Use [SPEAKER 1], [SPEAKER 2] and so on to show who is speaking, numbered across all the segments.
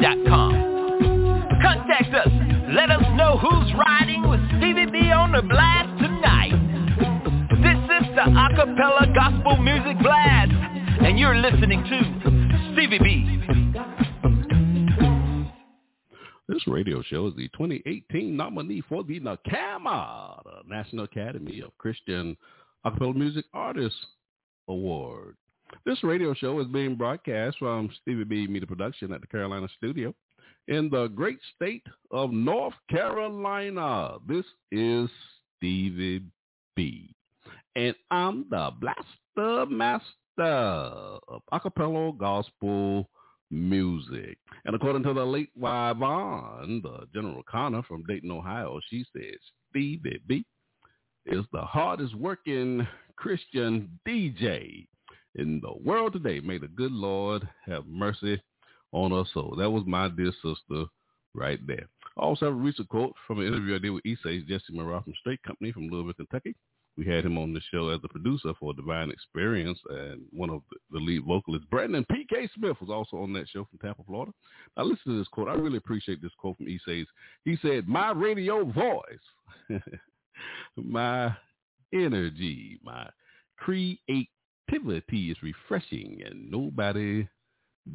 [SPEAKER 1] yahoo.com. Contact us. Let us know who's riding with Stevie B on the blast tonight. This is the Acapella Gospel Music Blast, and you're listening to Stevie B.
[SPEAKER 2] This radio show is the 2018 nominee for the NACAMA, the National Academy of Christian Acapella Music Artists Award. This radio show is being broadcast from Stevie B Media Production at the Carolina Studio in the great state of North Carolina. This is Stevie B. And I'm the blaster master of acapella gospel music. And according to the late Yvonne, the general Connor from Dayton, Ohio, she says Stevie B is the hardest working Christian DJ in the world today. May the good Lord have mercy on us soul. That was my dear sister right there. I also have a recent quote from an interview I did with Issei's Jesse Morale from Straight Company from Louisville, Kentucky. We had him on the show as a producer for Divine Experience, and one of the lead vocalists, Brandon P.K. Smith, was also on that show from Tampa, Florida. Now listen to this quote. I really appreciate this quote from Issei's. He said, my radio voice, my energy, my creativity is refreshing, and nobody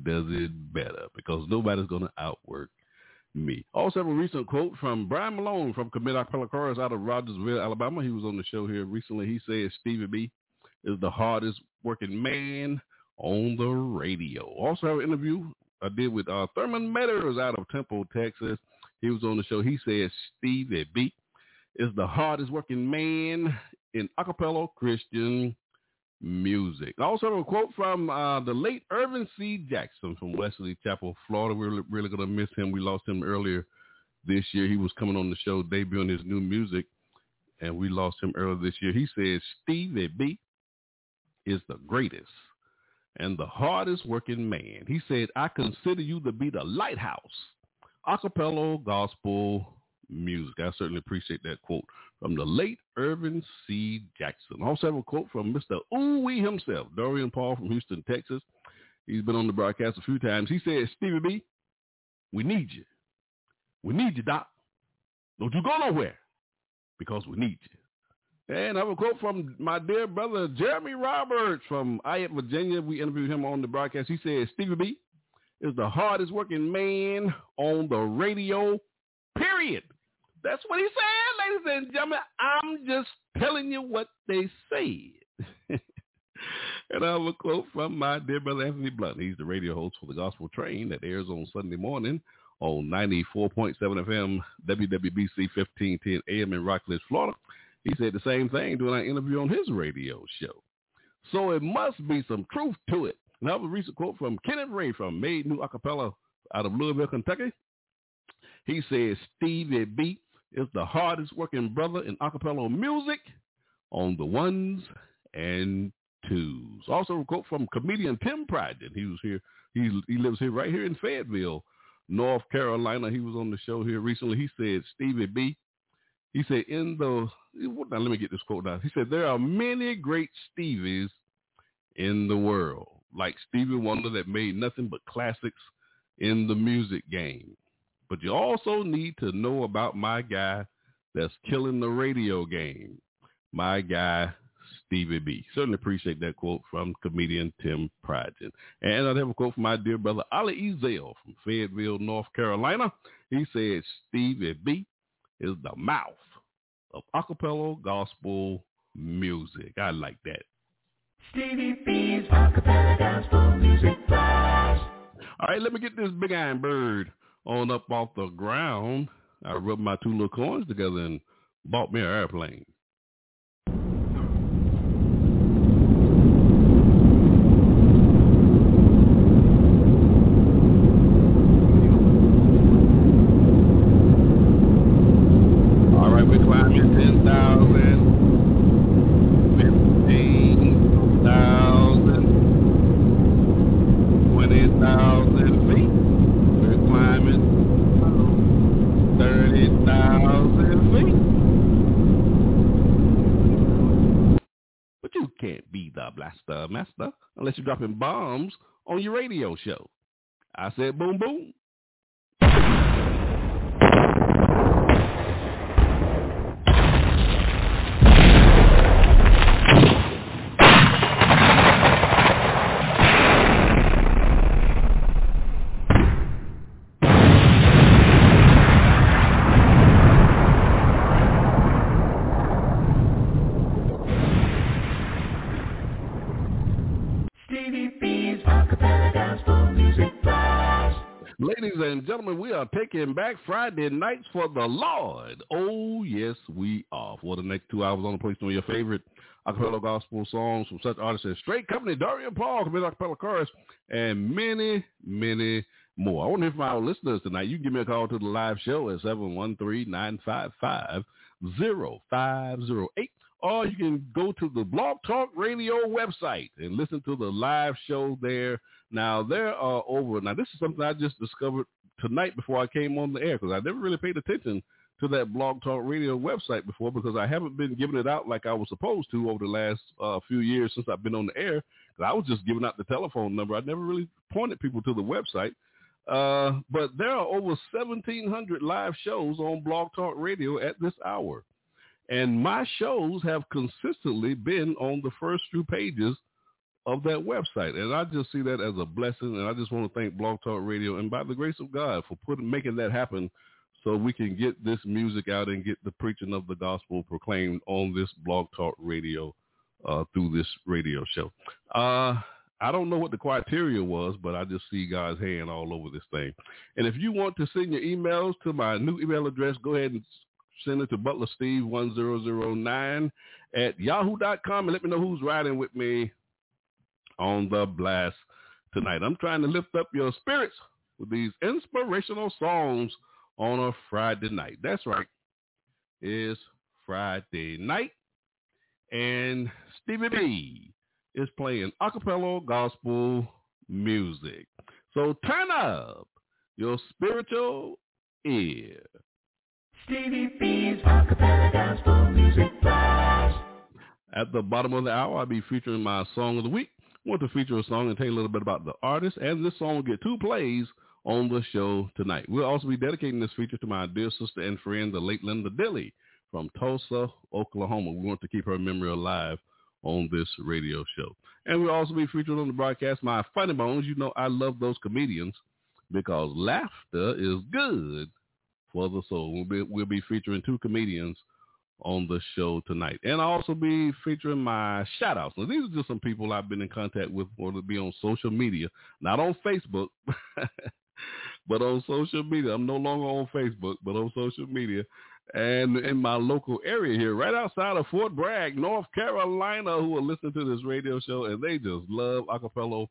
[SPEAKER 2] does it better because nobody's going to outwork me. Also have a recent quote from Brian Malone from Commit Acapella Chorus out of Rogersville, Alabama. He was on the show here recently. He said Stevie B is the hardest working man on the radio. Also have an interview I did with uh, Thurman Meadows out of Temple, Texas. He was on the show. He said Stevie B is the hardest working man in acapella Christian music. Also a quote from uh, the late Irvin C. Jackson from Wesley Chapel, Florida. We're really, really going to miss him. We lost him earlier this year. He was coming on the show debuting his new music, and we lost him earlier this year. He says Stevie B is the greatest and the hardest working man. He said, I consider you to be the lighthouse, acapella gospel music. I certainly appreciate that quote from the late Irvin C. Jackson. Also have a quote from Mr. Ooey himself, Dorian Paul from Houston, Texas. He's been on the broadcast a few times. He said, Stevie B, we need you. We need you, Doc. Don't you go nowhere because we need you. And I have a quote from my dear brother Jeremy Roberts from Ayette, Virginia. We interviewed him on the broadcast. He said, Stevie B is the hardest working man on the radio, period. That's what he said, ladies and gentlemen. I'm just telling you what they said. and I have a quote from my dear brother Anthony Blunt. He's the radio host for the Gospel Train that airs on Sunday morning on 94.7 FM WWBC 1510 AM in Rockledge, Florida. He said the same thing during our interview on his radio show. So it must be some truth to it. And I have a recent quote from Kenneth Ray from Made New Acapella out of Louisville, Kentucky. He says Stevie B is the hardest working brother in acapella music on the ones and twos. Also a quote from comedian Tim Pridgen. He was here. He he lives here right here in Fayetteville, North Carolina. He was on the show here recently. He said Stevie B. He said in the now let me get this quote down. He said there are many great Stevies in the world, like Stevie Wonder that made nothing but classics in the music game. But you also need to know about my guy that's killing the radio game, my guy Stevie B. Certainly appreciate that quote from comedian Tim Pridgen. And I have a quote from my dear brother Ali Ezell from Fayetteville, North Carolina. He said, Stevie B is the mouth of acapella gospel music. I like that. Stevie B's acapella gospel music blast. All right, let me get this big iron bird on up off the ground. I rubbed my two little coins together and bought me an airplane. Unless you're dropping bombs on your radio show. I said boom, boom. And gentlemen, we are taking back Friday nights for the Lord. Oh, yes, we are. For the next two hours on the place on your favorite acapella gospel songs from such artists as Straight Company, Darian Paul, Committed Acapella Chorus, and many, many more. I want to hear from our listeners tonight. You can give me a call to the live show at 713-955-0508 or you can go to the Blog Talk Radio website and listen to the live show there. Now, there are over, now this is something I just discovered tonight before I came on the air because I never really paid attention to that Blog Talk Radio website before because I haven't been giving it out like I was supposed to over the last uh, few years since I've been on the air. I was just giving out the telephone number. I never really pointed people to the website. Uh, but there are over 1,700 live shows on Blog Talk Radio at this hour. And my shows have consistently been on the first few pages of that website. And I just see that as a blessing. And I just want to thank Blog Talk Radio and by the grace of God for putting making that happen so we can get this music out and get the preaching of the gospel proclaimed on this Blog Talk Radio uh, through this radio show. Uh, I don't know what the criteria was, but I just see God's hand all over this thing. And if you want to send your emails to my new email address, go ahead and send it to butlersteve1009 at yahoo.com and let me know who's riding with me on the blast tonight. I'm trying to lift up your spirits with these inspirational songs on a Friday night. That's right. It's Friday night. And Stevie B is playing acapella gospel music. So turn up your spiritual ear. Stevie B's acapella gospel music blast. At the bottom of the hour, I'll be featuring my song of the week I want to feature a song and tell you a little bit about the artist, and this song will get two plays on the show tonight. We'll also be dedicating this feature to my dear sister and friend, the late Linda Dilly from Tulsa, Oklahoma. We want to keep her memory alive on this radio show. And we'll also be featured on the broadcast my funny bones. You know I love those comedians because laughter is good for the soul. We'll be, we'll be featuring two comedians on the show tonight. And I'll also be featuring my shout outs. Now, these are just some people I've been in contact with or to be on social media, not on Facebook, but on social media. I'm no longer on Facebook, but on social media. And in my local area here, right outside of Fort Bragg, North Carolina, who are listening to this radio show, and they just love acapella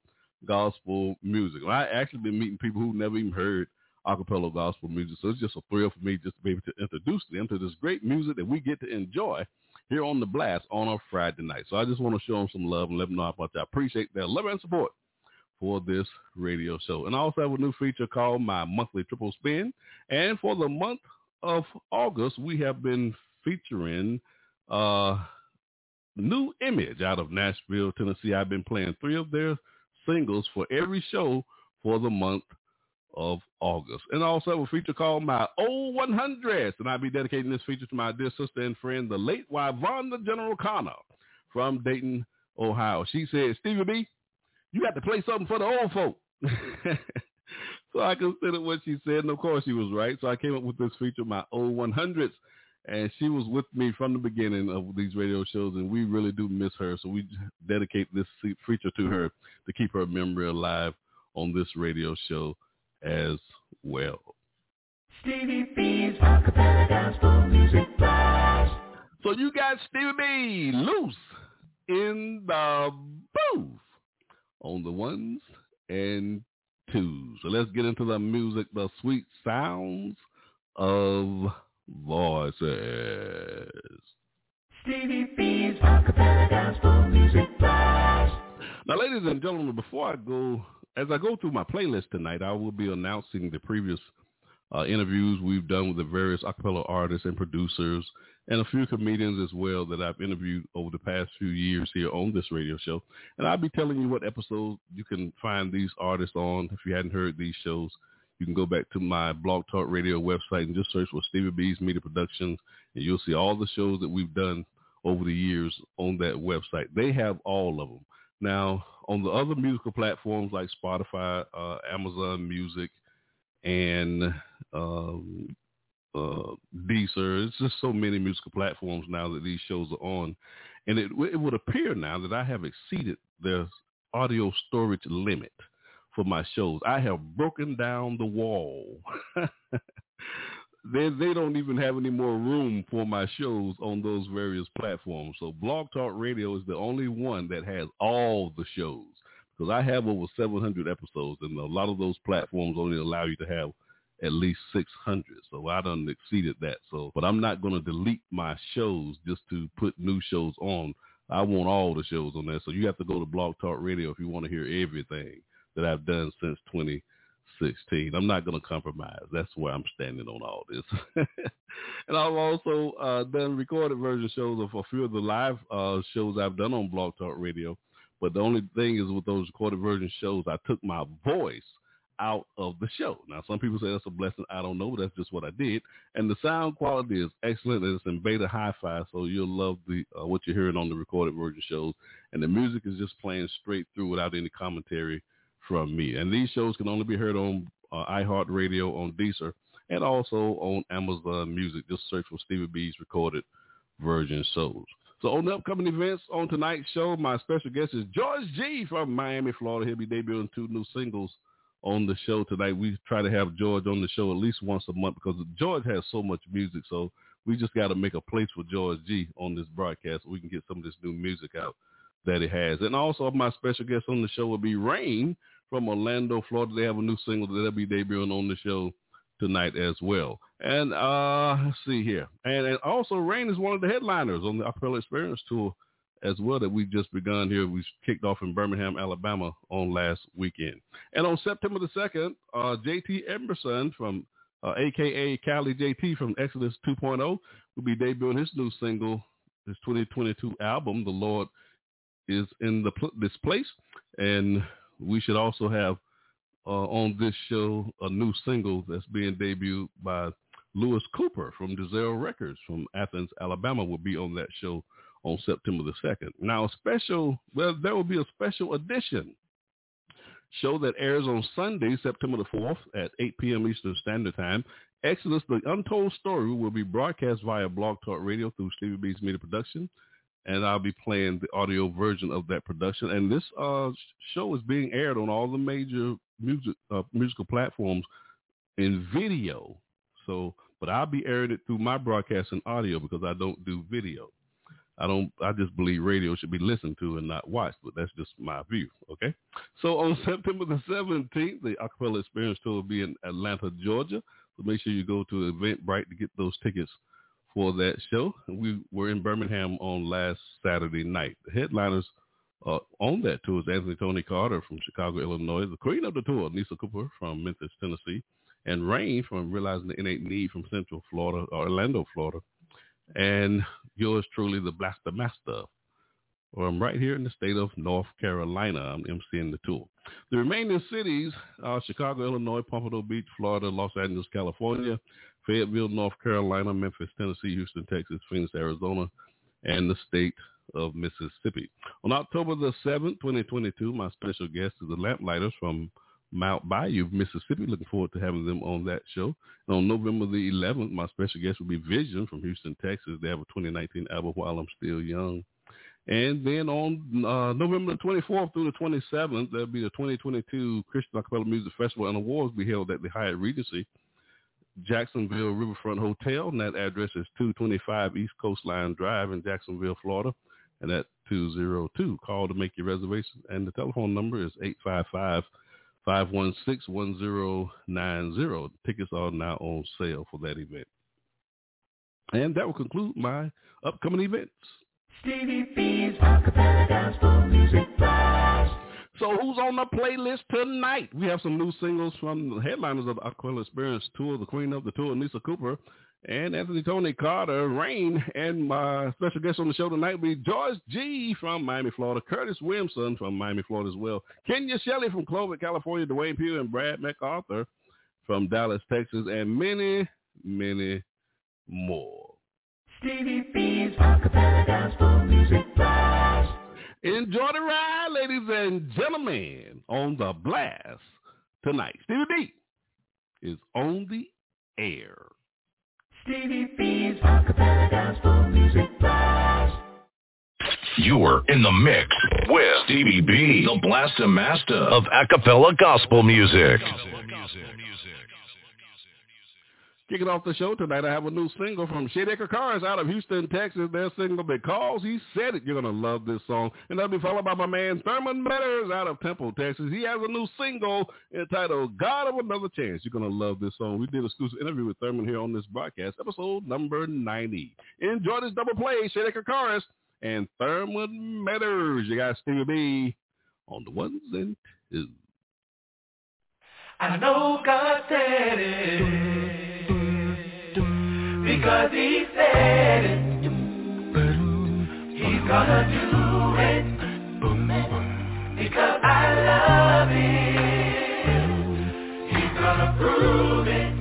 [SPEAKER 2] gospel music. I actually been meeting people who never even heard acapella gospel music. So it's just a thrill for me just to be able to introduce them to this great music that we get to enjoy here on the blast on a Friday night. So I just want to show them some love and let them know how much I appreciate their love and support for this radio show. And I also have a new feature called My Monthly Triple Spin. And for the month of August, we have been featuring uh Nu Image out of Nashville, Tennessee. I've been playing three of their singles for every show for the month of August. And also a feature called My Old 100s. And I'll be dedicating this feature to my dear sister and friend, the late Yvonne General Connor from Dayton, Ohio. She said, Stevie B, you got to play something for the old folk. so I considered what she said, and of course she was right. So I came up with this feature, my old 100s, and she was with me from the beginning of these radio shows, and we really do miss her. So we dedicate this feature to her to keep her memory alive on this radio show as well. Stevie B's Acapella Gospel Music Blast. So you got Stevie B loose in the booth on the ones and twos. So let's get into the music, the sweet sounds of voices. Stevie B's Acapella Gospel Music Blast. Now, ladies and gentlemen, before I go, as I go through my playlist tonight, I will be announcing the previous uh, interviews we've done with the various acapella artists and producers and a few comedians as well that I've interviewed over the past few years here on this radio show. And I'll be telling you what episodes you can find these artists on. If you hadn't heard these shows, you can go back to my Blog Talk Radio website and just search for Stevie B's Media Productions, and you'll see all the shows that we've done over the years on that website. They have all of them. Now, on the other musical platforms like Spotify, uh, Amazon Music, and um, uh, Deezer. It's just so many musical platforms now that these shows are on, and it it would appear now that I have exceeded the audio storage limit for my shows. I have broken down the wall. they they don't even have any more room for my shows on those various platforms. So Blog Talk Radio is the only one that has all the shows because I have over 700 episodes, and a lot of those platforms only allow you to have at least 600. So I done exceeded that. So, but I'm not going to delete my shows just to put new shows on. I want all the shows on there. So you have to go to Blog Talk Radio if you want to hear everything that I've done since 2016. I'm not going to compromise. That's where I'm standing on all this. and I've also uh, done recorded version shows of a few of the live uh, shows I've done on Blog Talk Radio. But the only thing is with those recorded version shows, I took my voice out of the show. Now, some people say that's a blessing. I don't know, but that's just what I did. And the sound quality is excellent. It's in beta hi-fi, so you'll love the uh, what you're hearing on the recorded version shows. And the music is just playing straight through without any commentary from me. And these shows can only be heard on uh, iHeartRadio, on Deezer, and also on Amazon Music. Just search for Stevie B's recorded version shows. So on the upcoming events on tonight's show, my special guest is George Gee from Miami, Florida. He'll be debuting two new singles on the show tonight. We try to have George on the show at least once a month because George has so much music. So we just got to make a place for George Gee on this broadcast so we can get some of this new music out that he has. And also my special guest on the show will be Rain from Orlando, Florida. They have a new single that they'll be debuting on the show tonight as well. And uh, let's see here. And, and also Rain is one of the headliners on the Acapella Experience Tour as well that we've just begun here. We kicked off in Birmingham, Alabama on last weekend. And on September the 2nd, uh, JT Emerson from uh, AKA Cali JT from Exodus 2.0 will be debuting his new single, his 2022 album, The Lord is in the pl- this place. And we should also have uh, on this show a new single that's being debuted by Lewis Cooper from Dezero Records from Athens, Alabama will be on that show on September the 2nd. Now, a special, well, there will be a special edition show that airs on Sunday, September the 4th at 8 p.m. Eastern Standard Time. Exodus, the Untold Story, will be broadcast via Blog Talk Radio through Stevie B's Media Production, and I'll be playing the audio version of that production. And this uh, show is being aired on all the major music uh, musical platforms in video. So, but I'll be airing it through my broadcast in audio because I don't do video. I don't. I just believe radio should be listened to and not watched. But that's just my view. Okay. So on September the seventeenth, the Acapella Experience Tour will be in Atlanta, Georgia. So make sure you go to Eventbrite to get those tickets for that show. We were in Birmingham on last Saturday night. The headliners uh, on that tour is Anthony Tony Carter from Chicago, Illinois, the queen of the tour, Nisa Cooper from Memphis, Tennessee, and Rain from Realizing the Innate Need from Central Florida, Orlando, Florida, and yours truly, the Blaster Master. Or I'm right here in the state of North Carolina. I'm emceeing the tour. The remaining cities are Chicago, Illinois, Pompano Beach, Florida, Los Angeles, California, Fayetteville, North Carolina, Memphis, Tennessee, Houston, Texas, Phoenix, Arizona, and the state of Mississippi. On October the 7th, 2022, my special guest is the Lamplighters from Mound Bayou, Mississippi. Looking forward to having them on that show. And on November the 11th, my special guest will be Vision from Houston, Texas. They have a 2019 album, While I'm Still Young. And then on uh, November the 24th through the 27th, there'll be the 2022 Christian Acapella Music Festival and Awards be held at the Hyatt Regency, Jacksonville Riverfront Hotel. And that address is 225 East Coastline Drive in Jacksonville, Florida. And at 202. Call to make your reservation. And the telephone number is 855 516 1090. Tickets are now on sale for that event. And that will conclude my upcoming events.
[SPEAKER 3] Stevie B's Acapella Gospel Music Blast.
[SPEAKER 2] So who's on the playlist tonight? We have some new singles from the headliners of the Acapella Experience Tour, the Queen of the Tour, Nisa Cooper, and Anthony Tony Carter, Rain, and my special guest on the show tonight will be George Gee from Miami, Florida, Curtis Williamson from Miami, Florida as well, Kenya Shelley from Clovis, California, Dwayne Pugh, and Brad MacArthur from Dallas, Texas, and many, many more.
[SPEAKER 3] Stevie B's Acapella Gospel Music.
[SPEAKER 2] Enjoy the ride, ladies and gentlemen, on the blast tonight. Stevie B is on the air.
[SPEAKER 3] Stevie B's Acapella Gospel Music Blast.
[SPEAKER 4] You're in the mix with Stevie B, the Blaster Master of Acapella Gospel Music.
[SPEAKER 2] Kicking off the show tonight, I have a new single from Shadeacre Cars out of Houston, Texas. Their single, Because He Said It. You're going to love this song. And that'll be followed by my man Thurman Metters out of Temple, Texas. He has a new single entitled God of Another Chance. You're going to love this song. We did an exclusive interview with Thurman here on this broadcast, episode number 90. Enjoy this double play, Shadeacre Cars and Thurman Metters. You got Stevie B on the ones and twos.
[SPEAKER 3] I know God said it because He said it. He's gonna do it because I love Him. He's gonna prove it.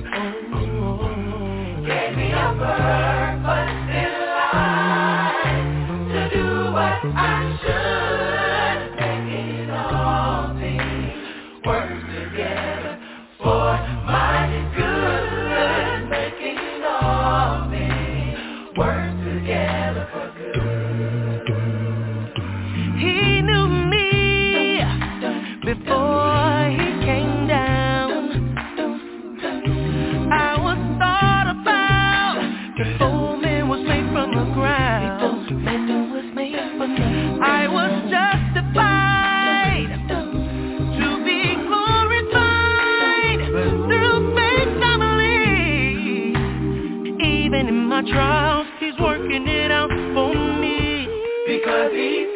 [SPEAKER 3] Because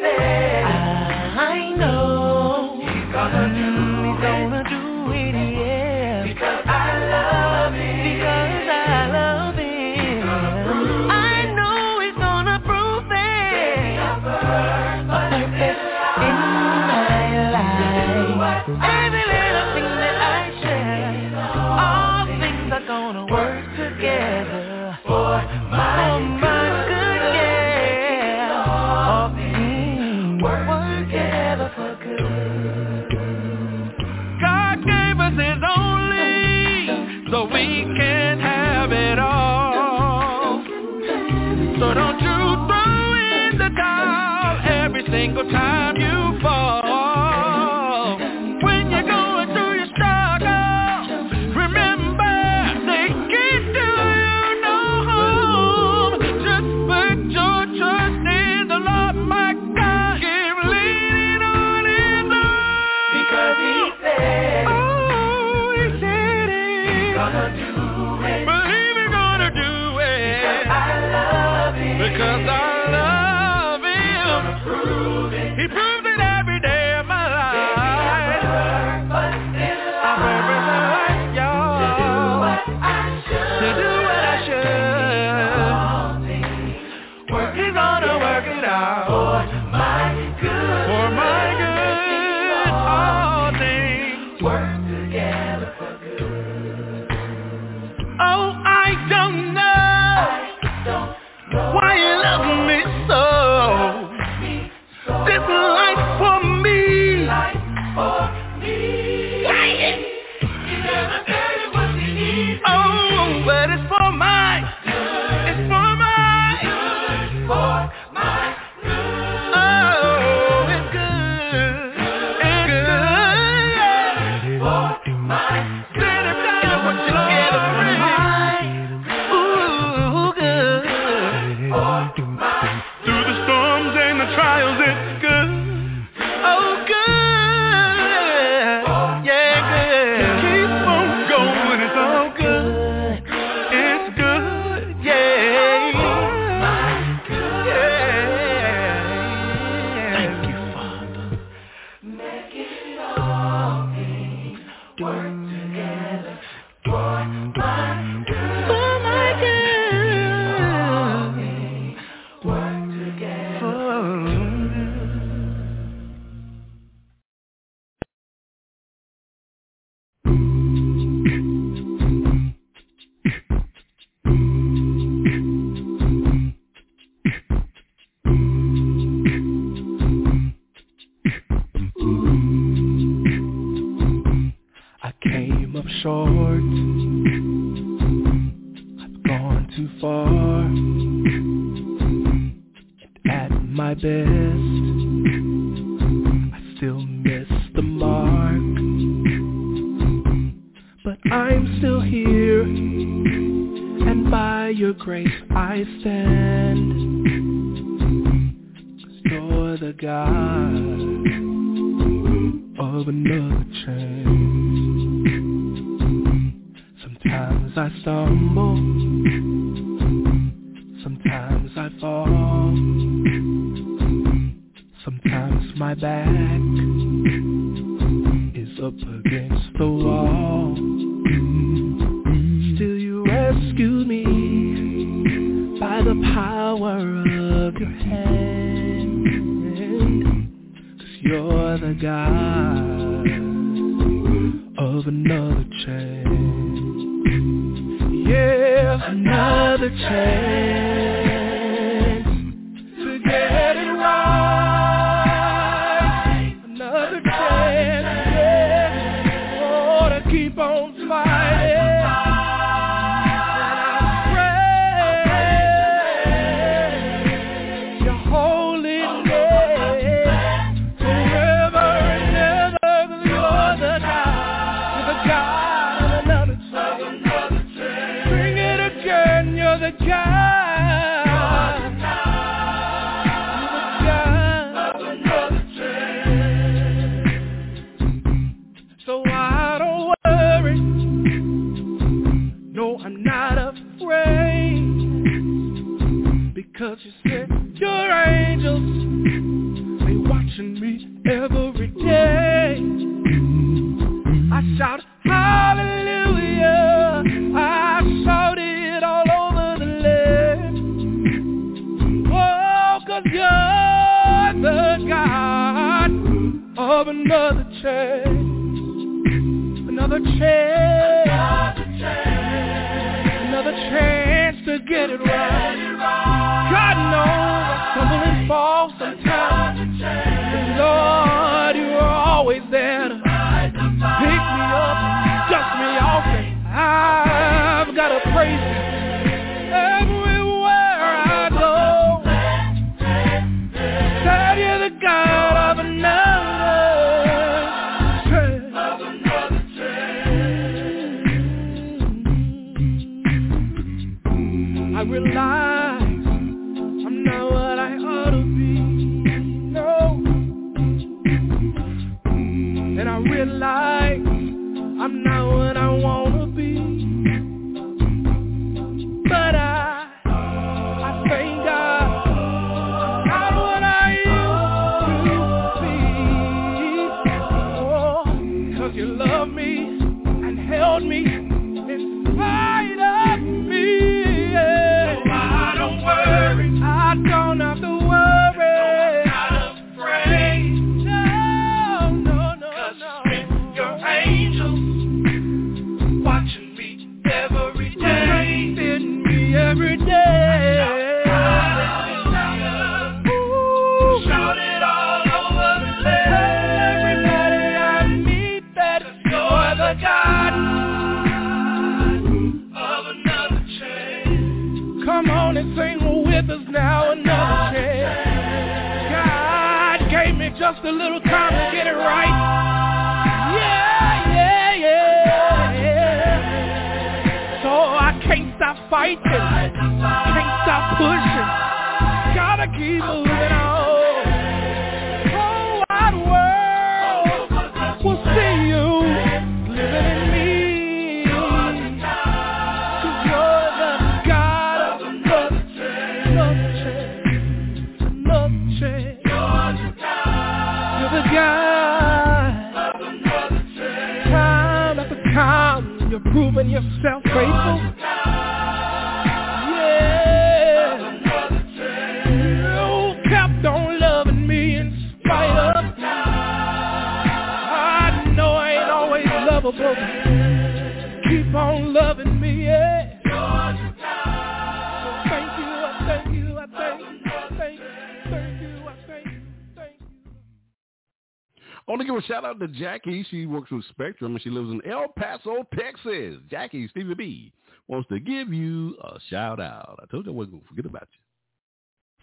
[SPEAKER 3] shout
[SPEAKER 2] out to Jackie. She works with Spectrum and she lives in El Paso, Texas. Jackie, Stevie B, wants to give you a shout out. I told you I wasn't going to forget about you.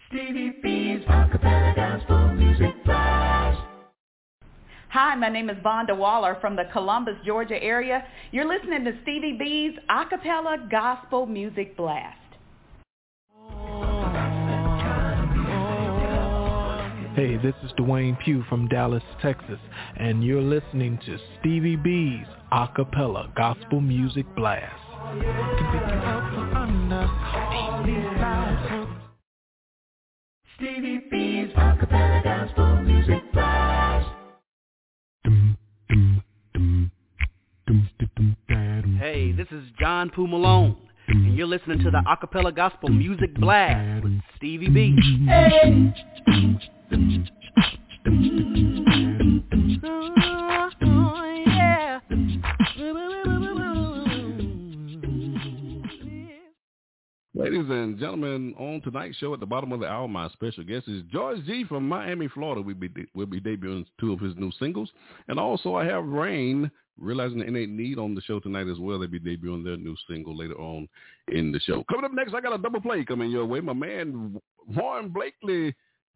[SPEAKER 5] Stevie B's Acapella Gospel Music Blast.
[SPEAKER 6] Hi, my name is Vonda Waller from the Columbus, Georgia area. You're listening to Stevie B's Acapella Gospel Music Blast.
[SPEAKER 7] Hey, this is Dwayne Pugh from Dallas, Texas, and you're listening to Stevie B's Acapella Gospel Music Blast.
[SPEAKER 5] Stevie B's Acapella Gospel Music Blast.
[SPEAKER 8] Hey, this is John Poo Malone, and you're listening to the Acapella Gospel Music Blast with Stevie B.
[SPEAKER 5] Hey.
[SPEAKER 2] Ladies and gentlemen, on tonight's show at the bottom of the hour, my special guest is George Gee from Miami, Florida. We'll be, de- we'll be debuting two of his new singles. And also I have Rain, realizing the innate need on the show tonight as well. They'll be debuting their new single later on in the show. Coming up next, I got a double play coming your way. My man, Warren Blakely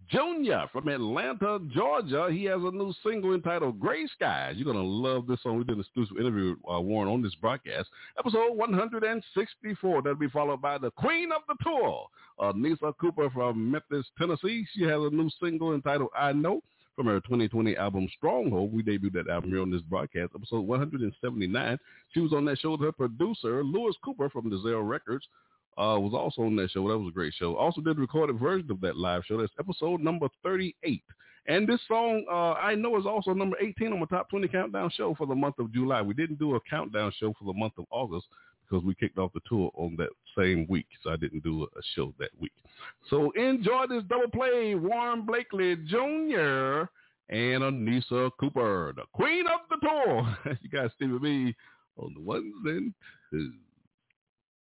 [SPEAKER 2] Jr. from Atlanta, Georgia. He has a new single entitled Gray Skies. You're going to love this song. We did an exclusive interview with uh, Warren on this broadcast. Episode 164. That'll be followed by the queen of the tour, uh, Nisa Cooper from Memphis, Tennessee. She has a new single entitled I Know from her 2020 album Stronghold. We debuted that album here on this broadcast, episode 179. She was on that show with her producer, Lewis Cooper from Zero Records uh, was also on that show. That was a great show. Also did a recorded version of that live show. That's episode number 38. And this song, uh, I know, is also number 18 on my top 20 countdown show for the month of July. We didn't do a countdown show for the month of August because we kicked off the tour on that same week. So I didn't do a show that week. So enjoy this double play. Warren Blakely Jr. and Anissa Cooper, the queen of the tour. you guys Stevie B on the ones and twos.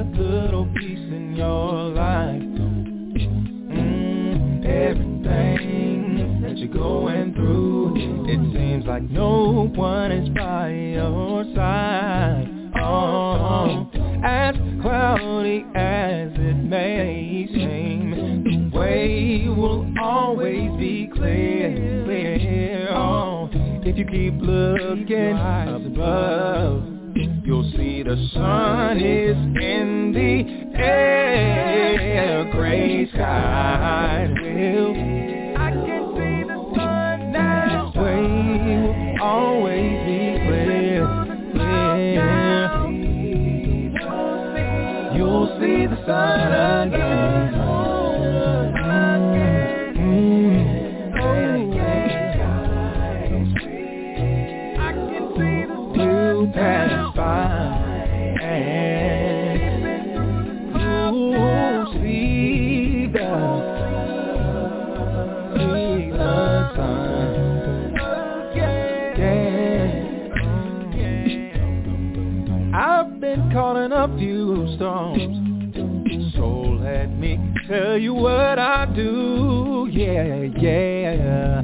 [SPEAKER 3] a little peace in your life. Mm, everything that you're going through, it seems like no one is by your side. Oh, as cloudy as it may seem, the way will always be clear. Oh, if you keep looking up above, you'll see the sun is in air. You what I do. Yeah, yeah.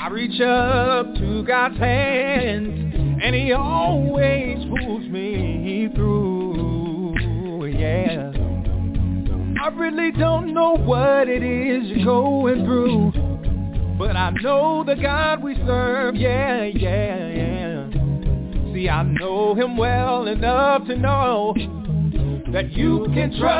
[SPEAKER 3] I reach up to God's hand, and He always pulls me through. Yeah. I really don't know what it is you're going through, but I know the God we serve. Yeah, yeah, yeah. See, I know Him well enough to know that you can trust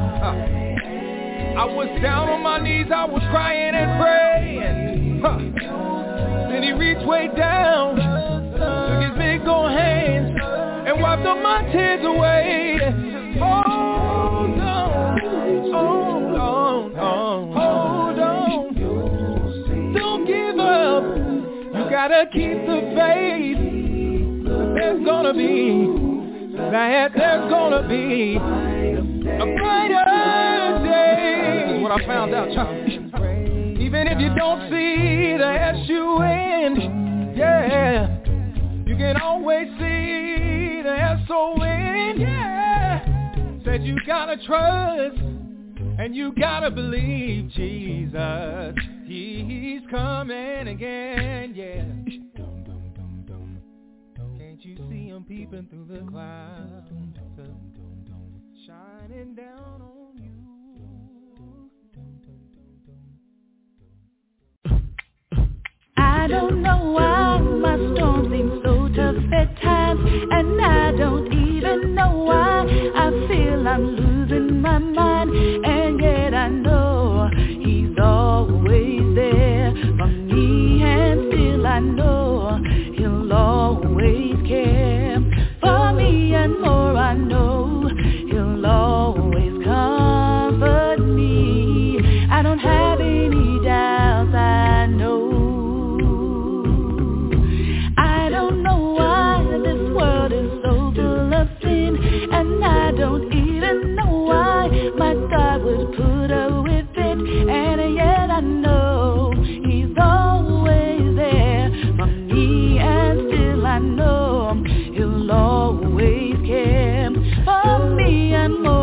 [SPEAKER 3] I was down on my knees, I was crying and praying. Huh. Then he reached way down, took his big old hands, and wiped all my tears away. Hold on, hold on, hold on. Don't give up. You gotta keep the faith. There's gonna be, that there's gonna be a brighter what I found out, Even if you don't see the S-U-N, yeah, you can always see the S-O-N, yeah. Said you gotta trust and you gotta believe Jesus. He's coming again, yeah. Can't you see him peeping through the clouds? Shining down on
[SPEAKER 9] I don't know why my storm seems so tough at times, and I don't even know why I feel I'm losing my mind, and yet I know He's always there for me, and still I know He'll always care for me, and more I know He'll always comfort me. I don't have one more.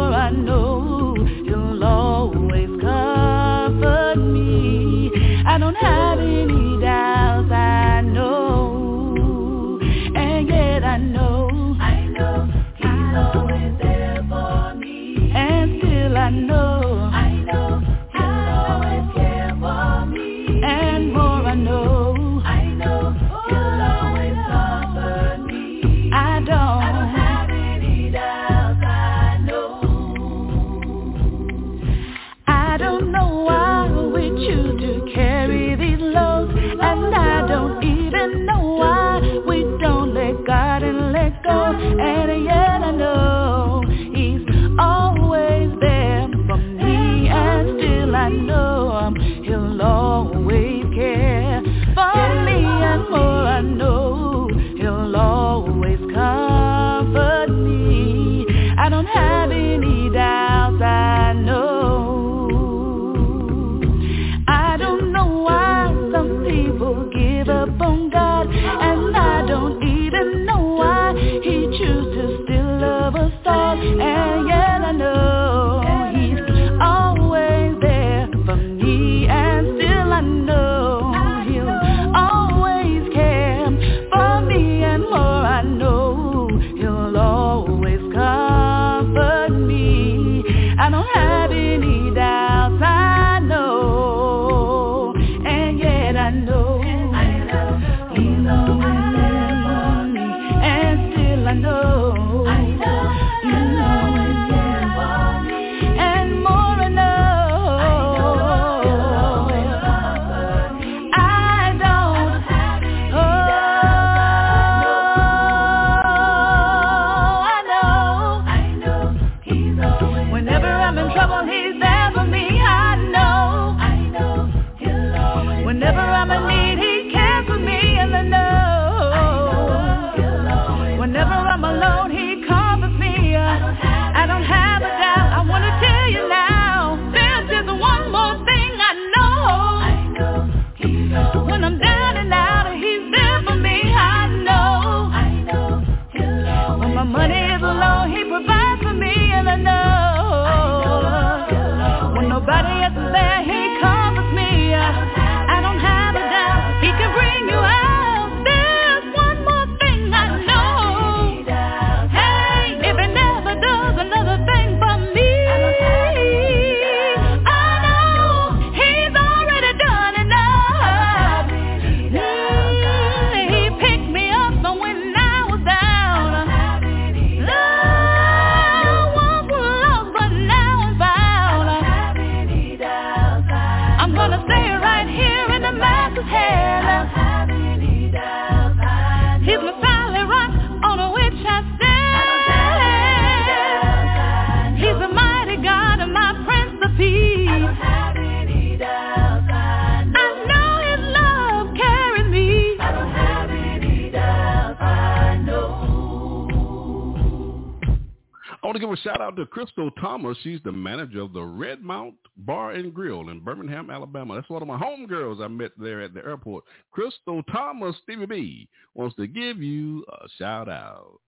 [SPEAKER 2] Crystal Thomas. She's the manager of the Red Mount Bar and Grill in Birmingham, Alabama. That's one of my homegirls I met there at the airport. Crystal Thomas, Stevie B, wants to give you a shout out.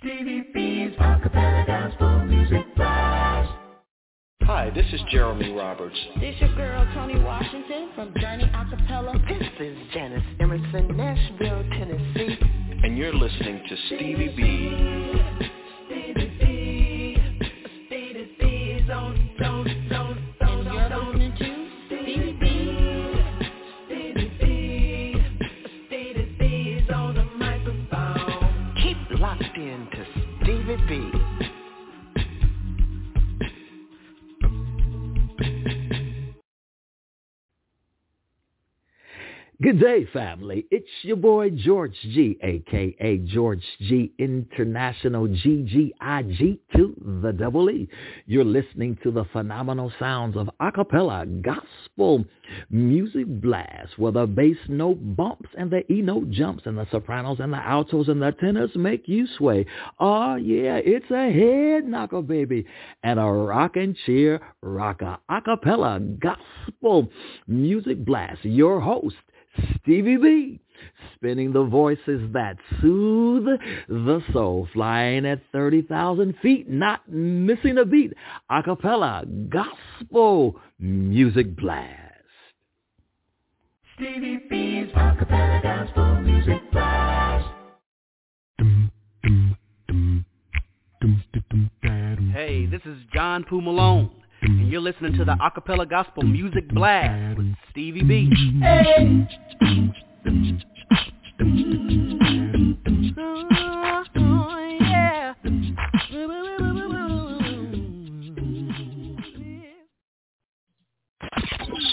[SPEAKER 10] Stevie B's Acapella Gospel Music Blast.
[SPEAKER 11] Hi, this is Jeremy Roberts.
[SPEAKER 12] This your girl Tony Washington from Journey Acapella.
[SPEAKER 13] This is Janice Emerson, Nashville, Tennessee.
[SPEAKER 11] And you're listening to Stevie B.
[SPEAKER 14] Good day, family. It's your boy George Gee, aka George Gee International GGIG to the double E. You're listening to the phenomenal sounds of acapella gospel music blast, where the bass note bumps and the E note jumps, and the sopranos and the altos and the tenors make you sway. Oh yeah, it's a head knocker, baby, and a rock and cheer rocker acapella gospel music blast. Your host. Stevie B, spinning the voices that soothe the soul, flying at 30,000 feet, not missing a beat. Acapella gospel music blast.
[SPEAKER 10] Stevie B's Acapella Gospel Music Blast.
[SPEAKER 8] Hey, this is John Poo Malone, and you're listening to the Acapella Gospel Music Blast with Stevie B.
[SPEAKER 10] Hey.
[SPEAKER 12] Oh, yeah.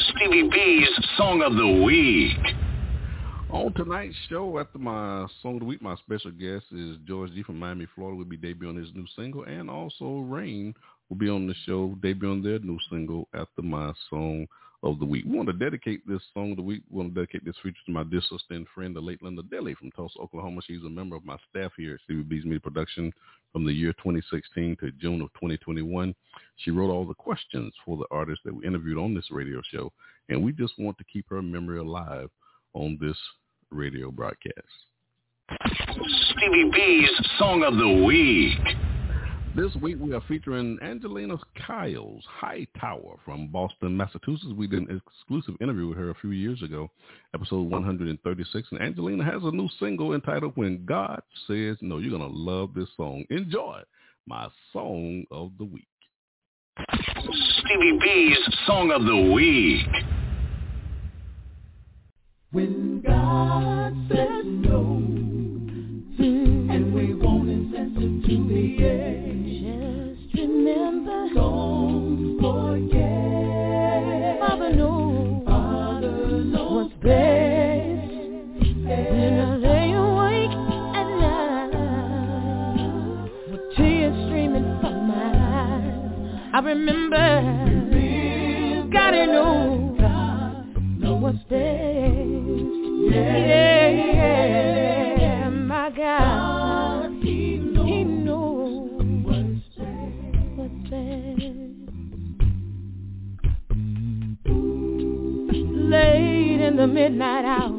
[SPEAKER 4] Stevie B's Song of the Week.
[SPEAKER 2] On tonight's show, after my song of the week, my special guest is George Gee from Miami, Florida. Will be debuting his new single, and also Rain will be on the show debuting their new single after my song of the week. We want to dedicate this song of the week. We want to dedicate this feature to my and friend, the late Linda Daly from Tulsa, Oklahoma. She's a member of my staff here at CBB's Media Production from the year 2016 to June of 2021. She wrote all the questions for the artists that we interviewed on this radio show, and we just want to keep her memory alive on this radio broadcast.
[SPEAKER 4] Stevie B's Song of the Week.
[SPEAKER 2] This week we are featuring Angelena Kyles Hightower from Boston, Massachusetts. We did an exclusive interview with her a few years ago, episode 136. And Angelena has a new single entitled When God Says No. You're going to love this song. Enjoy my song of the week.
[SPEAKER 4] Stevie B's Song of the Week.
[SPEAKER 10] When God says no,
[SPEAKER 12] I remember, gotta know what's best. Yeah, yeah, my God, He knows. Late in the midnight hour,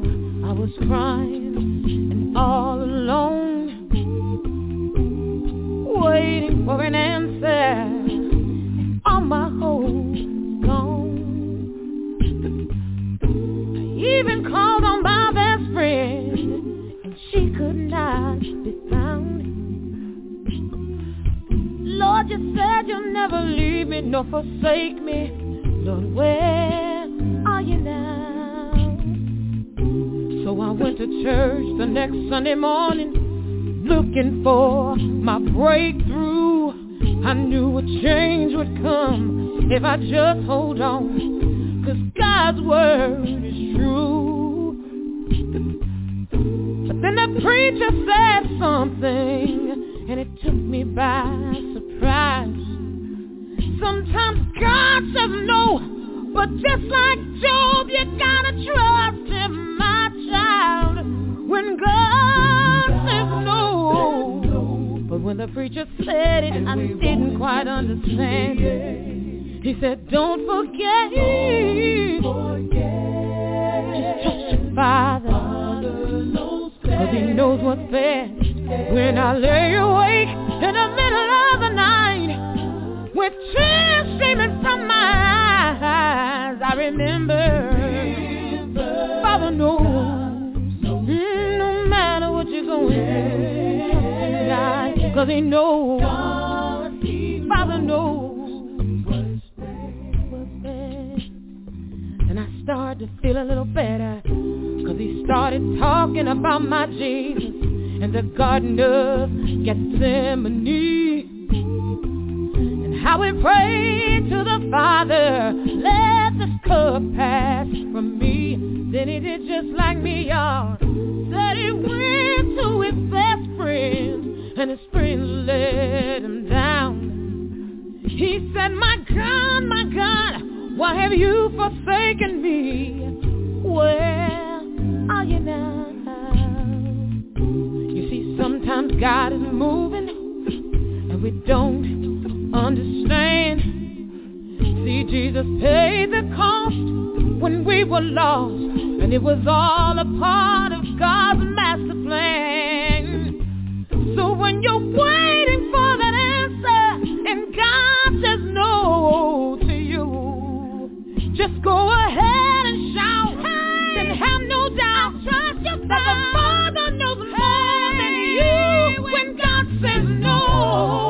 [SPEAKER 12] I was crying and all alone, waiting for an answer. My hope gone. I even called on my best friend, and she could not be found. Lord, you said you'll never leave me nor forsake me. Lord, where are you now? So I went to church the next Sunday morning, looking for my breakthrough. I knew a change would come if I just hold on, cause God's word is true. But then the preacher said something, and it took me by surprise. Sometimes God says no, but just like Job, you gotta trust him, my child. When God but when the preacher said it, I didn't quite understand it. He said, don't forget, just trust your Father, cause he knows what's best. When I lay awake in the middle of the night, with tears streaming from my eyes, I remember, Father knows, no matter what you're going through, cause he knows, Father knows what's best. And I started to feel a little better, cause he started talking about my Jesus And the Garden of Gethsemane. How he prayed to the Father, let this cup pass from me. Then he did just like me, y'all. Said he went to his best friend, and his friends let him down. He said, my God, my God, why have you forsaken me? Where are you now? You see, sometimes God is moving and we don't understand. See, Jesus paid the cost when we were lost and it was all a part of God's master plan. So when you're waiting for that answer and God says no to you, just go ahead and shout and have no doubt trust that the Father knows more than you when God says. No,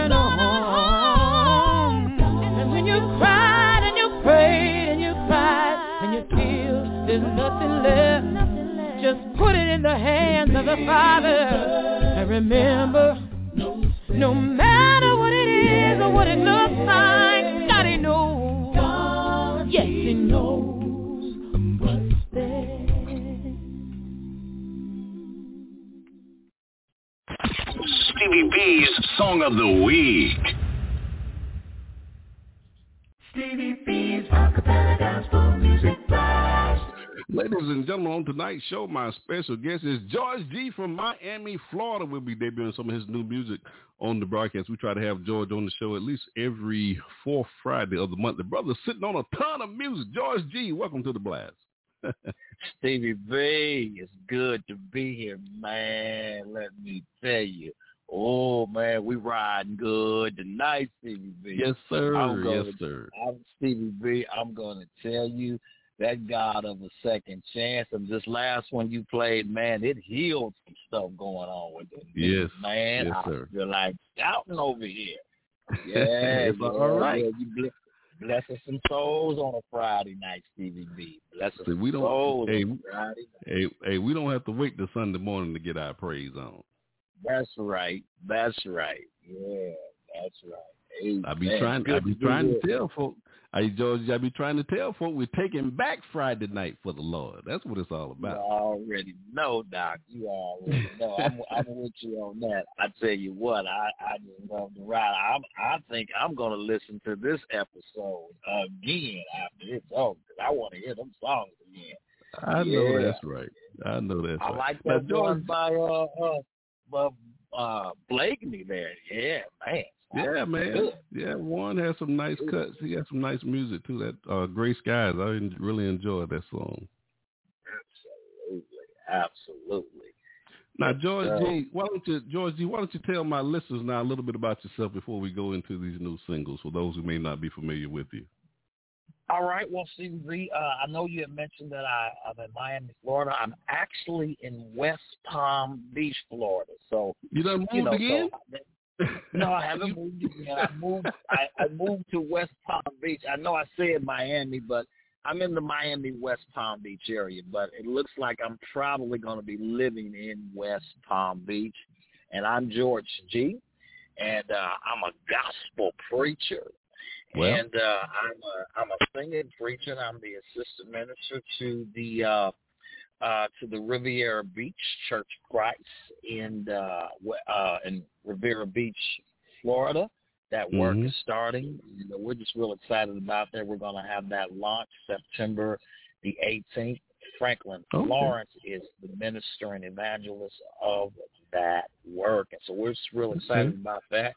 [SPEAKER 12] of the Father and remember, no matter what it is or what it looks like, God He knows. Yes, He knows what's best.
[SPEAKER 4] Stevie B's Song of the Week.
[SPEAKER 2] And gentlemen, on tonight's show, my special guest is George Gee from Miami, Florida. We'll be debuting some of his new music on the broadcast. We try to have George on the show at least every fourth Friday of the month. The brother's sitting on a ton of music. George Gee, welcome to the blast.
[SPEAKER 15] Stevie B, it's good to be here, man. Let me tell you. Oh man, we riding good tonight, Stevie B.
[SPEAKER 2] Yes, sir.
[SPEAKER 15] I'm gonna,
[SPEAKER 2] yes, sir.
[SPEAKER 15] I'm Stevie B. I'm gonna tell you that God of a second chance. And this last one you played, man, it healed some stuff going on with it.
[SPEAKER 2] Yes,
[SPEAKER 15] man.
[SPEAKER 2] yes, sir.
[SPEAKER 15] feel like shouting over here. Yeah,
[SPEAKER 2] It's all right.
[SPEAKER 15] yeah, you bless, blessing some souls on a Friday night, Stevie B. Blessing
[SPEAKER 2] See, we don't.
[SPEAKER 15] souls
[SPEAKER 2] Hey,
[SPEAKER 15] on a Friday
[SPEAKER 2] hey, hey, we don't have to wait till Sunday morning to get our praise on.
[SPEAKER 15] That's right. That's right. Yeah, that's right. Amen.
[SPEAKER 2] I be trying. I be trying to tell folk. I George, I be trying to tell folk we're taking back Friday night for the Lord. That's what it's all about.
[SPEAKER 15] You already know, Doc. You already know. I'm, I'm with you on that. I tell you what, I I just love the ride. I'm I think I'm gonna listen to this episode again after it's over because I want to hear them songs again.
[SPEAKER 2] I know that's right. I know that's
[SPEAKER 15] I
[SPEAKER 2] right.
[SPEAKER 15] like
[SPEAKER 2] Now,
[SPEAKER 15] that
[SPEAKER 2] George,
[SPEAKER 15] one by uh uh, uh uh Blakeney there. Yeah, man.
[SPEAKER 2] Yeah, man. Yeah, Warren has some nice cuts. He has some nice music too. That uh, Gray Skies, I really enjoyed that song.
[SPEAKER 15] Absolutely, absolutely.
[SPEAKER 2] Now, George
[SPEAKER 15] sir.
[SPEAKER 2] G, why don't you, George Gee, why don't you tell my listeners now a little bit about yourself before we go into these new singles for those who may not be familiar with you.
[SPEAKER 15] All right. Well, CZ, uh, I know you had mentioned that I, I'm in Miami, Florida. I'm actually in West Palm Beach, Florida. So
[SPEAKER 2] You done moved
[SPEAKER 15] you know,
[SPEAKER 2] again?
[SPEAKER 15] So, no, I haven't moved again. I moved. I, I moved to West Palm Beach. I know I said Miami, but I'm in the Miami West Palm Beach area. But it looks like I'm probably going to be living in West Palm Beach, and I'm George Gee. and uh, I'm a gospel preacher.
[SPEAKER 2] Well.
[SPEAKER 15] And uh, I'm a I'm a singing preacher. I'm the assistant minister to the uh, uh, to the Riviera Beach Church of Christ in uh, uh, in Riviera Beach, Florida. That work
[SPEAKER 2] Mhm.
[SPEAKER 15] is starting. You know, we're just real excited about that. We're going to have that launch September the 18th. Franklin
[SPEAKER 2] Okay.
[SPEAKER 15] Lawrence is the minister and evangelist of that work, and so we're just real excited
[SPEAKER 2] Okay.
[SPEAKER 15] about that.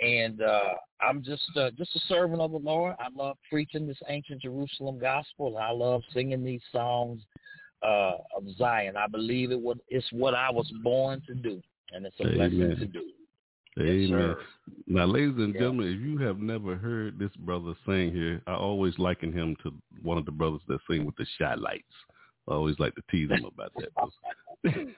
[SPEAKER 15] And uh, I'm just uh, just a servant of the Lord. I love preaching this ancient Jerusalem gospel. I love singing these songs uh, of Zion. I believe it was it's what I was born to do, and it's a blessing
[SPEAKER 2] Amen.
[SPEAKER 15] to do.
[SPEAKER 2] Amen.
[SPEAKER 15] sir.
[SPEAKER 2] now, ladies and
[SPEAKER 15] Yeah.
[SPEAKER 2] gentlemen, if you have never heard this brother sing here, I always liken him to one of the brothers that sing with the shy lights. I always like to tease him about that.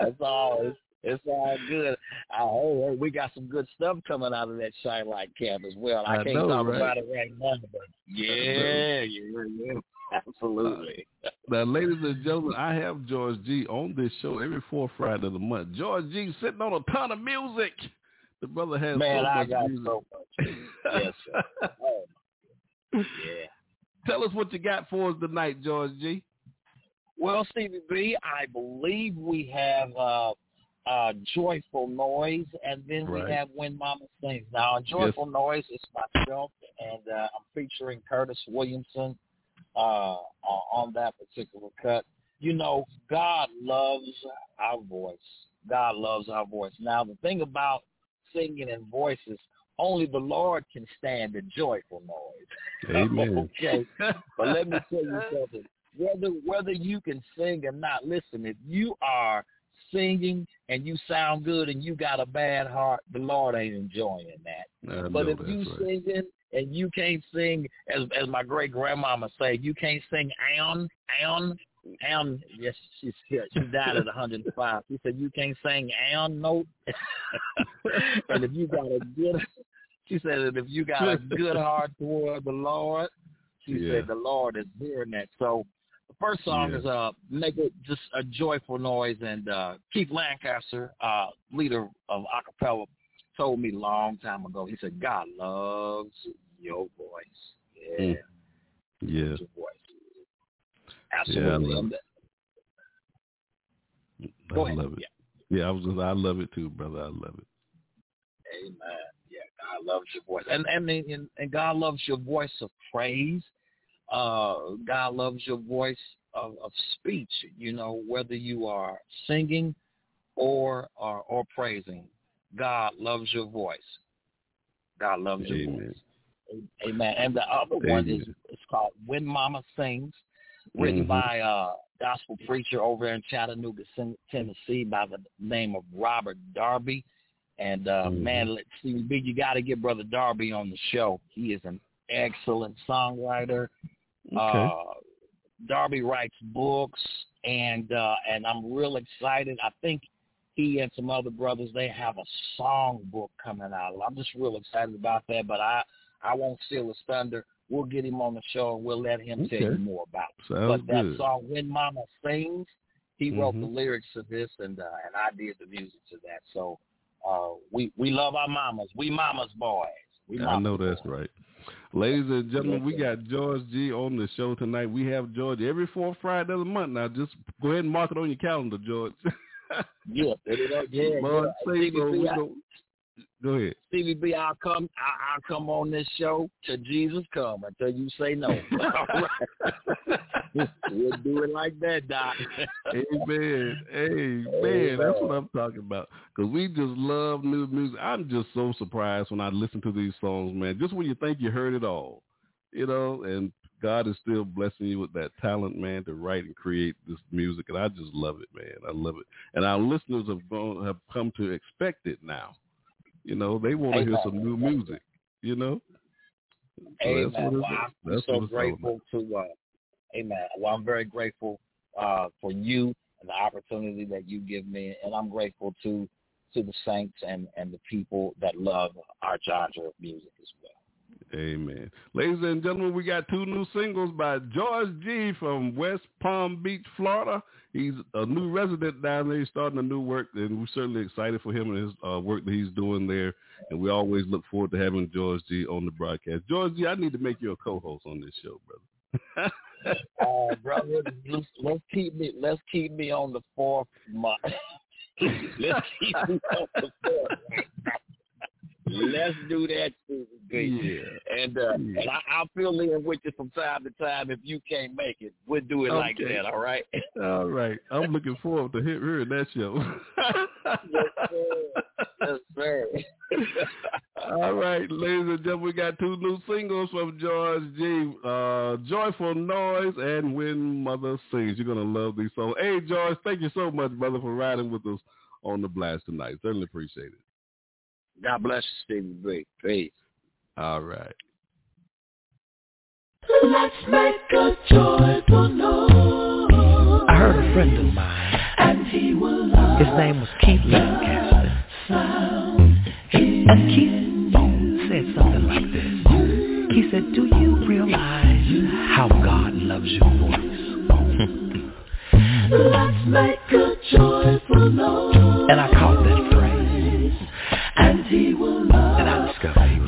[SPEAKER 15] That's all. It's, it's all good. I, oh, we got some good stuff coming out of that Shine Light camp as well. I,
[SPEAKER 2] I
[SPEAKER 15] can't
[SPEAKER 2] know,
[SPEAKER 15] talk
[SPEAKER 2] right?
[SPEAKER 15] about it right now, but yeah, yeah, yeah, absolutely.
[SPEAKER 2] Now, ladies and gentlemen, I have George Gee on this show every fourth Friday of the month. George Gee sitting on a ton of music. The brother has
[SPEAKER 15] Man,
[SPEAKER 2] so
[SPEAKER 15] I
[SPEAKER 2] much
[SPEAKER 15] got
[SPEAKER 2] music.
[SPEAKER 15] so much. yes, sir. Oh, yeah.
[SPEAKER 2] Tell us what you got for us tonight, George Gee.
[SPEAKER 15] Well, Stevie B, I believe we have uh, uh, Joyful Noise, and then
[SPEAKER 2] Right.
[SPEAKER 15] we have When Mama Sings. Now, Joyful Noise is myself, and uh, I'm featuring Curtis Williamson uh, on on that particular cut. You know, God loves our voice. God loves our voice. Now, the thing about singing and voices, only the Lord can stand the joyful noise.
[SPEAKER 2] Amen.
[SPEAKER 15] okay. But let me tell you something. Whether whether you can sing or not, listen, if you are singing and you sound good and you got a bad heart, the Lord ain't enjoying that.
[SPEAKER 2] I
[SPEAKER 15] but if you
[SPEAKER 2] right.
[SPEAKER 15] singing and you can't sing, as as my great grandmama say, you can't sing "aon, aon, aon." Yes, she she she died at 105. She said you can't sing "aon" note, and if you got a good, she said that if you got a good heart toward the Lord, she
[SPEAKER 2] Yeah.
[SPEAKER 15] said the Lord is hearing that. So first song
[SPEAKER 2] Yeah.
[SPEAKER 15] is uh make it just a joyful noise and uh Keith Lancaster, uh leader of Acappella, told me a long time ago. He said, God loves your voice. Yeah,
[SPEAKER 2] Mm. Yeah.
[SPEAKER 15] your voice.
[SPEAKER 2] Yeah, I
[SPEAKER 15] Absolutely.
[SPEAKER 2] love
[SPEAKER 15] And
[SPEAKER 2] I
[SPEAKER 15] ahead.
[SPEAKER 2] love it. Yeah, I was just, I love it too, brother. I love it.
[SPEAKER 15] Amen. Yeah, God loves your voice, and and and, and God loves your voice of praise. Uh, God loves your voice of, of speech. You know, whether you are singing or or, or praising, God loves your voice. God loves your voice. Amen. And the other one is it's called When Mama Sings, written
[SPEAKER 2] Mhm.
[SPEAKER 15] by a gospel preacher over in Chattanooga, Tennessee, by the name of Robert Darby. And uh,
[SPEAKER 2] Mhm.
[SPEAKER 15] man, let's see, big, you got to get Brother Darby on the show. He is an excellent songwriter.
[SPEAKER 2] Okay.
[SPEAKER 15] Uh, Darby writes books, and uh, and I'm real excited. I think he and some other brothers they have a song book coming out. I'm just real excited about that. But I I won't steal his thunder. We'll get him on the show and we'll let him tell you more about. it.
[SPEAKER 2] Sounds
[SPEAKER 15] but that
[SPEAKER 2] good.
[SPEAKER 15] song "When Mama Sings," he wrote the
[SPEAKER 2] Mhm.
[SPEAKER 15] lyrics to this, and uh, and I did the music to that. So uh, we we love our mamas. We mamas boys.
[SPEAKER 2] I know that's right. Ladies and gentlemen, we got George Gee on the show tonight. We have George every fourth Friday of the month. Now, just go ahead and mark it on your calendar, George.
[SPEAKER 15] Yeah, yeah, yeah.
[SPEAKER 2] Lord
[SPEAKER 15] yeah.
[SPEAKER 2] say
[SPEAKER 15] Stevie
[SPEAKER 2] so.
[SPEAKER 15] B,
[SPEAKER 2] We go, ahead.
[SPEAKER 15] Stevie B, I'll come. I, I'll come on this show till Jesus come until you say no. We'll do it like that, Doc.
[SPEAKER 2] Amen. Amen. That's what I'm talking about. Because we just love new music. I'm just so surprised when I listen to these songs, man. Just when you think you heard it all, you know, and God is still blessing you with that talent, man, to write and create this music. And I just love it, man. I love it. And our listeners have gone, have come to expect it now. You know, they want to hear some new music, you know? So
[SPEAKER 15] Amen.
[SPEAKER 2] that's what it's-
[SPEAKER 15] Well, I'm
[SPEAKER 2] that's
[SPEAKER 15] so grateful to. Uh, amen. Well, I'm very grateful uh, for you and the opportunity that you give me, and I'm grateful to to the saints and and the people that love our genre of music as well.
[SPEAKER 2] Amen. Ladies and gentlemen, we got two new singles by George Gee from West Palm Beach, Florida. He's a new resident down there. He's starting a new work, and we're certainly excited for him and his uh, work that he's doing there. And we always look forward to having George Gee on the broadcast. George Gee, I need to make you a co-host on this show, brother.
[SPEAKER 15] uh, brother, let's, let's keep me let's keep me on the fourth month. let's keep me on the fourth. Let's do that, Yeah. And uh, yeah. and I, I'll fill in with you from time to time if you can't make it. We'll do it okay. like that, all right?
[SPEAKER 2] all right. I'm looking forward to hearing that show.
[SPEAKER 15] yes, sir. Yes, sir.
[SPEAKER 2] all right, ladies and gentlemen, we got two new singles from George Gee. Uh, Joyful Noise and When Mother Sings. You're going to love these songs. Hey, George, thank you so much, brother, for riding with us on the blast tonight. Certainly appreciate it.
[SPEAKER 15] God bless you, Stevie B. Peace.
[SPEAKER 2] All right.
[SPEAKER 5] Let's make a joyful noise.
[SPEAKER 10] I heard a friend of mine.
[SPEAKER 5] And he will love
[SPEAKER 10] His name was Keith Lancaster. And Keith said something like this. He said, do you realize how God loves your voice?
[SPEAKER 5] Let's make a joyful noise.
[SPEAKER 10] And I caught that
[SPEAKER 5] and he will love
[SPEAKER 10] And I discovered he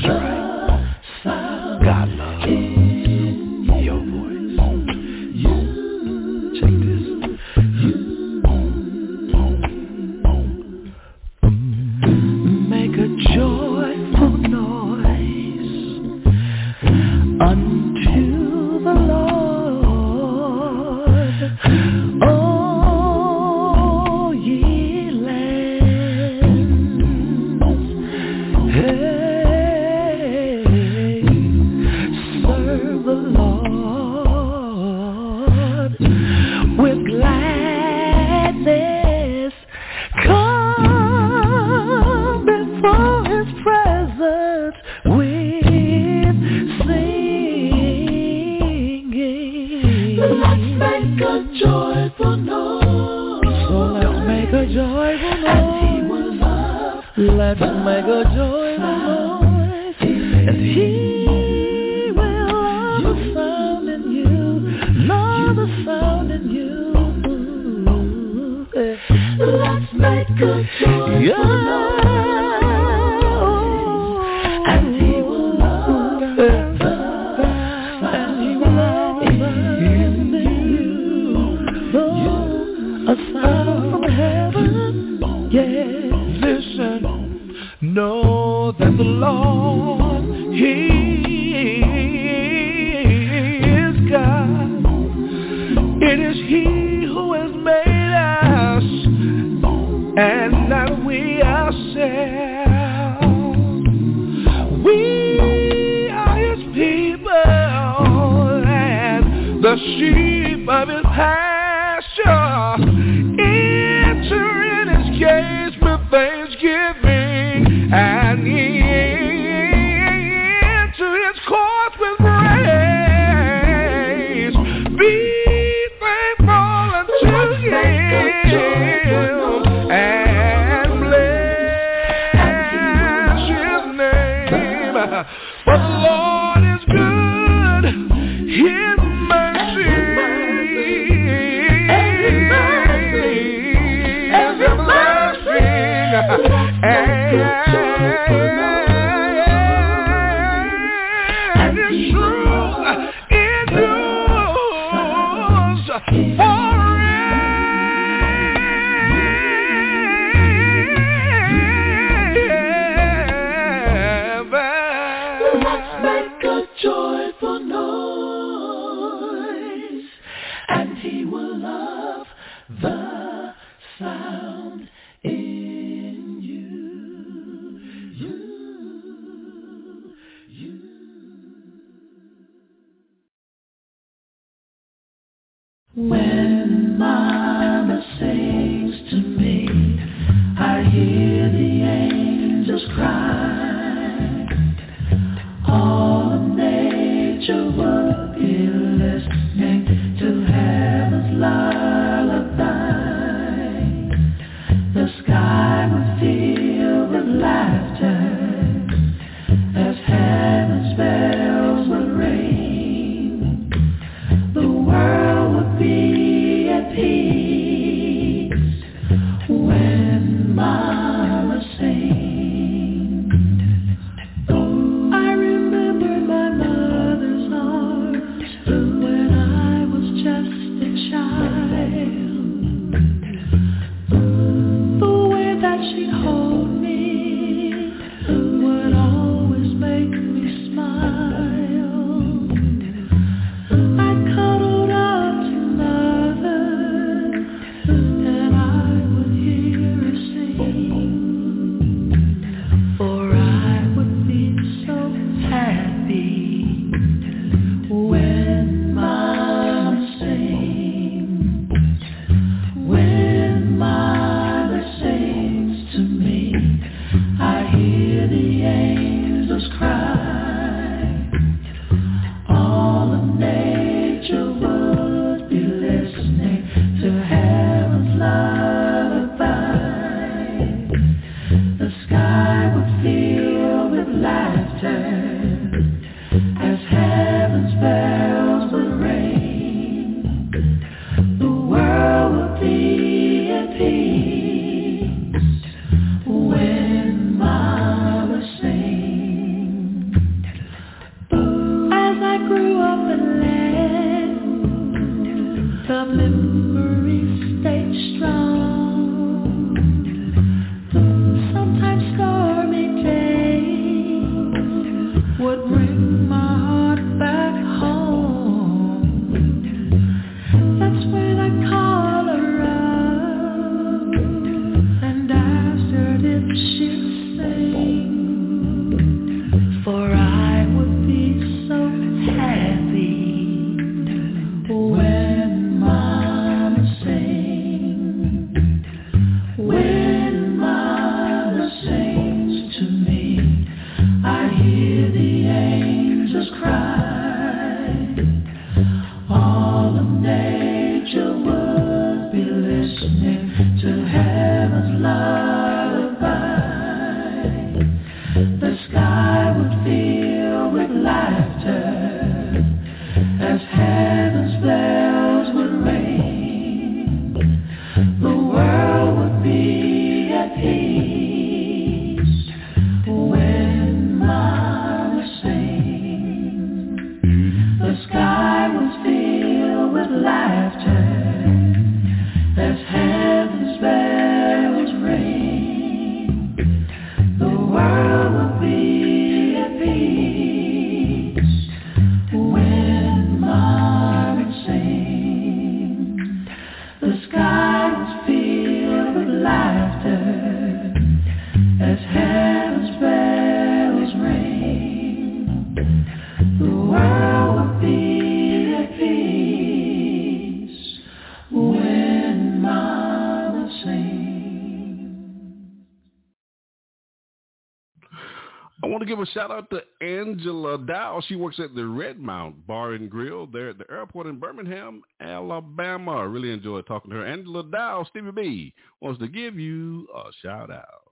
[SPEAKER 2] shout out to Angela Dow. She works at the Redmount Bar and Grill there at the airport in Birmingham, Alabama. I really enjoyed talking to her. Angela Dow, Stevie B, wants to give you a shout out.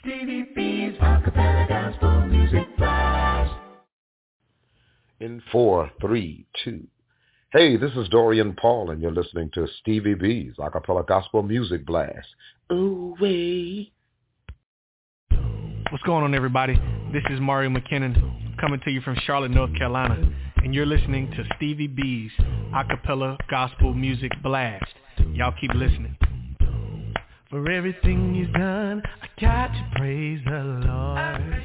[SPEAKER 16] Stevie B's Acappella Gospel Music Blast.
[SPEAKER 17] In four, three, two. Hey, this is Dorian Paul, and you're listening to Stevie B's Acappella Gospel Music Blast. Ooh, wee.
[SPEAKER 7] What's going on, everybody? This is Mario McKinnon coming to you from Charlotte, North Carolina, and you're listening to Stevie B's Acappella Gospel Music Blast. Y'all keep listening.
[SPEAKER 5] For everything he's done, I got to praise the Lord.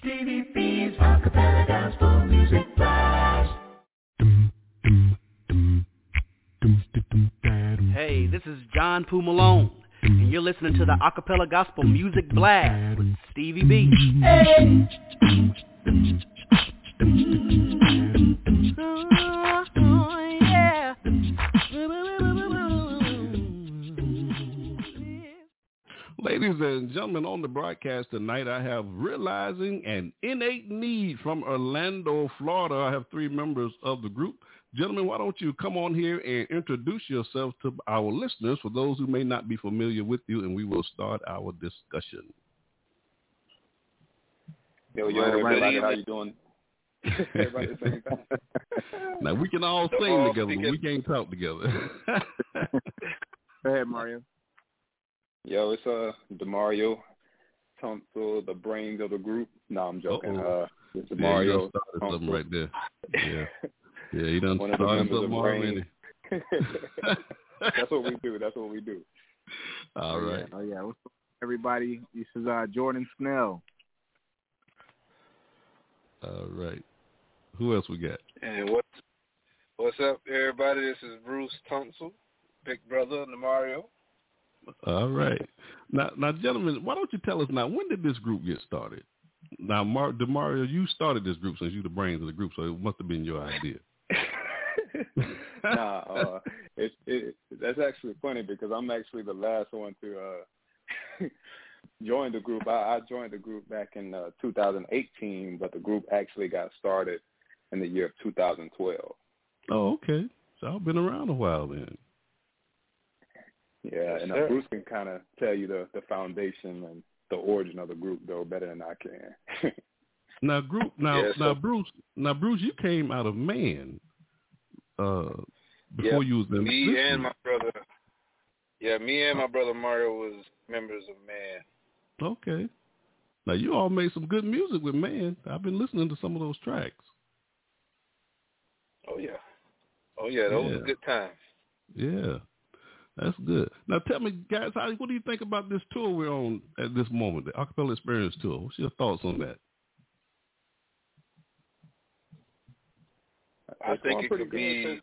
[SPEAKER 16] Stevie B's Acappella Gospel Music Blast.
[SPEAKER 8] Hey, this is John Poo Malone and you're listening to the Acappella Gospel Music Blast with Stevie B. Hey.
[SPEAKER 2] Ladies and gentlemen, on the broadcast tonight, I have realizing an innate need from Orlando, Florida. I have three members of the group. Gentlemen, why don't you come on here and introduce yourself to our listeners for those who may not be familiar with you, and we will start our discussion.
[SPEAKER 18] Yo, yo, everybody, how you doing? everybody the same
[SPEAKER 2] now, we can all so, sing together, but we can't talk together.
[SPEAKER 18] Go ahead, Mario. Yo, it's uh Demario Tunsil, the brains of the group. No, I'm joking. Uh-oh. Uh, it's Demario.
[SPEAKER 2] Yeah, something right there. Yeah. Yeah, he done One started something already.
[SPEAKER 18] That's what we do. That's what we do.
[SPEAKER 2] All right.
[SPEAKER 18] Oh yeah. Oh, yeah. What's up, everybody? This is uh, Jordan Snell.
[SPEAKER 2] All right. Who else we got?
[SPEAKER 19] And what's what's up, everybody? This is Bruce Tunsil, big brother Mario.
[SPEAKER 2] All right. Now, now, gentlemen, why don't you tell us now? When did this group get started? Now, Mar- Demario, you started this group since you're the brains of the group, so it must have been your idea.
[SPEAKER 18] Nah, uh, it, it, that's actually funny because I'm actually the last one to uh, join the group. I, I joined the group back in uh, 2018, but the group actually got started in the year of 2012.
[SPEAKER 2] Oh, okay. So I've been around a while then.
[SPEAKER 18] Yeah, and uh, Bruce can kind of tell you the the foundation and the origin of the group though better than I can.
[SPEAKER 2] now, group. Now, yeah, so, now, Bruce. Now, Bruce, you came out of man uh, before
[SPEAKER 19] yeah,
[SPEAKER 2] you was in
[SPEAKER 19] me and my brother. Yeah, me and my brother Mario was members of Man.
[SPEAKER 2] Okay. Now, you all made some good music with Man. I've been listening to some of those tracks.
[SPEAKER 19] Oh yeah. Oh yeah, those
[SPEAKER 2] Yeah.
[SPEAKER 19] were good times.
[SPEAKER 2] Yeah, that's good. Now tell me, guys, how, what do you think about this tour we're on at this moment, the Acapella Experience Tour? What's your thoughts on that?
[SPEAKER 19] I think it could be.
[SPEAKER 18] too.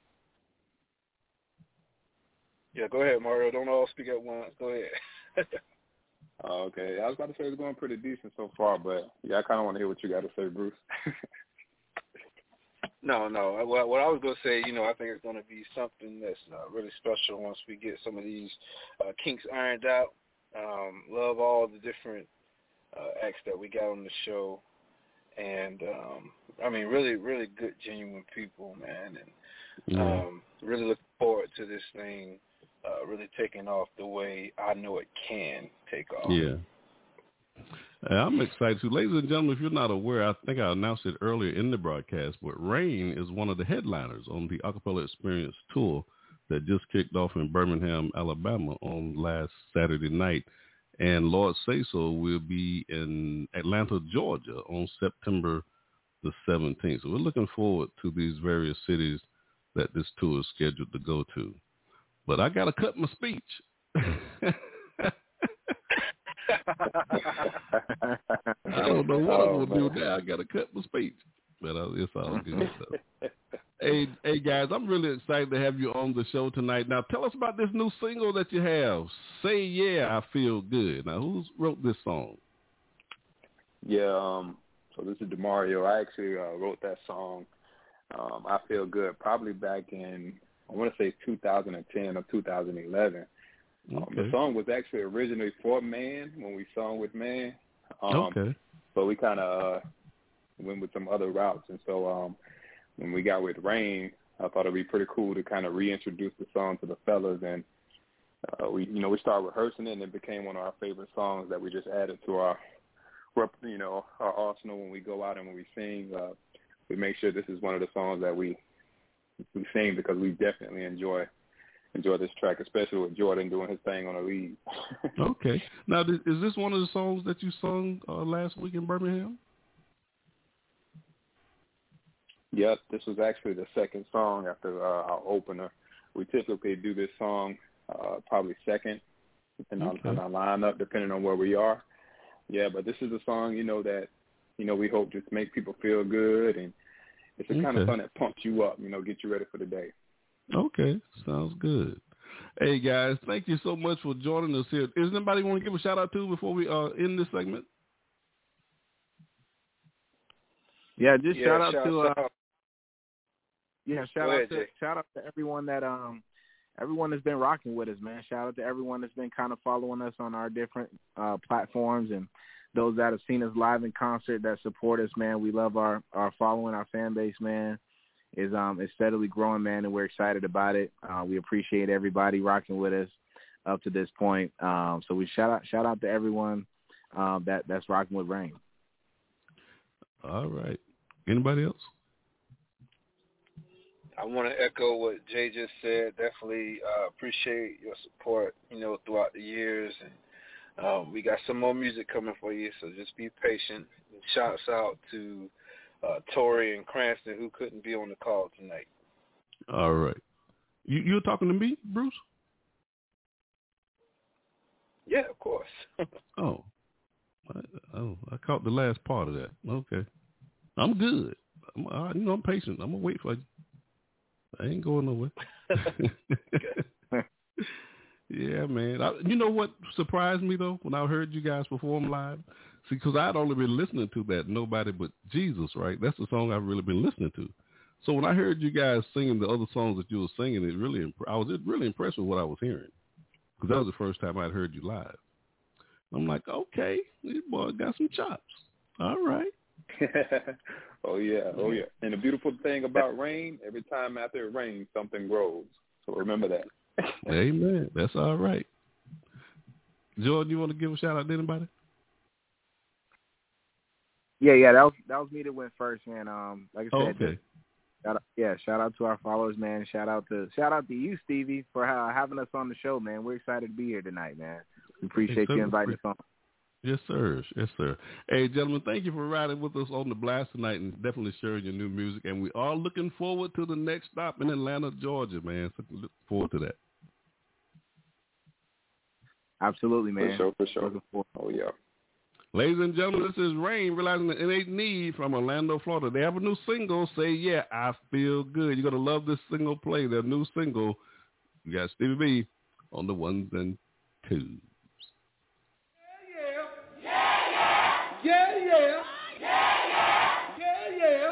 [SPEAKER 19] Yeah, go ahead, Mario. Don't all speak at once. Go ahead.
[SPEAKER 18] Oh, okay. I was about to say it's going pretty decent so far, but yeah, I kind of want to hear what you got to say, Bruce.
[SPEAKER 19] No, no. What, what I was going to say, you know, I think it's going to be something that's uh, really special once we get some of these uh, kinks ironed out. Um, love all the different uh, acts that we got on the show, and um, I mean, really, really good, genuine people, man, and um, really look forward to this thing uh, really taking off the way I know it can take off.
[SPEAKER 2] Yeah. I'm excited too. Ladies and gentlemen, if you're not aware, I think I announced it earlier in the broadcast, but Rain is one of the headliners on the Acapella Experience Tour that just kicked off in Birmingham, Alabama on last Saturday night. And Lord Say So will be in Atlanta, Georgia on September the 17th. So we're looking forward to these various cities that this tour is scheduled to go to. But I got to cut my speech. I don't know what I'm
[SPEAKER 18] Oh,
[SPEAKER 2] gonna do
[SPEAKER 18] oh,
[SPEAKER 2] now. I gotta cut my speech, but it's all good. So. hey, hey guys, I'm really excited to have you on the show tonight. Now, tell us about this new single that you have. Say yeah, I feel good. Now, who's wrote this song?
[SPEAKER 18] Yeah, um, so this is Demario. I actually uh, wrote that song. Um, I feel good probably back in I want to say 2010 or 2011. Um, the song was actually originally for Man when we sung with Man. Um,
[SPEAKER 2] Okay.
[SPEAKER 18] But we kind of uh, went with some other routes, and so um, when we got with Rain, I thought it'd be pretty cool to kind of reintroduce the song to the fellas, and uh, we, you know, we started rehearsing it, and it became one of our favorite songs that we just added to our, you know, our arsenal when we go out and when we sing. Uh, we make sure this is one of the songs that we we sing because we definitely enjoy enjoy this track, especially with Jordan doing his thing on the lead.
[SPEAKER 2] Okay. Now, is this one of the songs that you sung uh, last week in Birmingham?
[SPEAKER 18] Yep, this was actually the second song after uh, our opener. We typically do this song uh, probably second in our,
[SPEAKER 2] Okay.
[SPEAKER 18] in our lineup, depending on where we are. Yeah, but this is a song, you know, that you know we hope just make people feel good, and it's the kind of song that pumps you up, you know, get you ready for the day.
[SPEAKER 2] Okay, sounds good. Hey guys, thank you so much for joining us here. Is anybody want to give a shout out to before we uh, end this segment?
[SPEAKER 20] Yeah, just
[SPEAKER 19] Yeah,
[SPEAKER 20] shout out
[SPEAKER 19] shouts
[SPEAKER 20] to uh,
[SPEAKER 19] out.
[SPEAKER 20] Yeah, shout
[SPEAKER 19] Go
[SPEAKER 20] out to
[SPEAKER 19] Jay.
[SPEAKER 20] shout out to everyone that um everyone that's been rocking with us, man. Shout out to everyone that's been kind of following us on our different uh platforms and those that have seen us live in concert that support us, man. We love our our following, our fan base, man. Is um is steadily growing, man, and we're excited about it. Uh, we appreciate everybody rocking with us up to this point. Um, so we shout out shout out to everyone um, that that's rocking with Rain.
[SPEAKER 2] All right. Anybody else?
[SPEAKER 19] I want to echo what Jay just said. Definitely uh, appreciate your support, you know, throughout the years. And um, we got some more music coming for you, so just be patient. And shouts out to uh, Tori and Cranston who couldn't be on the call tonight.
[SPEAKER 2] All right. You you were talking to me, Bruce?
[SPEAKER 19] Yeah, of course.
[SPEAKER 2] Oh. I, oh, I caught the last part of that. Okay. I'm good. I'm, I, you know, I'm patient. I'm gonna wait for you. I ain't going nowhere. yeah, man. I, you know what surprised me though when I heard you guys perform live? See, because I'd only been listening to that "Nobody But Jesus," right? That's the song I've really been listening to. So when I heard you guys singing the other songs that you were singing, it really imp- I was really impressed with what I was hearing because that was the first time I'd heard you live. I'm like, okay, this boy got some chops. All right.
[SPEAKER 18] oh yeah, oh yeah. And the beautiful thing about rain, every time after it rains, something grows. So remember that.
[SPEAKER 2] Amen. That's all right. Jordan, you want to give a shout out to anybody?
[SPEAKER 20] Yeah, yeah, that was that was me that went first, man. Um, like I
[SPEAKER 2] Oh,
[SPEAKER 20] said,
[SPEAKER 2] okay.
[SPEAKER 20] Shout out, yeah, shout out to our followers, man. Shout out to shout out to you, Stevie, for uh, having us on the show, man. We're excited to be here tonight, man. We appreciate you inviting us on.
[SPEAKER 2] Yes, sir. Yes, sir. Hey, gentlemen, thank you for riding with us on the blast tonight and definitely sharing your new music. And we are looking forward to the next stop in Atlanta, Georgia, man. So look forward to that.
[SPEAKER 20] Absolutely, man.
[SPEAKER 18] For sure, for sure. Oh, yeah.
[SPEAKER 2] Ladies and gentlemen, this is Rain realizing the innate need from Orlando, Florida. They have a new single, Say Yeah, I Feel Good. You're going to love this single play, their new single. You got Stevie B on the ones and twos.
[SPEAKER 21] yeah. Yeah, yeah. Yeah, yeah.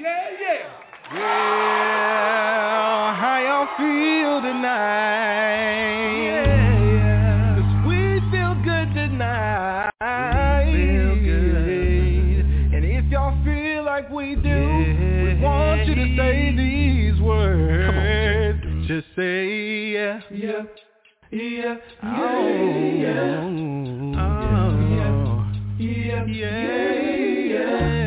[SPEAKER 21] Yeah, yeah. Yeah,
[SPEAKER 3] yeah. How y'all feel tonight?
[SPEAKER 21] Yeah.
[SPEAKER 3] Cause we feel good tonight. We feel good. And if y'all feel like we do, we want you to say these words. Come on, just say yeah. Yeah. Yeah. yeah. Oh. Yeah. Oh. Yeah yeah, yeah.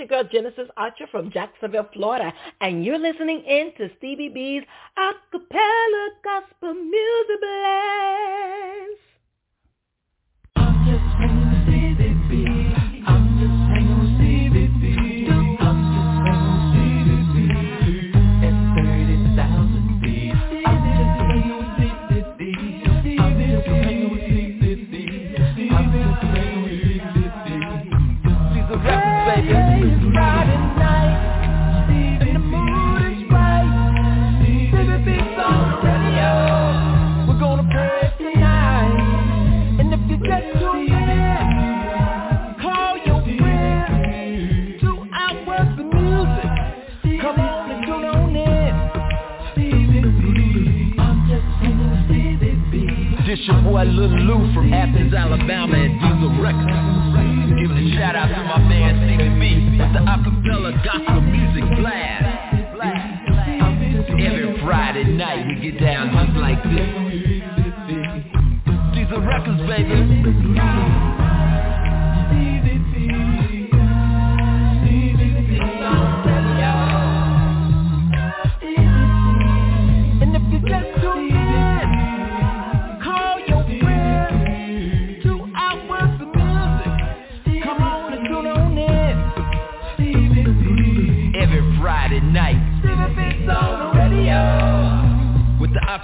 [SPEAKER 22] your girl Genesis Archer from Jacksonville, Florida, and you're listening in to Stevie B's
[SPEAKER 23] Boy Lil Lou from Athens, Alabama at Diesel Records. Giving a shout out to my man CB with the acapella gospel music blast. Every Friday night we get down just like this. Diesel Records, baby.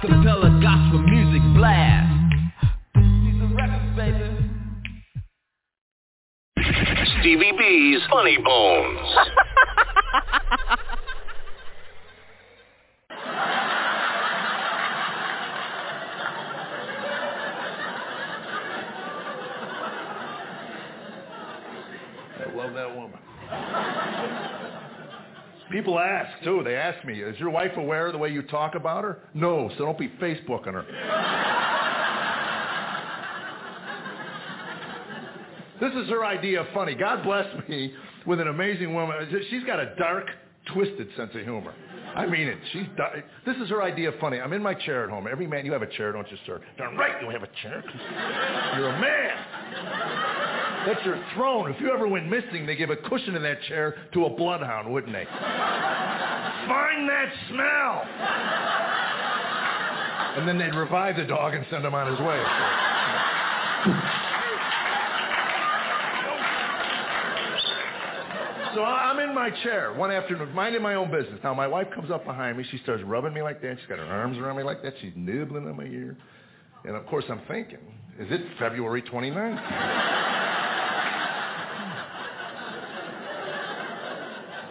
[SPEAKER 23] Acapella
[SPEAKER 24] too. They ask me, "Is your wife aware of the way you talk about her?" No, so don't be Facebooking her. this is her idea of funny. God bless me with an amazing woman. She's got a dark, twisted sense of humor. I mean it. She's di- this is her idea of funny. I'm in my chair at home. Every man, you have a chair, don't you, sir? Darn right, you have a chair. You're a man. That's your throne. If you ever went missing, they give a cushion in that chair to a bloodhound, wouldn't they? Find that smell. And then they'd revive the dog and send him on his way. So I'm in my chair one afternoon, minding my own business. Now my wife comes up behind me. She starts rubbing me like that. She's got her arms around me like that. She's nibbling on my ear. And of course I'm thinking, is it February 29th?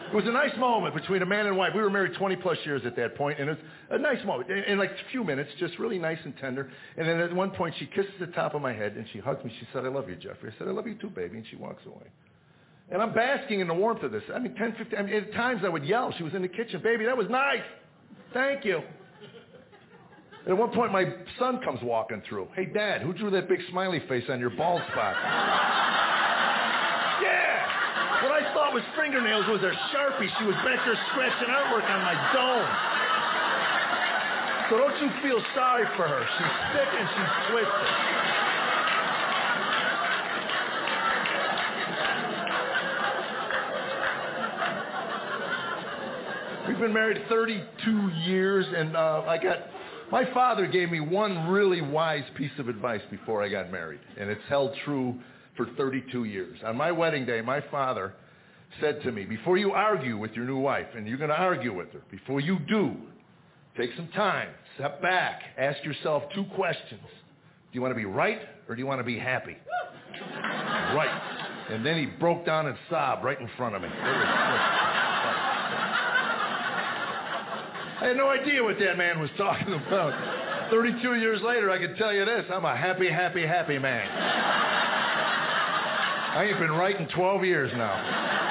[SPEAKER 24] It was a nice moment between a man and wife. We were married 20 plus years at that point, and it was a nice moment. In, in like a few minutes, just really nice and tender. And then at one point, she kisses the top of my head, and she hugs me. She said, I love you, Jeffrey. I said, I love you too, baby. And she walks away. And I'm basking in the warmth of this. I mean, 10, 15, I mean, at times I would yell. She was in the kitchen. Baby, that was nice. Thank you. And at one point, my son comes walking through. Hey, Dad, who drew that big smiley face on your bald spot? Thought was fingernails was her Sharpie. She was back there scratching artwork on my dome. So don't you feel sorry for her. She's sick and she's twisted. We've been married 32 years, and uh, I got my father gave me one really wise piece of advice before I got married, and it's held true for 32 years. On my wedding day, my father said to me, before you argue with your new wife, and you're going to argue with her, before you do, take some time, step back, ask yourself two questions. Do you want to be right or do you want to be happy? right. And then he broke down and sobbed right in front of me. I had no idea what that man was talking about. 32 years later, I can tell you this. I'm a happy, happy, happy man. I ain't been right in 12 years now.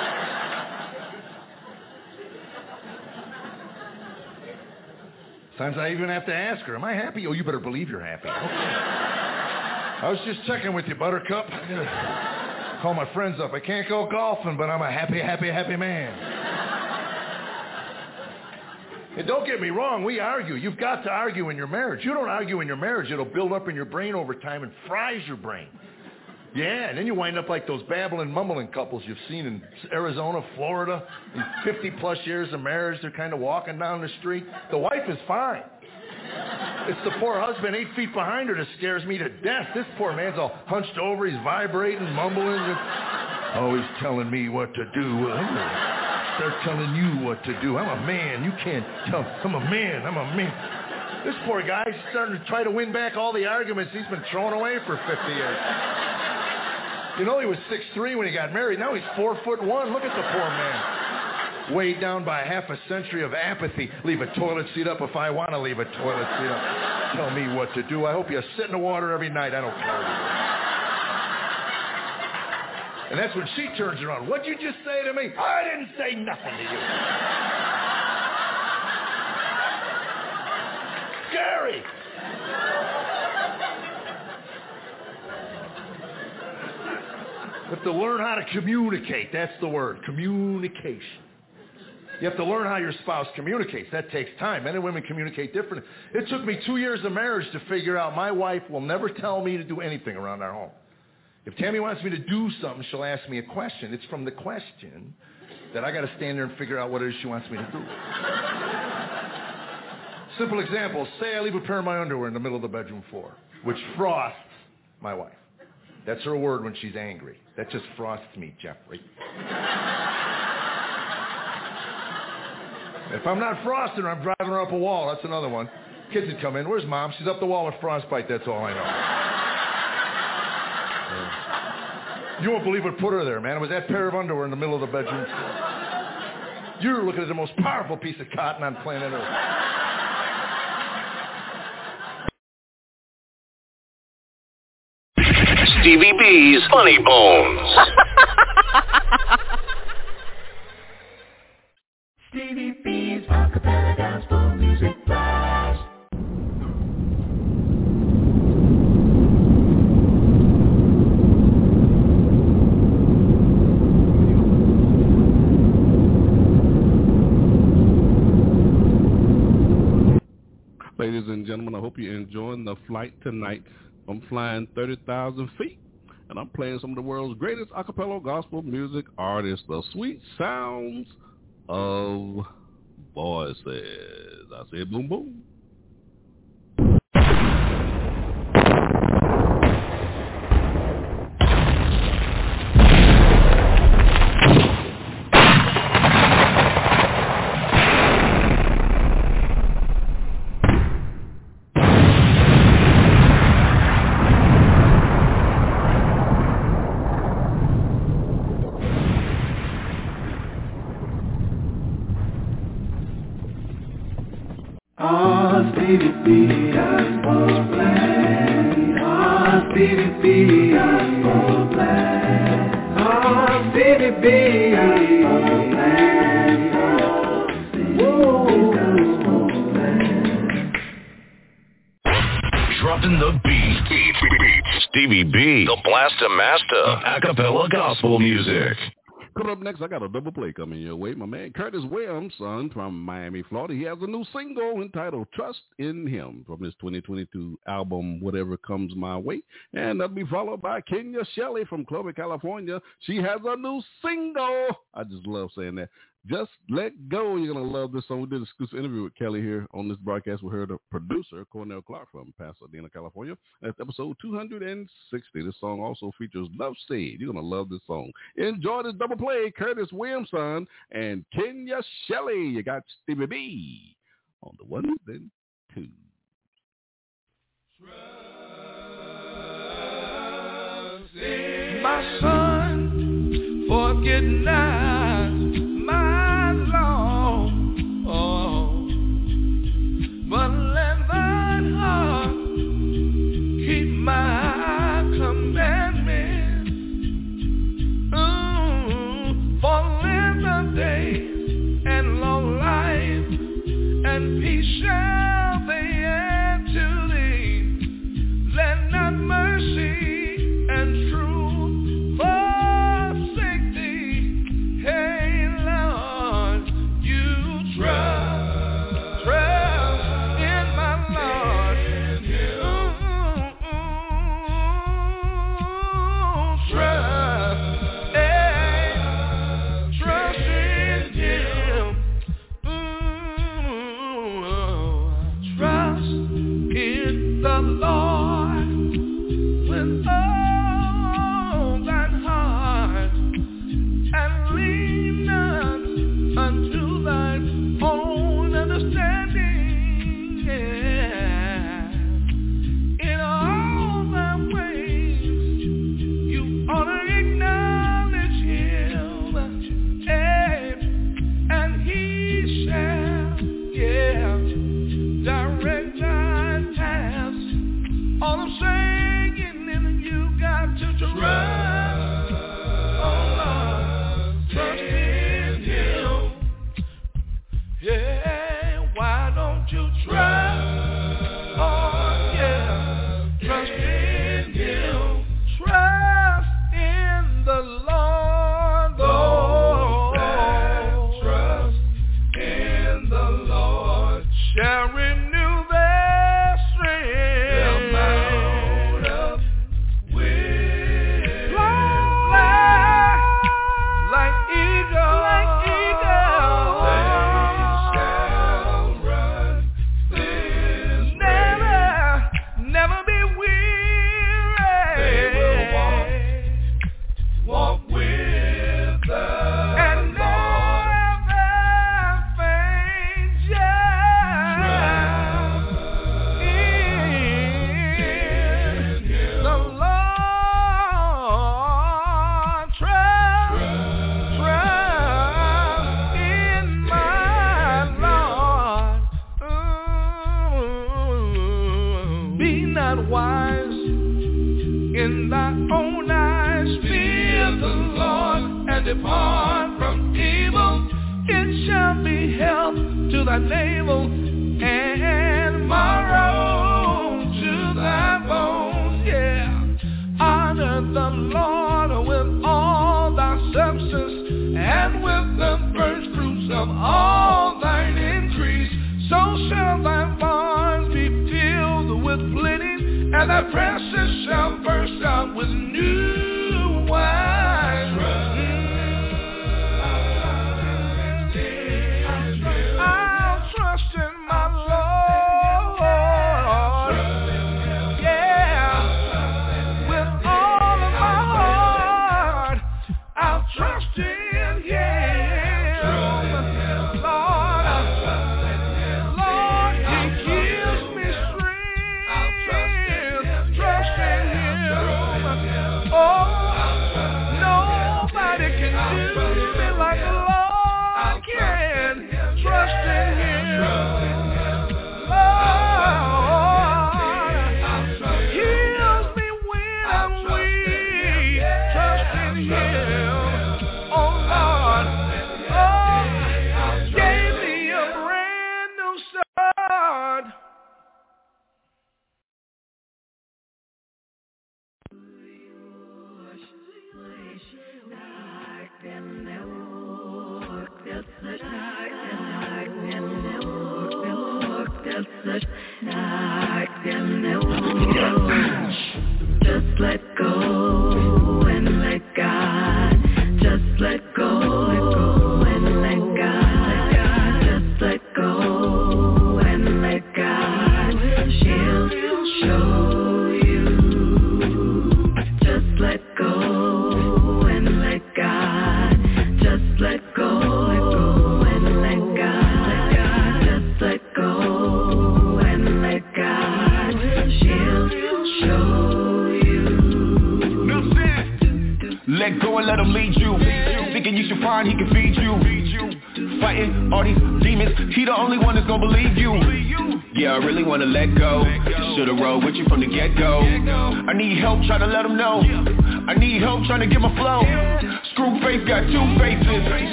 [SPEAKER 24] Sometimes I even have to ask her, am I happy? Oh, you better believe you're happy. Okay. I was just checking with you, Buttercup. I gotta call my friends up. I can't go golfing, but I'm a happy, happy, happy man. And don't get me wrong, we argue. You've got to argue in your marriage. You don't argue in your marriage, it'll build up in your brain over time and fries your brain. Yeah, and then you wind up like those babbling, mumbling couples you've seen in Arizona, Florida. These 50 plus years of marriage, they're kind of walking down the street. The wife is fine. It's the poor husband eight feet behind her that scares me to death. This poor man's all hunched over, he's vibrating, mumbling. Always telling me what to do. I'm telling you what to do. I'm a man. You can't tell. I'm a man. I'm a man. This poor guy's starting to try to win back all the arguments he's been throwing away for 50 years. You know he was six three when he got married. Now he's 4 foot 1. Look at the poor man. Weighed down by half a century of apathy. Leave a toilet seat up if I want to leave a toilet seat up. Tell me what to do. I hope you sit in the water every night. I don't care. And that's when she turns around. What'd you just say to me? I didn't say nothing to you. Scary. You have to learn how to communicate. That's the word, communication. You have to learn how your spouse communicates. That takes time. Men and women communicate differently. It took me two years of marriage to figure out my wife will never tell me to do anything around our home. If Tammy wants me to do something, she'll ask me a question. It's from the question that I got to stand there and figure out what it is she wants me to do. Simple example. Say I leave a pair of my underwear in the middle of the bedroom floor, which frosts my wife. That's her word when she's angry. That just frosts me, Jeffrey. If I'm not frosting her, I'm driving her up a wall. That's another one. Kids would come in. Where's mom? She's up the wall with frostbite. That's all I know. You won't believe what put her there, man. It was that pair of underwear in the middle of the bedroom. You're looking at the most powerful piece of cotton on planet Earth.
[SPEAKER 4] Stevie B's Funny Bones.
[SPEAKER 16] Stevie B's acapella gospel music blast.
[SPEAKER 2] Ladies and gentlemen, I hope you're enjoying the flight tonight. I'm flying 30,000 feet, and I'm playing some of the world's greatest acapella gospel music artists, the sweet sounds of voices. I say boom, boom.
[SPEAKER 16] Gospel
[SPEAKER 4] music.
[SPEAKER 2] Coming up next, I got a double play coming your way. My man Curtis Williamson from Miami, Florida, he has a new single entitled Trust in Him from his 2022 album, Whatever Comes My Way. And that'll be followed by Kenya Shelley from Clover, California. She has a new single. I just love saying that. Just Let Go. You're going to love this song. We did an exclusive interview with Kelly here on this broadcast. We heard the producer, Cornell Clark from Pasadena, California. That's episode 260. This song also features Love Stage. You're going to love this song. Enjoy this double play. Curtis Williamson and Kenya Shelley. You got Stevie B on the one, then two.
[SPEAKER 3] My son, forget not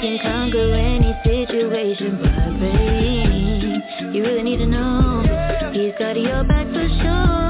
[SPEAKER 3] can
[SPEAKER 25] conquer any situation, but baby, you really need to know he's got your back for sure.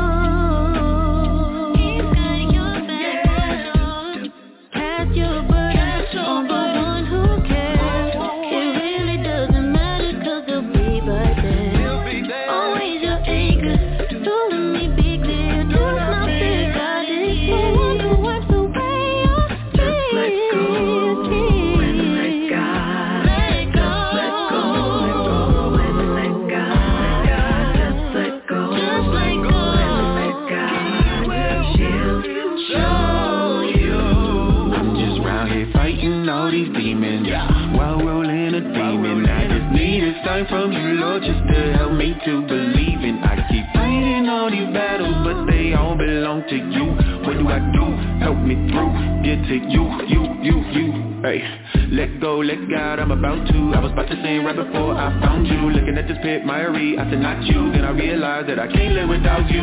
[SPEAKER 26] Hey, let go, let God, I'm about to. I was about to sing right before I found you. Looking at this pit, myri, I said not you. Then I realized that I can't live without you.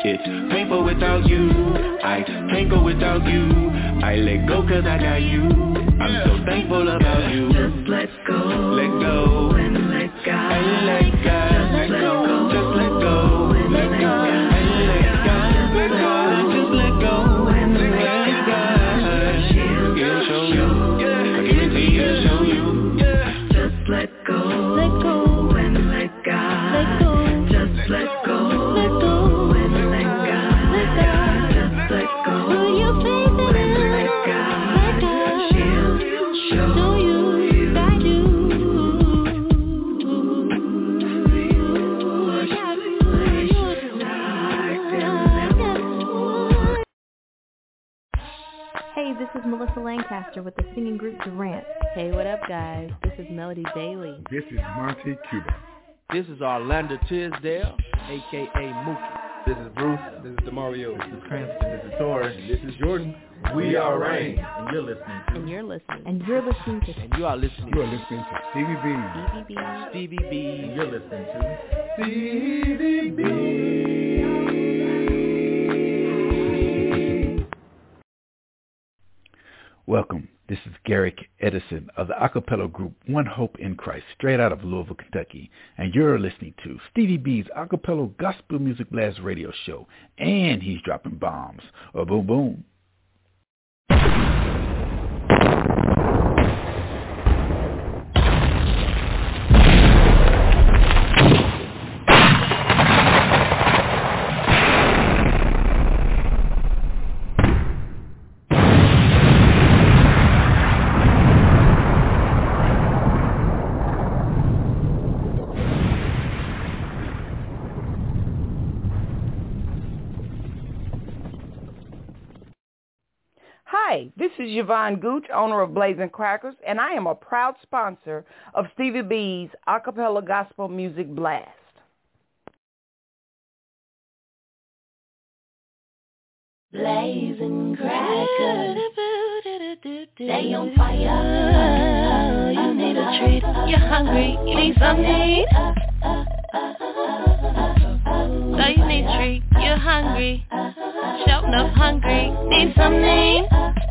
[SPEAKER 26] It's painful without you. I can't go without you. I let go cause I got you. I'm so thankful about you.
[SPEAKER 16] Just let go
[SPEAKER 26] Let go.
[SPEAKER 16] And let God
[SPEAKER 26] and let
[SPEAKER 27] guys? This is Melody Bailey.
[SPEAKER 28] This is Monty Cuba.
[SPEAKER 29] This is Orlando Tisdale, aka Mookie.
[SPEAKER 30] This is Bruce. This is Demario.
[SPEAKER 31] This is Cranston. This is Tori.
[SPEAKER 30] And this is Jordan.
[SPEAKER 31] We, we are Rain. And you're listening to.
[SPEAKER 27] And you're listening.
[SPEAKER 32] And you're listening to.
[SPEAKER 29] And you are listening.
[SPEAKER 28] You are listening to Stevie B.
[SPEAKER 27] Stevie B.
[SPEAKER 29] Stevie B.
[SPEAKER 31] And you're listening to.
[SPEAKER 28] Stevie B.
[SPEAKER 33] Welcome. This is Garrick Edison of the acapella group One Hope in Christ, straight out of Louisville, Kentucky. And you're listening to Stevie B's acappella gospel music blast radio show. And he's dropping bombs. Oh, boom, boom.
[SPEAKER 34] Hi, this is Yvonne Gooch, owner of Blazing Crackers, and I am a proud sponsor of Stevie B's Acappella Gospel Music Blast.
[SPEAKER 25] Blazing crackers, they on fire. You need a treat, you're hungry, you need something. So you need a treat, you're hungry, shouting up hungry, need something.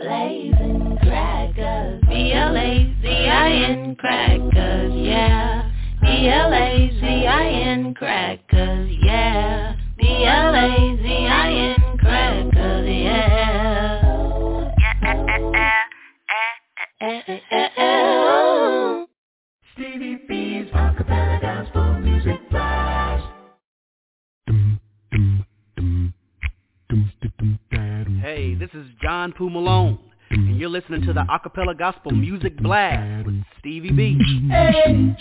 [SPEAKER 25] Blazing crackers, B-L-A-Z-I-N crackers, yeah. B-L-A-Z-I-N crackers, yeah. B-L-A-Z-I-N crackers, yeah.
[SPEAKER 35] Stevie
[SPEAKER 8] Hey, this is John Poo Malone, and you're listening to the Acappella Gospel Music Blast with Stevie B. Hey.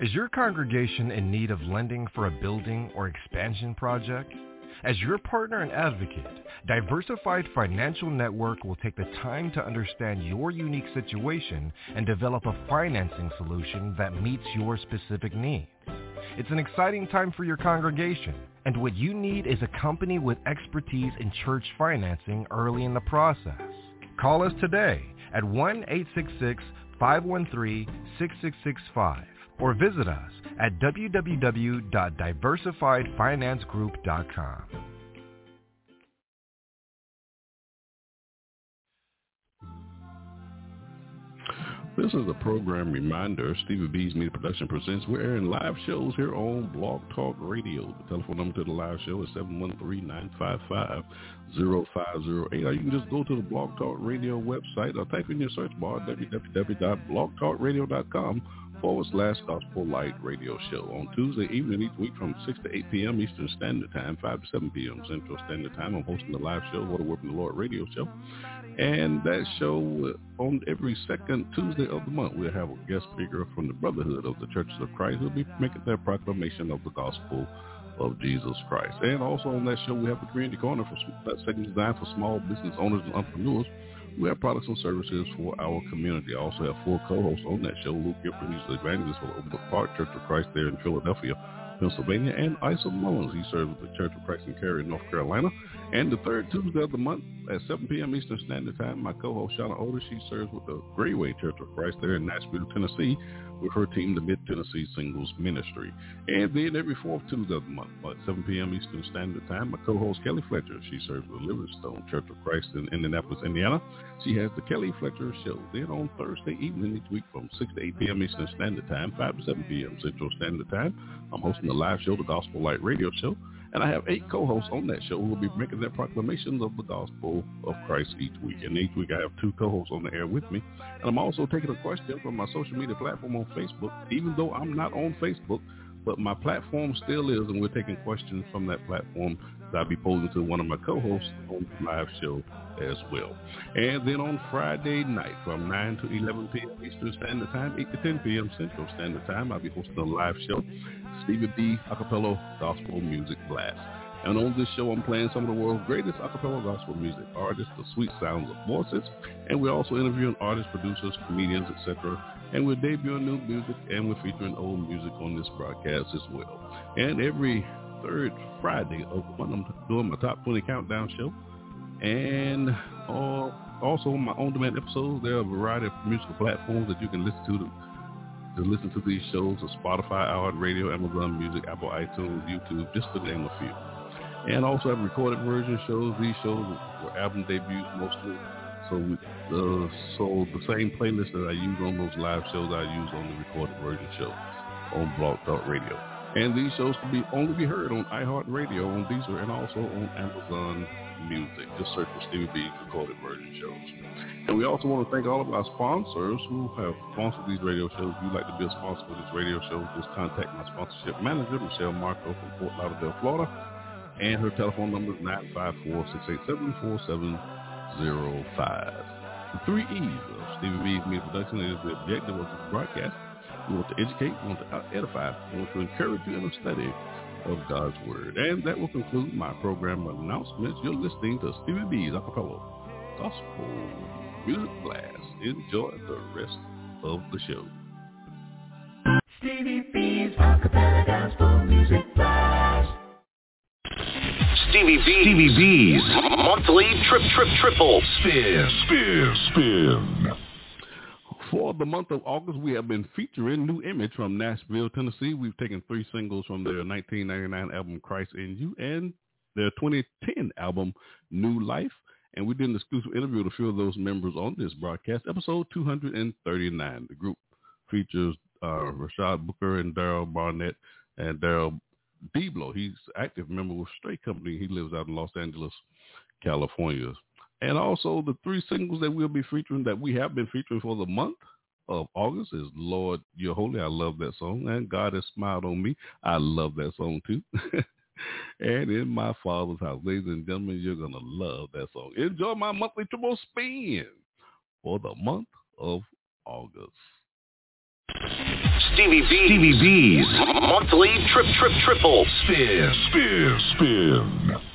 [SPEAKER 36] Is your congregation in need of lending for a building or expansion project? As your partner and advocate, Diversified Financial Network will take the time to understand your unique situation and develop a financing solution that meets your specific needs. It's an exciting time for your congregation, and what you need is a company with expertise in church financing early in the process. Call us today at 1-866-513-6665 or visit us at www.diversifiedfinancegroup.com.
[SPEAKER 2] This is a program reminder. Stevie B's Media Production presents. We're airing live shows here on Blog Talk Radio. The telephone number to the live show is 713-955-0508. Or you can just go to the Blog Talk Radio website or type in your search bar www.blogtalkradio.com forward slash gospel light radio show on Tuesday evening each week from 6 to 8 p.m. Eastern Standard Time, 5 to 7 p.m. Central Standard Time. I'm hosting the live show, What a Word from the Lord radio show. And that show on every second Tuesday of the month, we'll have a guest speaker from the Brotherhood of the Churches of Christ who'll be making their proclamation of the gospel of Jesus Christ. And also on that show, we have the Community Corner for that segment designed for small business owners and entrepreneurs. We have products and services for our community. I also have four co-hosts on that show. Luke Gifford, he's the evangelist for the Overbrook Park Church of Christ there in Philadelphia, Pennsylvania. And Isa Mullins, he serves the Church of Christ in Cary, North Carolina. And the third Tuesday of the month at 7 p.m. Eastern Standard Time, my co-host Shauna Otis, she serves with the Grayway Church of Christ there in Nashville, Tennessee, with her team, the Mid-Tennessee Singles Ministry. And then every fourth Tuesday of the month at 7 p.m. Eastern Standard Time, my co-host Kelly Fletcher, she serves with Livingstone Church of Christ in Indianapolis, Indiana. She has the Kelly Fletcher Show. Then on Thursday evening each week from 6 to 8 p.m. Eastern Standard Time, 5 to 7 p.m. Central Standard Time, I'm hosting the live show, the Gospel Light Radio Show. And I have eight co-hosts on that show who will be making their proclamations of the gospel of Christ each week. And each week I have two co-hosts on the air with me. And I'm also taking a question from my social media platform on Facebook, even though I'm not on Facebook, but my platform still is, and we're taking questions from that platform I'll be posing to one of my co-hosts on the live show as well. And then on Friday night from 9 to 11 p.m. Eastern Standard Time, 8 to 10 p.m. Central Standard Time, I'll be hosting a live show, Stevie B Acappella Gospel Music Blast. And on this show, I'm playing some of the world's greatest acapella gospel music artists, the sweet sounds of voices, and we're also interviewing artists, producers, comedians, etc. And we're debuting new music, and we're featuring old music on this broadcast as well. And every third Friday of the month, I'm doing my top 20 countdown show. And uh, also my on-demand episodes, there are a variety of musical platforms that you can listen to to, listen to these shows, on Spotify, iHeartRadio, Amazon Music, Apple iTunes, YouTube, just to name a few. And also have recorded version shows. These shows were album debuts mostly. So, we, uh, so the same playlist that I use on those live shows, I use on the recorded version shows on Blog Talk Radio. And these shows can be only be heard on iHeartRadio, on Deezer, and also on Amazon Music. Just search for Stevie B's recorded version shows. And we also want to thank all of our sponsors who have sponsored these radio shows. If you'd like to be a sponsor for this radio show, just contact my sponsorship manager, Michelle Marco from Fort Lauderdale, Florida. And her telephone number is 954-687-4705. The three E's of Stevie B's Media Production is the objective of this broadcast. We want to educate, we want to edify, we want to encourage you in the study of God's Word. And that will conclude my program announcements. You're listening to Stevie B's Acappella Gospel Music Blast. Enjoy the rest of the show.
[SPEAKER 10] Stevie B's Acappella Gospel Music Blast.
[SPEAKER 3] Stevie B. Stevie B's monthly trip trip triple spin spin spin.
[SPEAKER 2] For the month of August, we have been featuring Nu Image from Nashville, Tennessee. We've taken three singles from their 1999 album Christ N U and their 2010 album NU Life. And we did an exclusive interview with a few of those members on this broadcast, episode 239. The group features uh, Rashad Booker and Daryl Barnett and Daryl Deblo. He's active member with Straight Company. He lives out in Los Angeles, California. And also the three singles that we'll be featuring that we have been featuring for the month of August is Lord You're Holy. I love that song. And God has smiled on me. I love that song too. and in my father's house. Ladies and gentlemen, you're gonna love that song. Enjoy my monthly triple spin for the month of August.
[SPEAKER 3] Stevie B. Stevie B's monthly trip trip triple spin spin spin.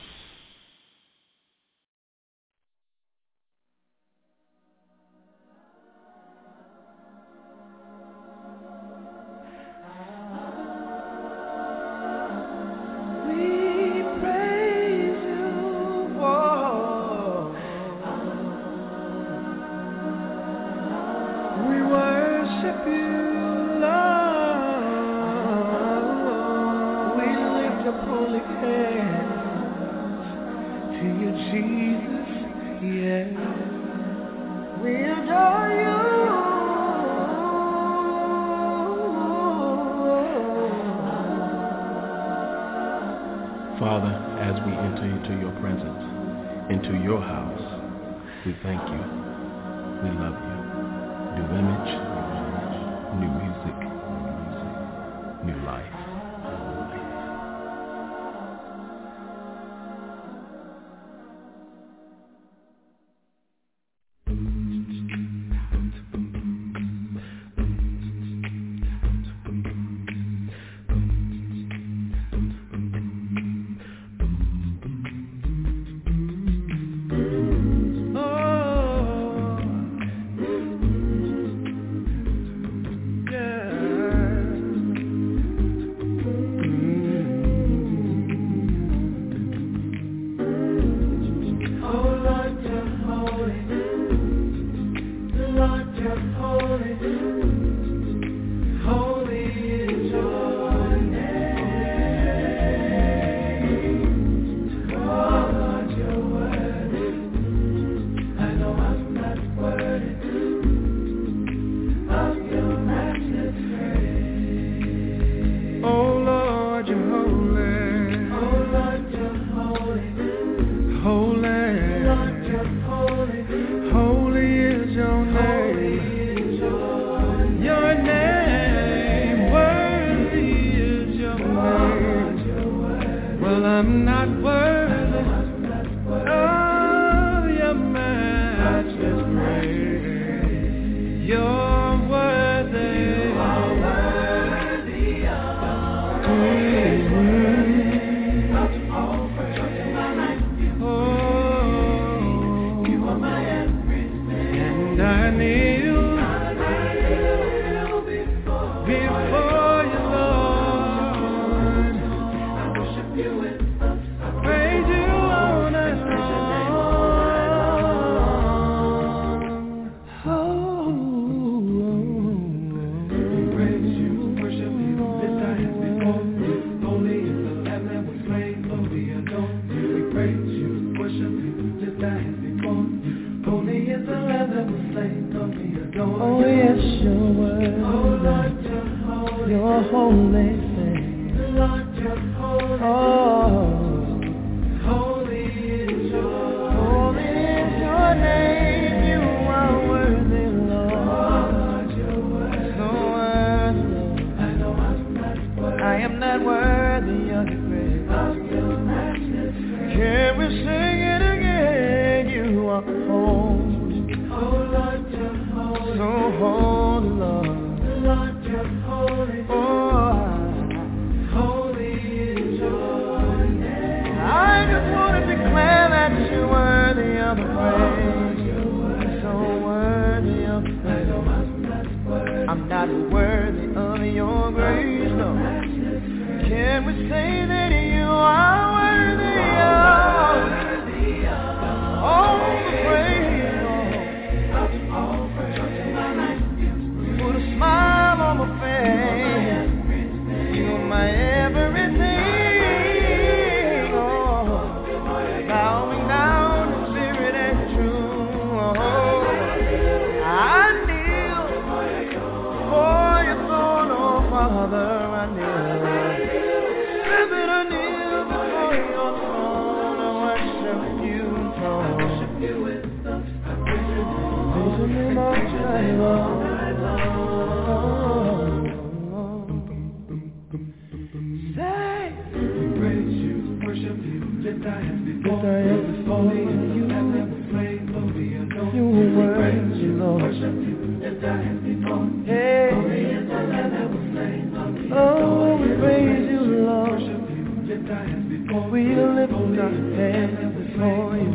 [SPEAKER 3] We'll lift our hands before you.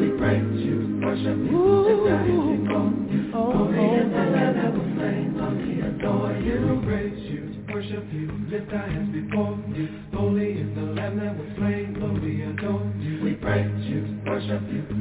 [SPEAKER 3] We praise you, worship you,
[SPEAKER 7] and I you.
[SPEAKER 3] Holy and unlevel flame, we adore
[SPEAKER 7] you.
[SPEAKER 3] We you, worship you, lift our hands before you. Holy is the Lamb that was slain, Lord, we adore
[SPEAKER 7] you. We
[SPEAKER 3] praise you, worship you.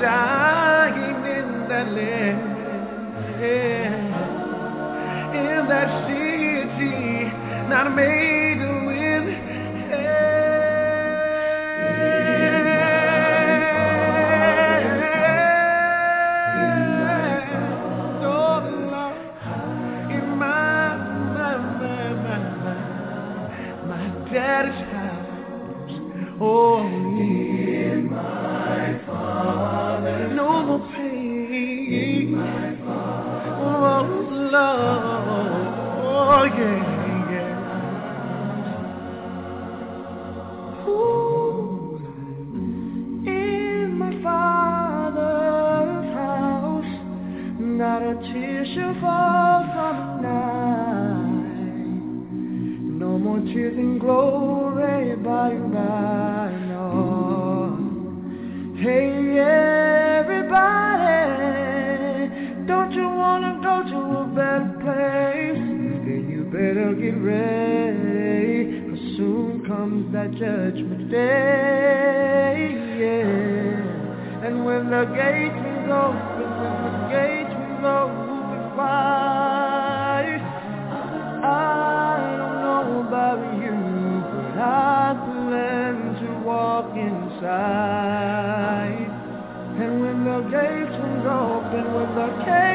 [SPEAKER 3] dying in that land. In that city, not made. judgment day. Yeah. And when the gate was open, when the gate was open wide, I don't know about you, but I plan to walk inside. And when the gate was open, when the gate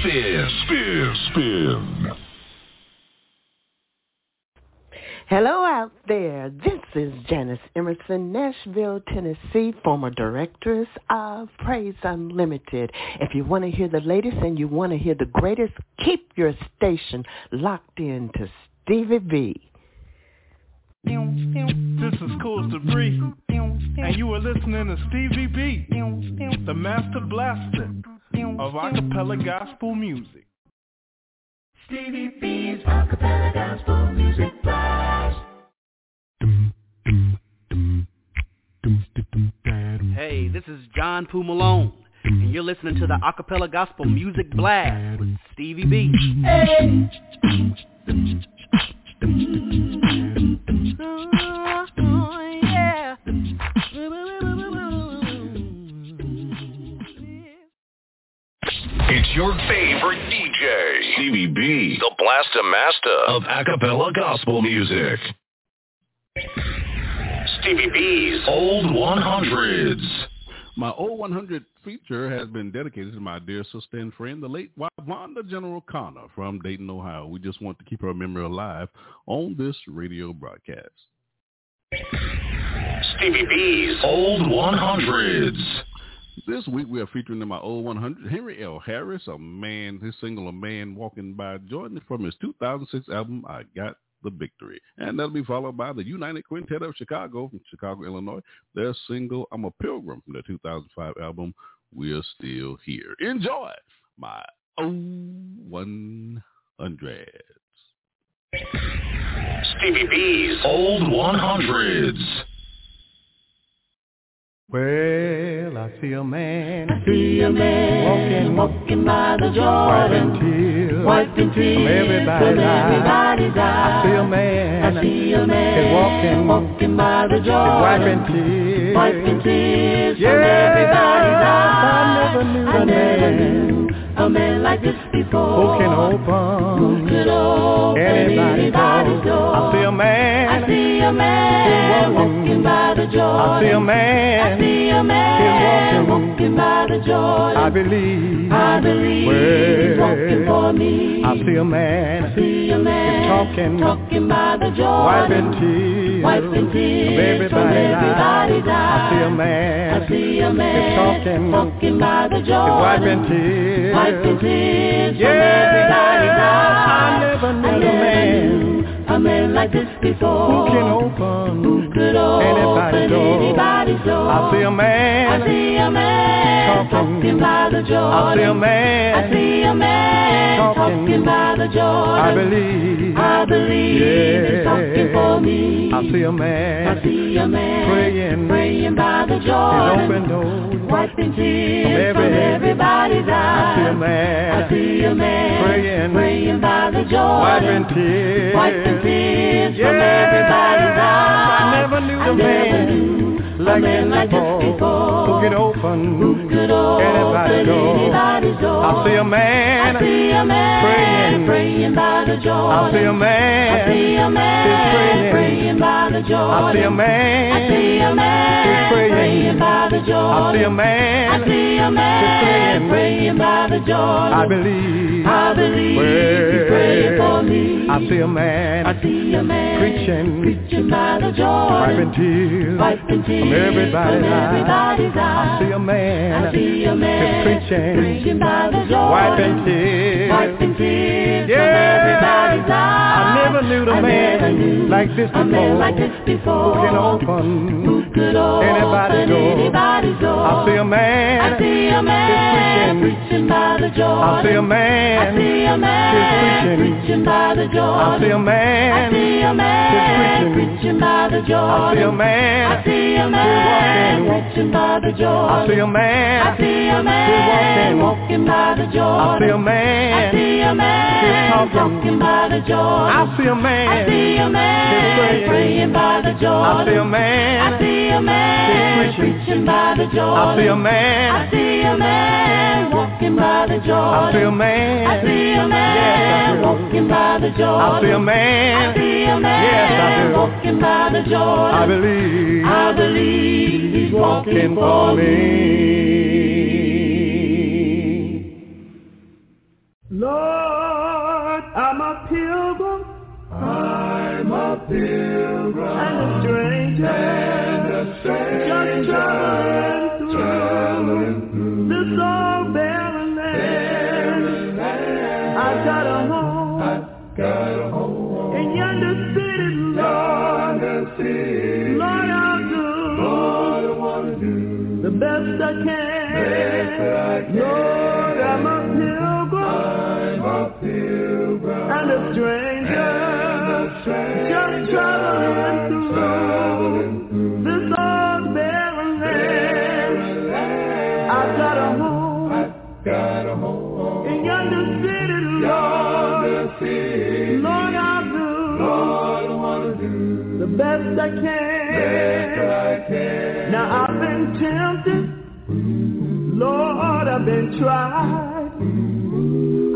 [SPEAKER 3] spin spin spin.
[SPEAKER 13] Hello out there. This is Janice Emerson, Nashville, Tennessee, former directress of Praise Unlimited. If you want to hear the latest and you want to hear the greatest, keep your station locked in to Stevie B.
[SPEAKER 7] This is Cool Debris, and you are listening to Stevie B, the master blaster of acapella gospel music.
[SPEAKER 25] Stevie B's acappella gospel music blast.
[SPEAKER 8] Hey, this is John Poo Malone, and you're listening to the Acappella Gospel Music Blast with Stevie B.
[SPEAKER 3] It's your favorite DJ, Stevie B, the Blaster Master of acapella gospel music. Stevie B's Old 100s.
[SPEAKER 2] My old 100 feature has been dedicated to my dear sister and friend, the late Wanda General Connor from Dayton, Ohio. We just want to keep her memory alive on this radio broadcast.
[SPEAKER 3] Stevie B's Old 100s.
[SPEAKER 2] This week we are featuring in my old 100 Henry L. Harris, a man, his single "A Man Walking By," joined from his 2006 album "I Got the Victory," and that'll be followed by the United Quintet of Chicago from Chicago, Illinois. Their single "I'm a Pilgrim" from their 2005 album "We're Still Here." Enjoy my old 100s.
[SPEAKER 3] Stevie B's Old 100s.
[SPEAKER 28] Well, I see a man.
[SPEAKER 25] I see a man
[SPEAKER 28] walking,
[SPEAKER 25] walking by the Jordan,
[SPEAKER 28] wiping tears,
[SPEAKER 25] wiping tears
[SPEAKER 28] from everybody's,
[SPEAKER 25] everybody's
[SPEAKER 28] eyes. I see a man.
[SPEAKER 25] I see a man
[SPEAKER 28] walking,
[SPEAKER 25] walking by the Jordan,
[SPEAKER 28] wiping tears,
[SPEAKER 25] wiping tears
[SPEAKER 28] yeah,
[SPEAKER 25] from everybody's eyes.
[SPEAKER 28] I never knew
[SPEAKER 25] I
[SPEAKER 28] a
[SPEAKER 25] never
[SPEAKER 28] man
[SPEAKER 25] knew a man like this before.
[SPEAKER 28] who can open,
[SPEAKER 25] Who could open
[SPEAKER 28] anybody's
[SPEAKER 25] anybody's
[SPEAKER 28] door.
[SPEAKER 25] door.
[SPEAKER 28] I see a man.
[SPEAKER 25] I see a man
[SPEAKER 28] walking,
[SPEAKER 25] walking the Jordan.
[SPEAKER 28] I see a man.
[SPEAKER 25] I see a man
[SPEAKER 28] He's walking,
[SPEAKER 25] walking by the Jordan.
[SPEAKER 28] I believe.
[SPEAKER 25] I believe he's walking for me.
[SPEAKER 28] I see a man.
[SPEAKER 25] I see a man
[SPEAKER 28] He's talking,
[SPEAKER 25] talking by the Jordan.
[SPEAKER 28] wiping tears,
[SPEAKER 25] wiping tears
[SPEAKER 28] from everybody's,
[SPEAKER 25] from everybody's
[SPEAKER 28] eyes. I see a man.
[SPEAKER 25] I see a man
[SPEAKER 28] He's talking,
[SPEAKER 25] talking by the
[SPEAKER 28] he's
[SPEAKER 25] Jordan.
[SPEAKER 28] wiping tears,
[SPEAKER 25] wiping tears
[SPEAKER 28] yeah,
[SPEAKER 25] from everybody's eyes.
[SPEAKER 28] I never knew
[SPEAKER 25] I
[SPEAKER 28] a
[SPEAKER 25] never
[SPEAKER 28] man
[SPEAKER 25] knew a man like this before.
[SPEAKER 28] who can open,
[SPEAKER 25] Who could
[SPEAKER 28] anybody's
[SPEAKER 25] open
[SPEAKER 28] door.
[SPEAKER 25] anybody's door.
[SPEAKER 28] I see a man.
[SPEAKER 25] I see a man
[SPEAKER 28] talking,
[SPEAKER 25] talking by the Jordan.
[SPEAKER 28] I see a man.
[SPEAKER 25] I see a man
[SPEAKER 28] talking,
[SPEAKER 25] talking by the Jordan.
[SPEAKER 28] I believe.
[SPEAKER 25] I believe
[SPEAKER 28] yeah.
[SPEAKER 25] he's talking for me.
[SPEAKER 28] I see a man.
[SPEAKER 25] I see a man
[SPEAKER 28] praying,
[SPEAKER 25] praying by the Jordan.
[SPEAKER 28] open doors.
[SPEAKER 25] Wiping tears
[SPEAKER 28] From
[SPEAKER 25] from,
[SPEAKER 28] every-
[SPEAKER 25] everybody's
[SPEAKER 28] I see a
[SPEAKER 25] eyes.
[SPEAKER 28] man.
[SPEAKER 25] I see a man
[SPEAKER 28] praying,
[SPEAKER 25] praying by the Jordan.
[SPEAKER 28] wiping tears,
[SPEAKER 25] Wiping tears
[SPEAKER 28] yeah.
[SPEAKER 25] from everybody's eyes.
[SPEAKER 28] I never knew
[SPEAKER 25] I
[SPEAKER 28] a
[SPEAKER 25] never
[SPEAKER 28] man
[SPEAKER 25] knew
[SPEAKER 28] like
[SPEAKER 25] a man like
[SPEAKER 28] before,
[SPEAKER 25] this before.
[SPEAKER 28] who could open,
[SPEAKER 25] Who could open
[SPEAKER 28] anybody's door.
[SPEAKER 25] anybody's door.
[SPEAKER 28] I see a man,
[SPEAKER 25] I see a man
[SPEAKER 28] praying,
[SPEAKER 25] praying by the Jordan.
[SPEAKER 5] I see a man.
[SPEAKER 25] I see a man
[SPEAKER 5] praying.
[SPEAKER 25] praying by the Jordan.
[SPEAKER 5] I see a man.
[SPEAKER 25] I see a man
[SPEAKER 5] praying.
[SPEAKER 25] praying by the Jordan.
[SPEAKER 5] I see a man.
[SPEAKER 25] I see a man
[SPEAKER 5] praying.
[SPEAKER 25] praying by the Jordan.
[SPEAKER 5] I believe.
[SPEAKER 25] I believe he's praying for me.
[SPEAKER 5] I see a man.
[SPEAKER 25] I see a man
[SPEAKER 5] preaching.
[SPEAKER 25] preaching by the Jordan.
[SPEAKER 5] Wiping tears.
[SPEAKER 25] Wiping tears
[SPEAKER 5] everybody's,
[SPEAKER 25] everybody's
[SPEAKER 5] eyes. I see a man.
[SPEAKER 25] I see a man
[SPEAKER 5] preaching.
[SPEAKER 25] preaching by the Jordan.
[SPEAKER 5] Wiping tears.
[SPEAKER 25] Wiping tears
[SPEAKER 5] yeah.
[SPEAKER 25] from everybody's eyes.
[SPEAKER 5] I never knew the
[SPEAKER 25] I
[SPEAKER 5] man
[SPEAKER 25] knew
[SPEAKER 5] like this before.
[SPEAKER 25] A man like this before.
[SPEAKER 5] Who can open
[SPEAKER 25] Who could open
[SPEAKER 5] anybody's door.
[SPEAKER 25] anybody's door.
[SPEAKER 5] I see a man.
[SPEAKER 25] I see a man
[SPEAKER 5] preaching.
[SPEAKER 25] preaching by the Jordan.
[SPEAKER 5] I see a man.
[SPEAKER 25] I see a man
[SPEAKER 5] preaching.
[SPEAKER 25] preaching by the Jordan.
[SPEAKER 5] I see a man.
[SPEAKER 25] I see a man preaching by the Jordan.
[SPEAKER 5] I see a man.
[SPEAKER 25] I see a man preaching by the Jordan.
[SPEAKER 5] I see a man.
[SPEAKER 25] I see a man walking by the Jordan.
[SPEAKER 5] I see a man.
[SPEAKER 25] I see a man talking by the Jordan.
[SPEAKER 5] I see a man.
[SPEAKER 25] I see a man praying by the Jordan.
[SPEAKER 5] I see a man.
[SPEAKER 25] I see a man preaching by the Jordan.
[SPEAKER 5] I see a man.
[SPEAKER 25] I see a man walking by the Jordan.
[SPEAKER 5] I see a man.
[SPEAKER 25] I see a man
[SPEAKER 5] yes,
[SPEAKER 25] walking by the Jordan.
[SPEAKER 5] I see a man.
[SPEAKER 25] I see a man
[SPEAKER 5] yes, I do.
[SPEAKER 25] walking by the Jordan.
[SPEAKER 5] I believe.
[SPEAKER 25] I believe he's walking
[SPEAKER 5] for
[SPEAKER 25] me.
[SPEAKER 5] Lord, I'm a pilgrim.
[SPEAKER 25] A pilgrim
[SPEAKER 5] and a stranger,
[SPEAKER 25] and a stranger
[SPEAKER 5] just traveling through,
[SPEAKER 25] traveling through
[SPEAKER 5] this old barren land. I got a home,
[SPEAKER 25] I got a home
[SPEAKER 5] in yonder city, Lord.
[SPEAKER 25] city.
[SPEAKER 5] Lord, I'll do,
[SPEAKER 25] Lord, I wanna do
[SPEAKER 5] the best I can.
[SPEAKER 25] best I can.
[SPEAKER 5] Lord, I'm a pilgrim
[SPEAKER 25] I'm a pilgrim
[SPEAKER 5] and a stranger just traveling through, this old barren land. I got a home
[SPEAKER 25] got a home
[SPEAKER 5] in yonder city, Lord.
[SPEAKER 25] city.
[SPEAKER 5] Lord, I'll do
[SPEAKER 25] Lord, I wanna do
[SPEAKER 5] the best I.
[SPEAKER 25] I can.
[SPEAKER 5] Now I've been tempted, Lord, I've been tried.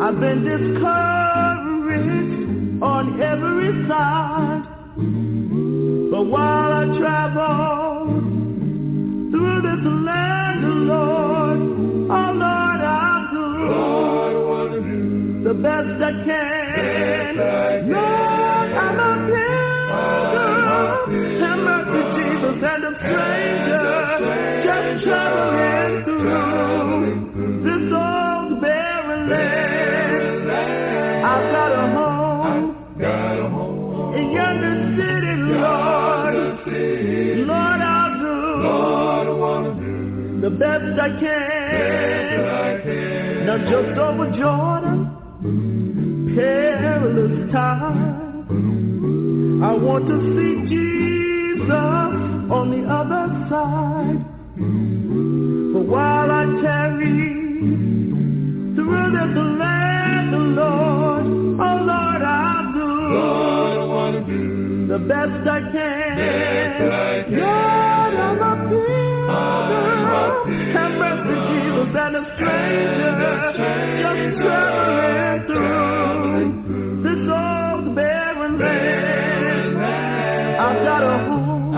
[SPEAKER 5] I've been discouraged on every side. But while I travel through this land, oh Lord, oh Lord, I'll do
[SPEAKER 25] Lord, I wanna do
[SPEAKER 5] the best I can. Best I can.
[SPEAKER 25] I can.
[SPEAKER 5] Now just over Jordan, perilous time. I want to see Jesus on the other side. But while I tarry through this land, Lord, oh Lord, I'll do
[SPEAKER 25] Lord, I do
[SPEAKER 5] the best I can.
[SPEAKER 25] best I can.
[SPEAKER 5] Lord, Have mercy, Jesus, and a stranger.
[SPEAKER 25] And a stranger.
[SPEAKER 5] Just traveling through this old barren land. I've got a home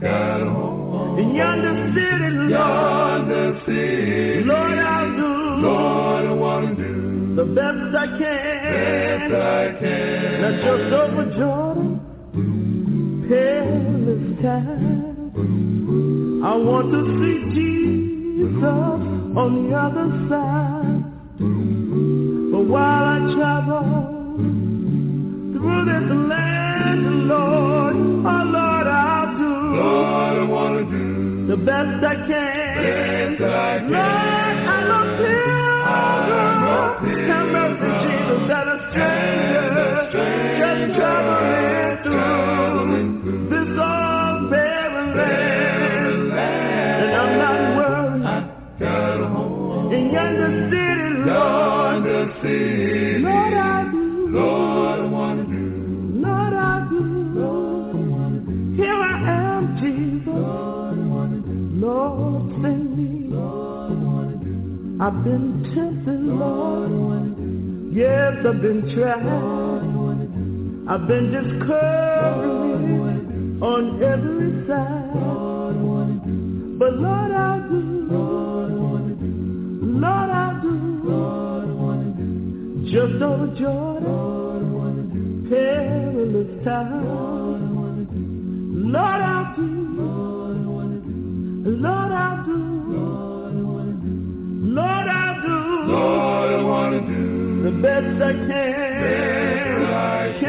[SPEAKER 25] got a home
[SPEAKER 5] in yonder city, Lord.
[SPEAKER 25] yonder city.
[SPEAKER 5] Lord, I'll do
[SPEAKER 25] Lord, I wanna do
[SPEAKER 5] the best I can.
[SPEAKER 25] best I can.
[SPEAKER 5] Now just over Jordan, perilous time. I want to see Jesus on the other side. But while I travel through this land, Lord, oh Lord, I'll do
[SPEAKER 25] Lord, I wanna do
[SPEAKER 5] the best I can.
[SPEAKER 25] best I can.
[SPEAKER 5] Lord, I'm a pilgrim. Have mercy, Jesus, and a stranger. Just traveling yonder city, Lord.
[SPEAKER 25] yonder city.
[SPEAKER 5] Lord, I do.
[SPEAKER 25] Lord, I do
[SPEAKER 5] Lord, I do.
[SPEAKER 25] Lord, I wanna do
[SPEAKER 5] Here I am, Jesus.
[SPEAKER 25] Lord, I wanna do
[SPEAKER 5] Lord, send me.
[SPEAKER 25] Lord, I wanna do
[SPEAKER 5] I've been tempted,
[SPEAKER 25] Lord, I do
[SPEAKER 5] Yes, I've been trying. I've been discouraged on every side. But Lord, do. Lord, Just over Jordan, perilous time. Lord, I'll do. Lord, I'll do. Lord, I'll do.
[SPEAKER 28] Lord, I wanna do
[SPEAKER 5] the best I can.
[SPEAKER 28] Best I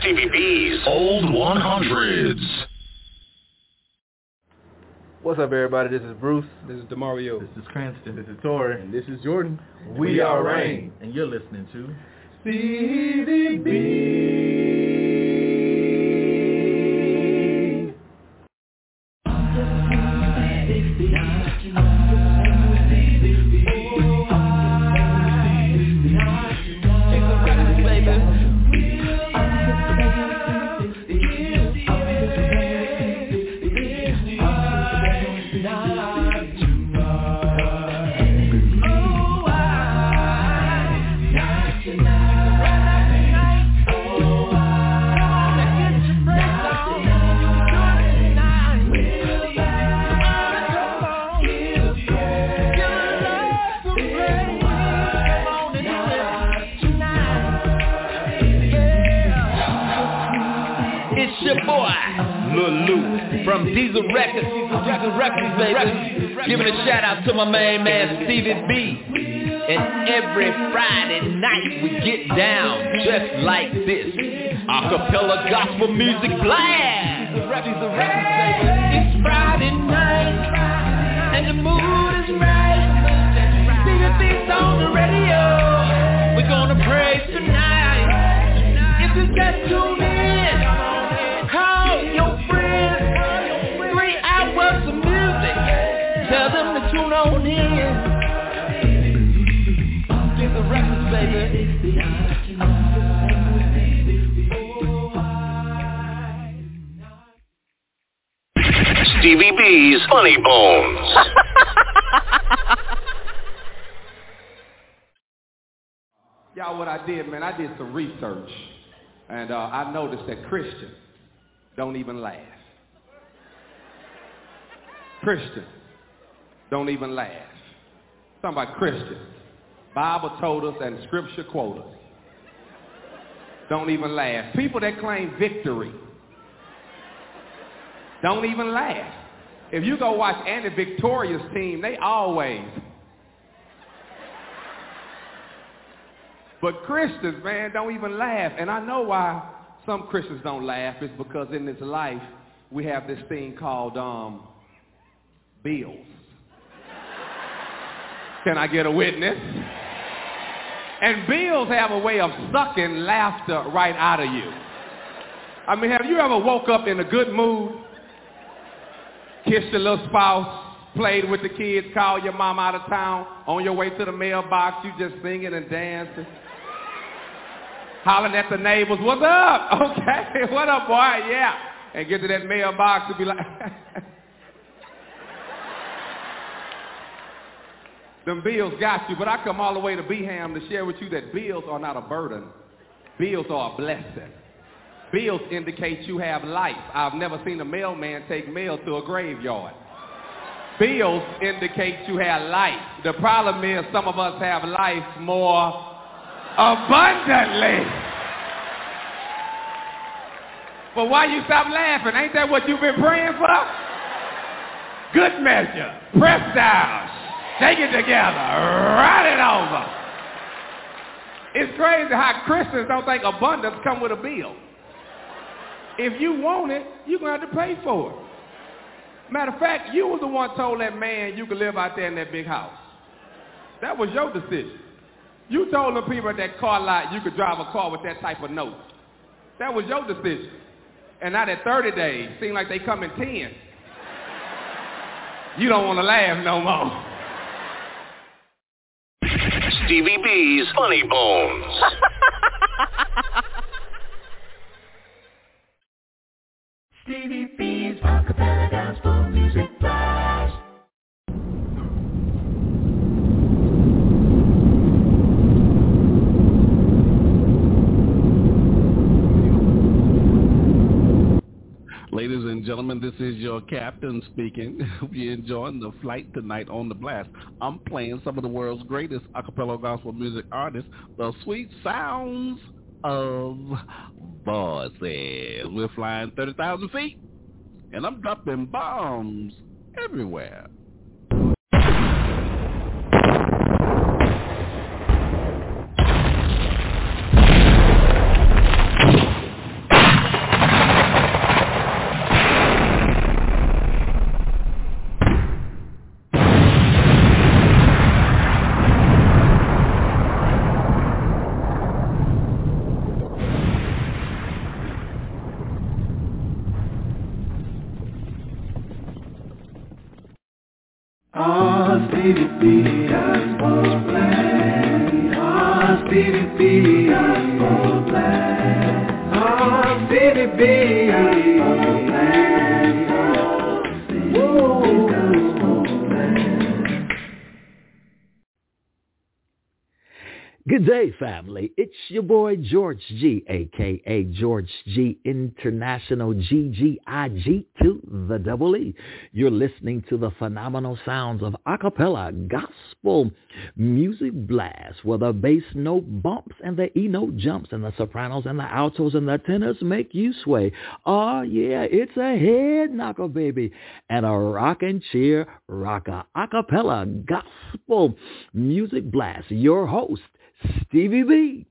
[SPEAKER 4] Stevie B's Old 100s.
[SPEAKER 37] What's up, everybody? This is Bruce.
[SPEAKER 38] This is Demario.
[SPEAKER 37] This is Cranston. This is Tori.
[SPEAKER 38] And this is Jordan.
[SPEAKER 37] We, we are Rain. And you're listening to
[SPEAKER 28] Stevie
[SPEAKER 1] from Diesel Records, Diesel Records, baby. Giving a shout out to my main man Stevie B. And every Friday night we get down just like this. Acappella gospel music blast. It's Friday night and the mood is right. Stevie B's on the radio. We're gonna praise tonight. If you just tune in,
[SPEAKER 4] Stevie B's Funny Bones.
[SPEAKER 39] Y'all, what I did, man, I did some research. And uh, I noticed that Christians don't even laugh. Christians don't even laugh. Talking about Christians. Bible told us and scripture quote us. Don't even laugh. People that claim victory don't even laugh. If you go watch Andy Victoria's team, they always. But Christians, man, don't even laugh. And I know why some Christians don't laugh. It's because in this life, we have this thing called um, bills. Can I get a witness? And bills have a way of sucking laughter right out of you. I mean, have you ever woke up in a good mood, kissed your little spouse, played with the kids, called your mom out of town, on your way to the mailbox, you just singing and dancing, hollering at the neighbors, what's up? Okay, what up, boy? Yeah. And get to that mailbox and be like, Them bills got you, but I come all the way to Beham to share with you that bills are not a burden. Bills are a blessing. Bills indicate you have life. I've never seen a mailman take mail to a graveyard. Bills indicate you have life. The problem is some of us have life more abundantly. But why you stop laughing? Ain't that what you've been praying for? Good measure. Press down. Take it together. Ride it over. It's crazy how Christians don't think abundance come with a bill. If you want it, you're going to have to pay for it. Matter of fact, you was the one told that man you could live out there in that big house. That was your decision. You told the people at that car lot you could drive a car with that type of note. That was your decision. And now that 30 days seem like they come in 10. You don't want to laugh no more.
[SPEAKER 4] Stevie B's Funny Bones.
[SPEAKER 10] Stevie B's Acappella Gospel Music Ladies and gentlemen, this is your
[SPEAKER 2] captain speaking. We're enjoying the flight tonight on the blast. I'm playing some of the world's greatest acappella gospel music artists, the Sweet Sounds of voices. We're flying 30,000 feet, and I'm dropping bombs everywhere.
[SPEAKER 7] Ah,
[SPEAKER 14] Good day, family. It's your boy George Gee, aka George Gee International GGIG to the double E. You're listening to the phenomenal sounds of acappella gospel music blast, where the bass note bumps and the E note jumps, and the sopranos and the altos and the tenors make you sway. Oh yeah, it's a head knocker, baby, and a rockin' cheer rocker acappella gospel music blast. Your host. Stevie B,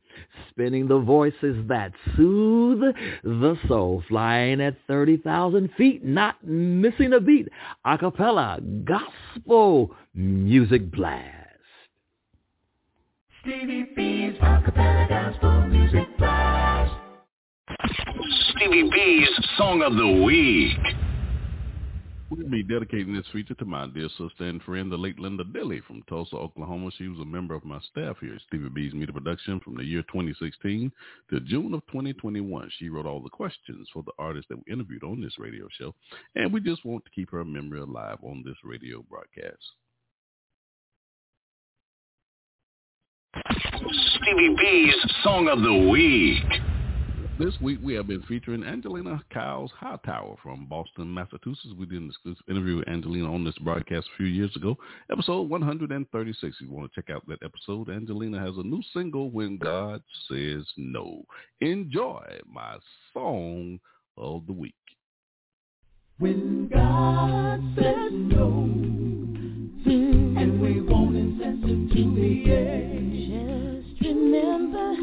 [SPEAKER 14] spinning the voices that soothe the soul, flying at 30,000 feet, not missing a beat. Acappella gospel music blast.
[SPEAKER 10] Stevie B's Acappella Gospel Music Blast.
[SPEAKER 4] Stevie B's Song of the Week.
[SPEAKER 2] We'll be dedicating this feature to my dear sister and friend, the late Linda Dilly from Tulsa, Oklahoma. She was a member of my staff here at Stevie B's Media Production from the year 2016 to June of 2021. She wrote all the questions for the artists that we interviewed on this radio show, and we just want to keep her memory alive on this radio broadcast.
[SPEAKER 4] Stevie B's Song of the Week.
[SPEAKER 2] This week we have been featuring Angelena Kyles Hightower from Boston, Massachusetts. We did an exclusive interview with Angelena on this broadcast a few years ago, episode 136. If you want to check out that episode, Angelena has a new single, When God Says No. Enjoy my song of the week.
[SPEAKER 7] When God says no, and we won't insist it to the edge,
[SPEAKER 12] Just remember,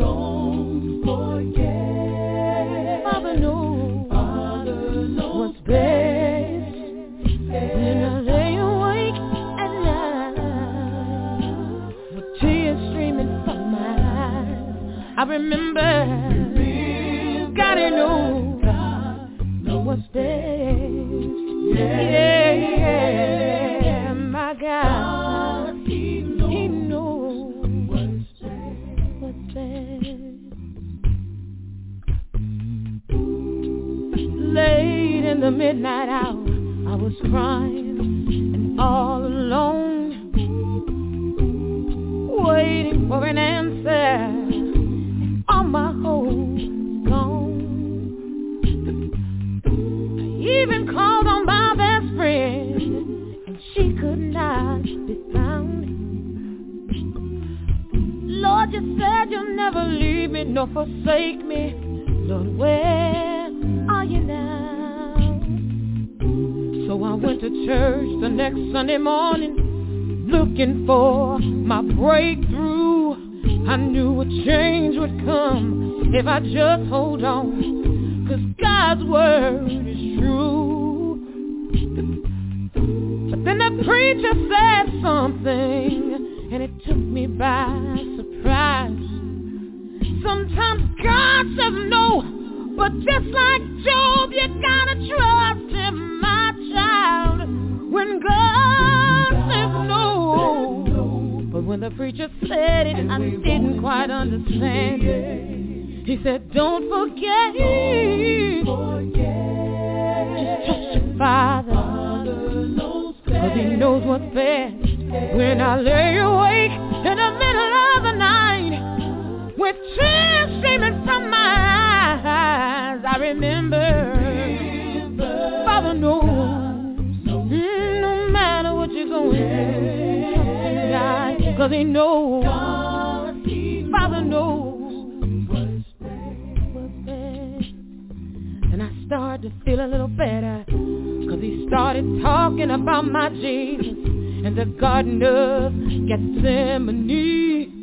[SPEAKER 12] I remember, gotta know, know what's best. Yeah, yeah, my God, He knows what's best. Late in the midnight hour, I was crying and all alone, waiting for an answer. Lord, you said you'll never leave me nor forsake me. Lord, where are you now? So I went to church the next Sunday morning, looking for my breakthrough. I knew a change would come if I just hold on, cause God's word is true. But then the preacher said something, and it took me by surprise. Sometimes God says no, but just like Job, you gotta trust him, my child. When God says no, but when the preacher said it, I didn't quite understand it. He said, don't forget, just trust your Father, cause he knows what's best. When I lay awake in the middle of the night, with tears streaming from my eyes, I remember, Father knows mm, no matter what you're going through. God, cause he knows. Father knows. And I started to feel a little better. Cause he started talking about my Jesus in the Garden of Gethsemane.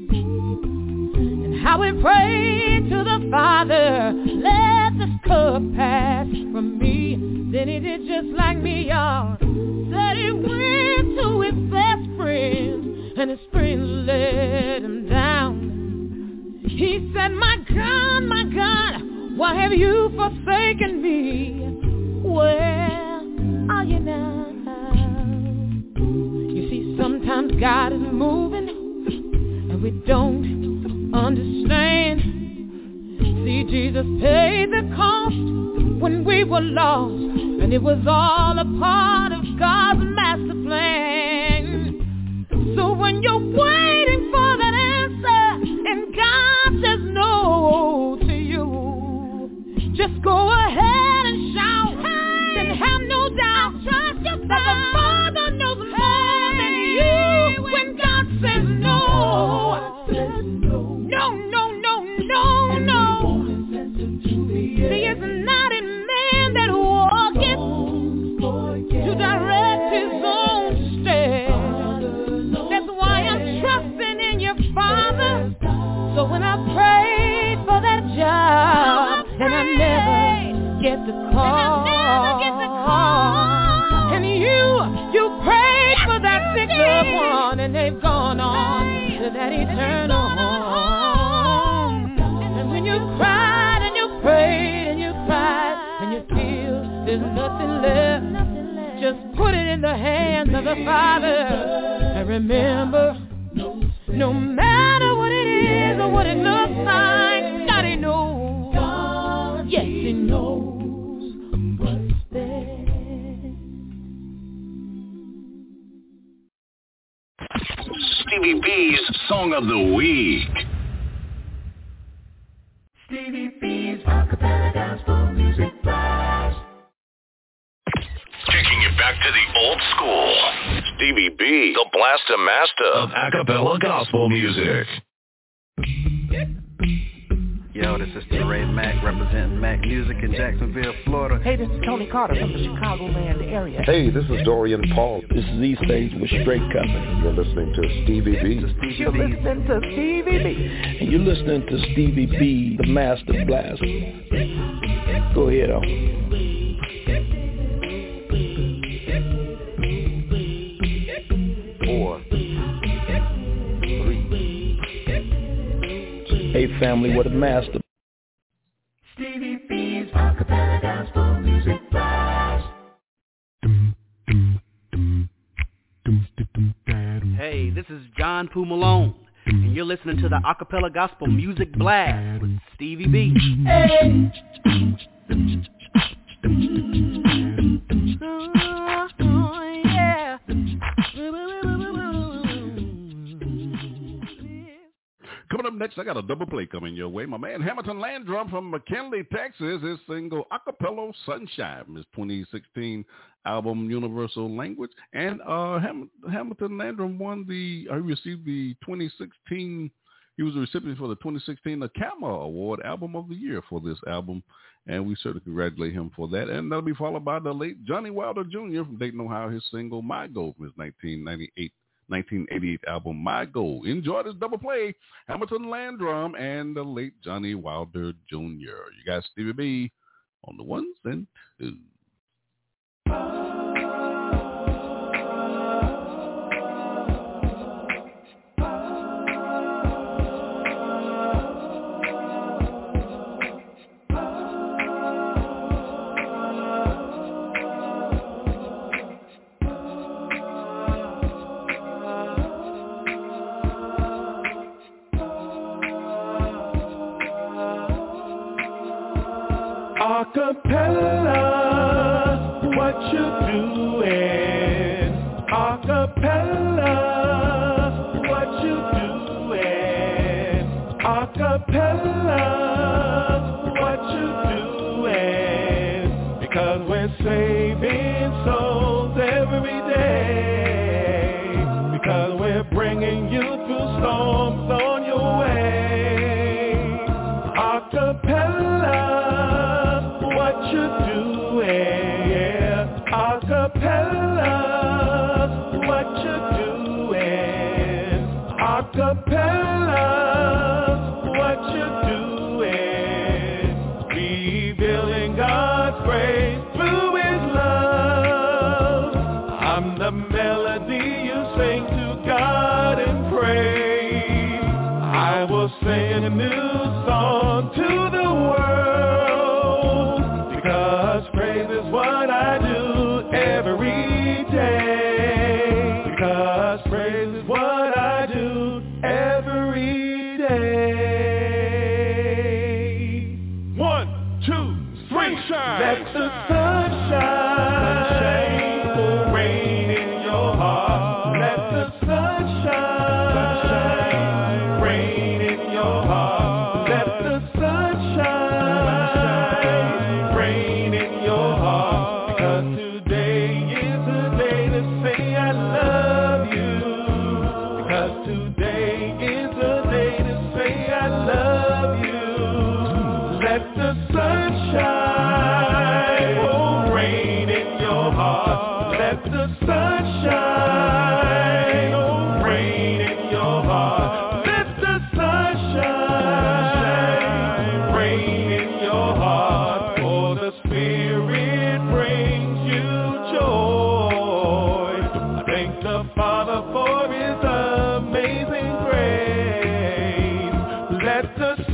[SPEAKER 12] How he prayed to the Father, let this cup pass from me. Then he did just like me, y'all. Said he went to his best friend, and his friend let him down. He said, my God, my God, why have you forsaken me? Where are you now? You see, sometimes God is moving, and we don't understand. See, Jesus paid the cost when we were lost, and it was all a part of God's master plan. So when you're waiting for that answer, and God says no to you, just go ahead and shout, and have no doubt, trust that the Father knows more than you when God says. No, that walketh to direct his own steps. That's why I'm trusting in your Father. So when I pray for that job and I never get the call, and you, you pray for that sick loved one and they've gone on to that eternal just put it in the hands of the Father. And remember, no matter what it is or what it looks like, God He knows. Yes, He knows.
[SPEAKER 4] Stevie B's Song of the Week.
[SPEAKER 10] Stevie
[SPEAKER 4] B, the blaster master of acappella gospel music.
[SPEAKER 8] Yo, this is Teray Mack representing Mac Music in Jacksonville, Florida.
[SPEAKER 34] Hey, this is Tony Carter from the Chicagoland area.
[SPEAKER 40] Hey, this is Dorian Paul. This is E Stage with Straight Company. You're listening to Stevie B.
[SPEAKER 34] You're listening to Stevie B.
[SPEAKER 40] And you're listening to Stevie B, the Master Blaster. Go ahead, on. Hey, family, what a master.
[SPEAKER 10] Stevie B's acappella gospel music blast.
[SPEAKER 8] Hey, this is John Poo Malone, and you're listening to the Acappella Gospel Music Blast with Stevie B.
[SPEAKER 12] yeah.
[SPEAKER 2] Coming up next, I got a double play coming your way. My man Hamilton Landrum from McKinney, Texas, his single Acappella Sunshine, his 2016 album Universal Language. And uh, Ham- Hamilton Landrum won the, uh, he received the 2016, he was a recipient for the 2016 NACAMA Award Album of the Year for this album. And we certainly congratulate him for that. And that'll be followed by the late Johnny Wilder Jr. from Dayton, Ohio, his single My Goal from his 1998 1988 album My Goal. Enjoy this double play. Hamilton Landrum and the late Johnny Wilder Jr. You got Stevie B on the ones and twos.
[SPEAKER 41] Acappella, enemy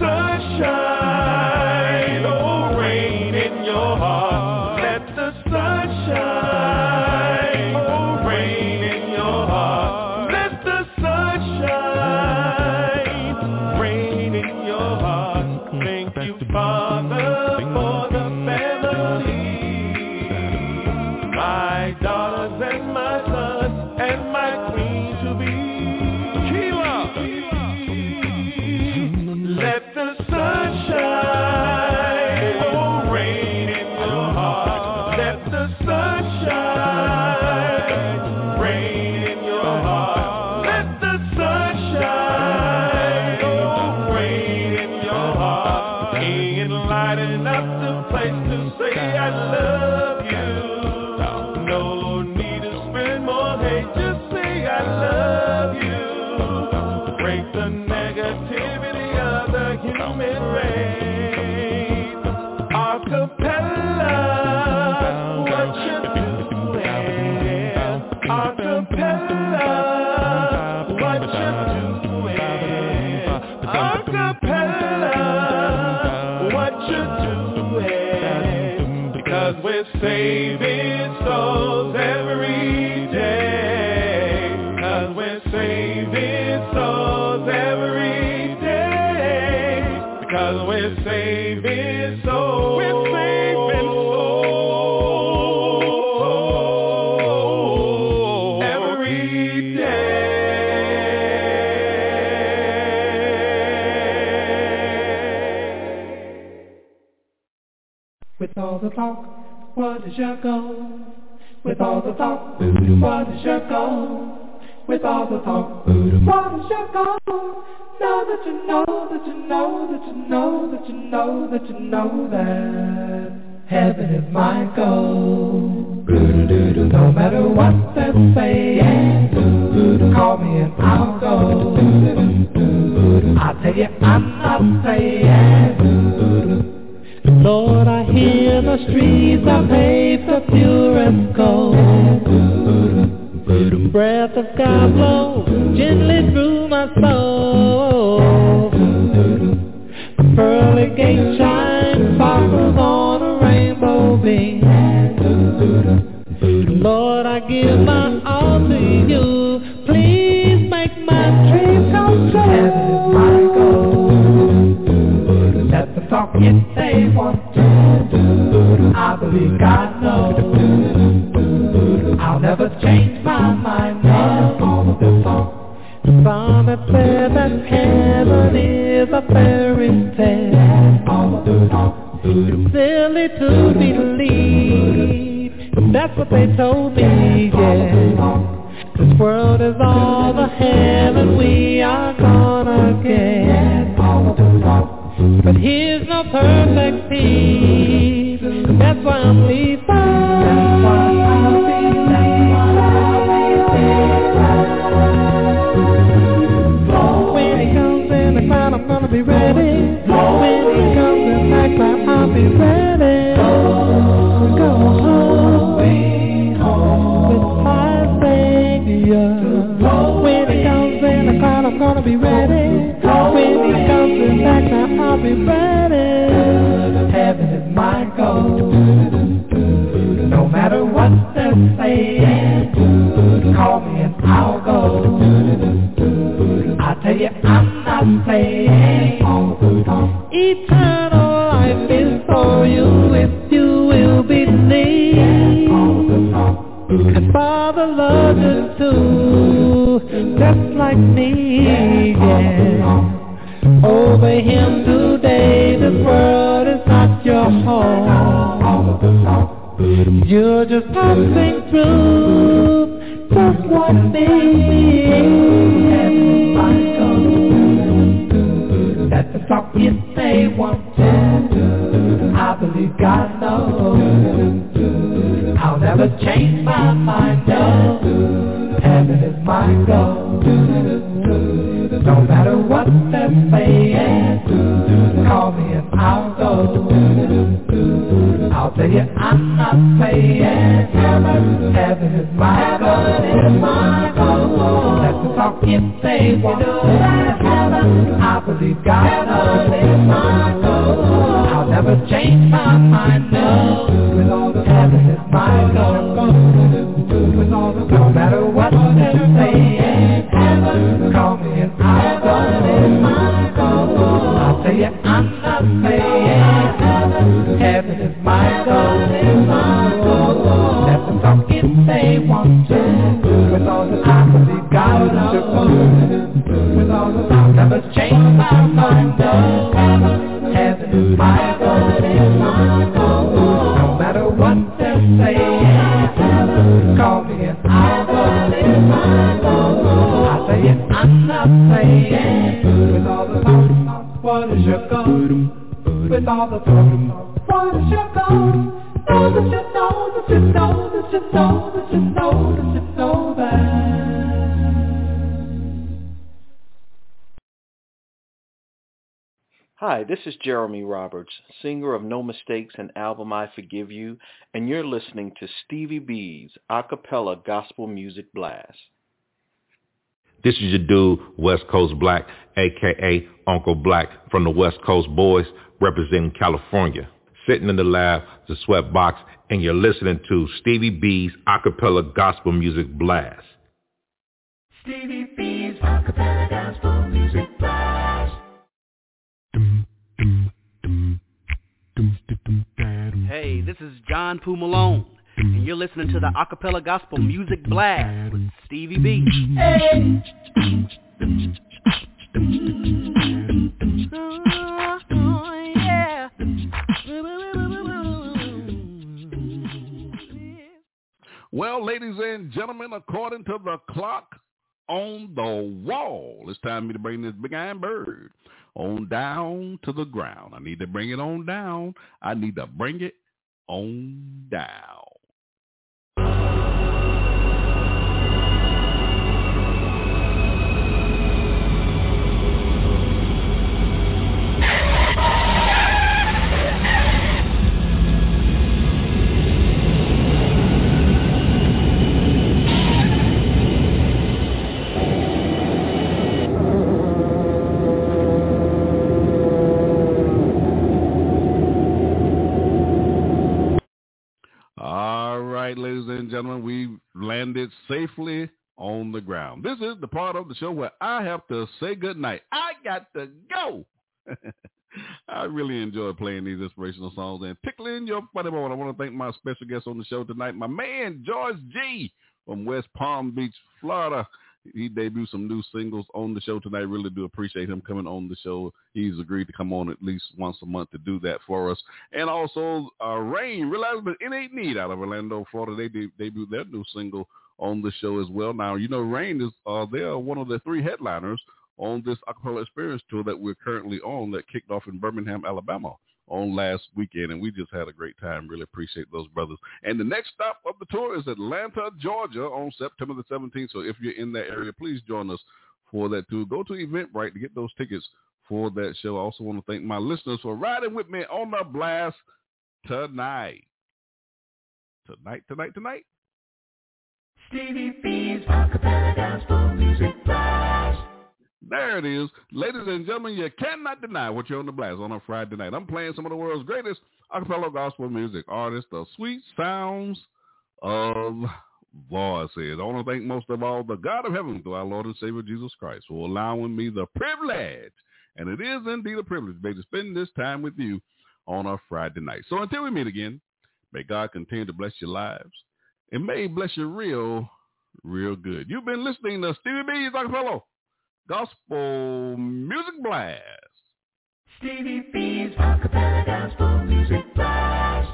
[SPEAKER 41] sunshine or rain in your heart. is your
[SPEAKER 42] goal? With all the thought, what is your goal? With all the thought, what is your goal? Now that you know, that you know, that you know, that you know, that you know that heaven is my goal. No matter what they say. streets are paved for pure and gold. Breath of God blows gently through my soul. The Pearly gates shine sparkles on a rainbow beam. Lord, I give my be. God knows I'll never change my mind now. The promised land that heaven is a fairy tale. It's silly to believe. That's what they told me
[SPEAKER 43] heaven is my goal. Let the talk you say once. I believe God knows. I'll never change my mind. No, heaven is my is
[SPEAKER 29] Jeremy Roberts, singer of No Mistakes and album I Forgive You, and you're listening to Stevie B's acappella gospel music blast.
[SPEAKER 44] This is your dude, West Coast Black, aka Uncle Black from the West Coast Boys, representing California. Sitting in the lab, the sweat box, and you're listening to Stevie B's acappella gospel music blast.
[SPEAKER 35] Stevie B's acappella gospel
[SPEAKER 8] Hey, this is John Poo Malone, and you're listening to the acappella gospel music blast with Stevie B.
[SPEAKER 2] Well, ladies and gentlemen, according to the clock on the wall, it's time for me to bring this big iron bird on down to the ground. I need to bring it on down. I need to bring it on down. Gentlemen, we landed safely on the ground. This is the part of the show where I have to say goodnight. I got to go. I really enjoy playing these inspirational songs and tickling your funny bone. I want to thank my special guest on the show tonight, my man George Gee from West Palm Beach, Florida. He debuted some new singles on the show tonight. Really do appreciate him coming on the show. He's agreed to come on at least once a month to do that for us. And also, uh, Rain, Realize But It Ain't Need out of Orlando, Florida. They de- debuted their new single on the show as well. Now, you know, Rain is uh, they are one of the three headliners on this acappella experience tour that we're currently on that kicked off in Birmingham, Alabama on last weekend, and we just had a great time. Really appreciate those brothers. And the next stop of the tour is Atlanta, Georgia on September the 17th. So if you're in that area, please join us for that tour. Go to Eventbrite to get those tickets for that show. I also want to thank my listeners for riding with me on the blast tonight. Tonight, tonight, tonight.
[SPEAKER 35] Stevie B's Acappella Gospel Music Blast.
[SPEAKER 2] There it is. Ladies and gentlemen, you cannot deny what you're on the blast on a Friday night. I'm playing some of the world's greatest acappella gospel music artists, the sweet sounds of voices. I want to thank most of all the God of heaven through our Lord and Savior Jesus Christ for allowing me the privilege, and it is indeed a privilege, baby, to spend this time with you on a Friday night. So until we meet again, may God continue to bless your lives, and may bless you real, real good. You've been listening to Stevie B's Acappella Gospel Music Blast.
[SPEAKER 35] Stevie B's Acappella Gospel Music Blast.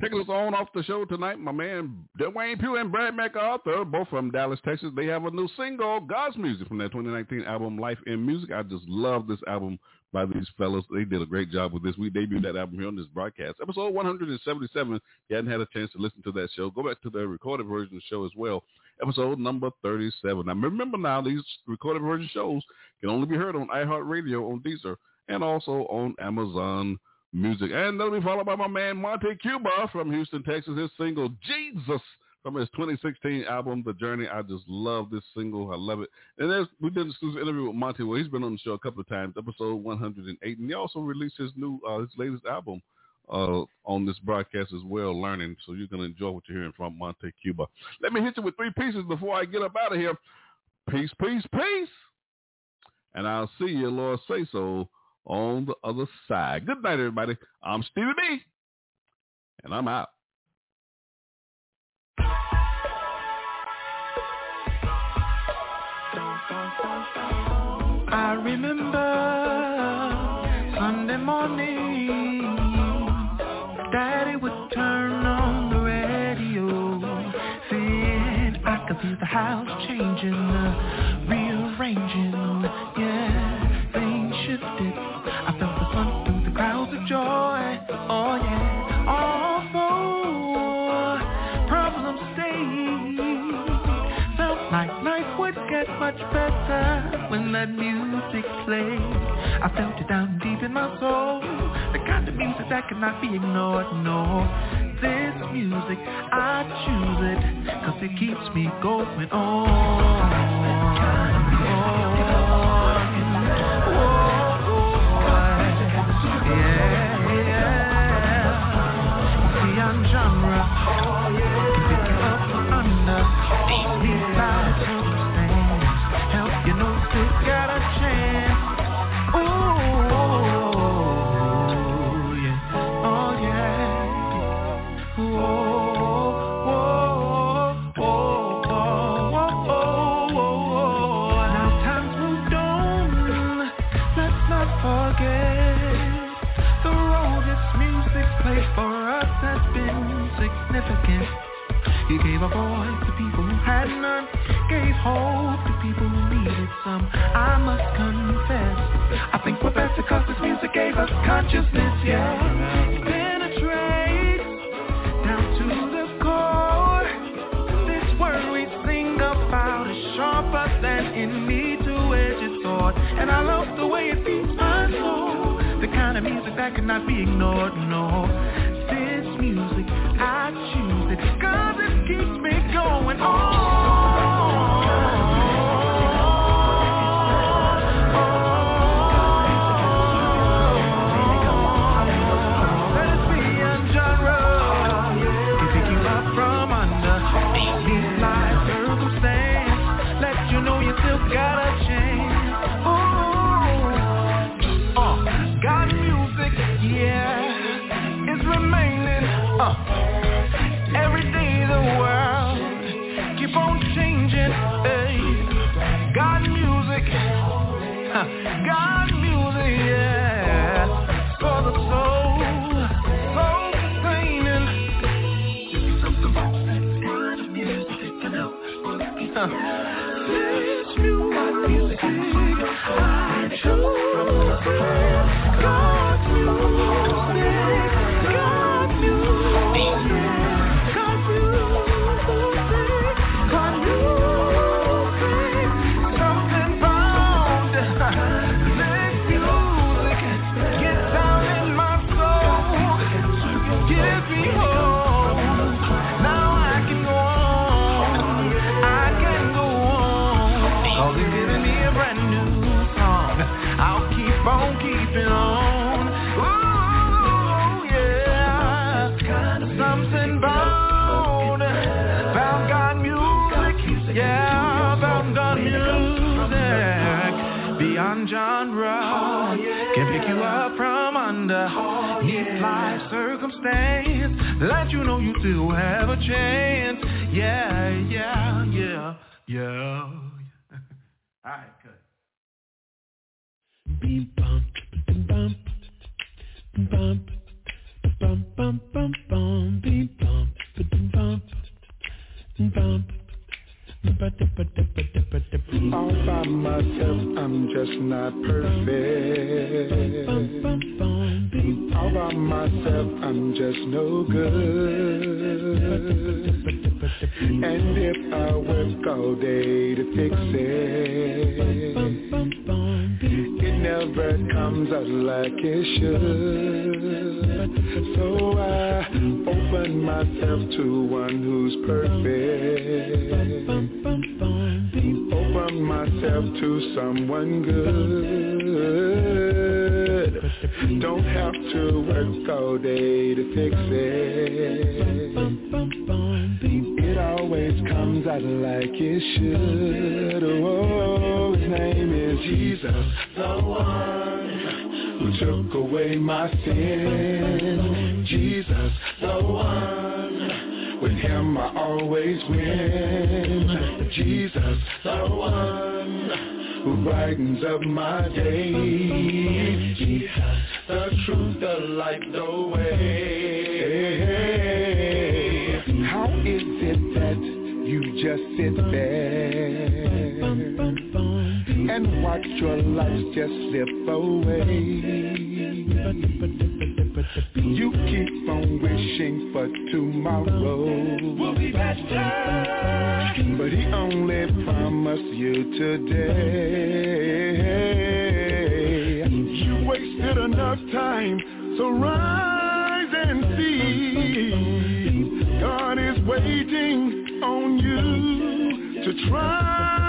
[SPEAKER 2] Taking us on off the show tonight, my man Dwayne Pugh and Brad MacArthur, both from Dallas, Texas. They have a new single, God's Music, from their 2019 album, Life in Music. I just love this album by these fellas. They did a great job with this. We debuted that album here on this broadcast. Episode 177. If you hadn't had a chance to listen to that show, go back to the recorded version of the show as well. Episode number 37. Now, remember now, these recorded version shows can only be heard on iHeartRadio, on Deezer, and also on Amazon Music. And that'll be followed by my man Monte Cuba from Houston, Texas. His single, Jesus, from his 2016 album, The Journey. I just love this single. I love it. And there's, we did an exclusive interview with Monte where he's been on the show a couple of times, episode 108. And he also released his new, uh, his latest album uh, on this broadcast as well, learning. So you're going to enjoy what you're hearing from Monte Cuba. Let me hit you with three pieces before I get up out of here. Peace, peace, peace. And I'll see you, Lord say so, on the other side. Good night, everybody. I'm Stevie B, and I'm out.
[SPEAKER 3] I remember could the house changing, uh, rearranging, yeah, things shifted. I felt the sun through the crowds of joy, oh yeah, although problems stayed, felt like life would get much better when that music played. I felt it down deep in my soul, the kind of music that cannot be ignored, no. This music, I choose it, cause it keeps me going on. Genre, pick you up from under, gave a voice to people who had none, gave hope to people who needed some. I must confess, I think we're better cause this music gave us consciousness, yeah. It penetrates down to the core. This word we sing about is sharper than any two-edged sword. And I love the way it feeds my soul. The kind of music that cannot be ignored, no. This music, keeps me going on. Circumstance. Let you know you still
[SPEAKER 5] have a chance. Yeah, yeah, yeah, yeah. Alright, good.
[SPEAKER 42] Beep bump, bump, bump, bump, bump, bump, bump, bump, bump, bump.
[SPEAKER 45] All by myself, I'm just not perfect. All by myself, I'm just no good. And if I work all day to fix it, it never comes out like it should. So I open myself to one who's perfect. Myself to someone good. Don't have to work all day to fix it. It always comes out like it should. Oh, his name is Jesus, the one who took away my sin. Jesus, the one. Him I always win. Jesus, the one who brightens up my day. Jesus, the truth, the light, the way. How is it that you just sit there and watch your life just slip away? You keep on wishing for tomorrow. Will be better. But he only promised you today. You wasted enough time, so rise and see. God is waiting on you to try.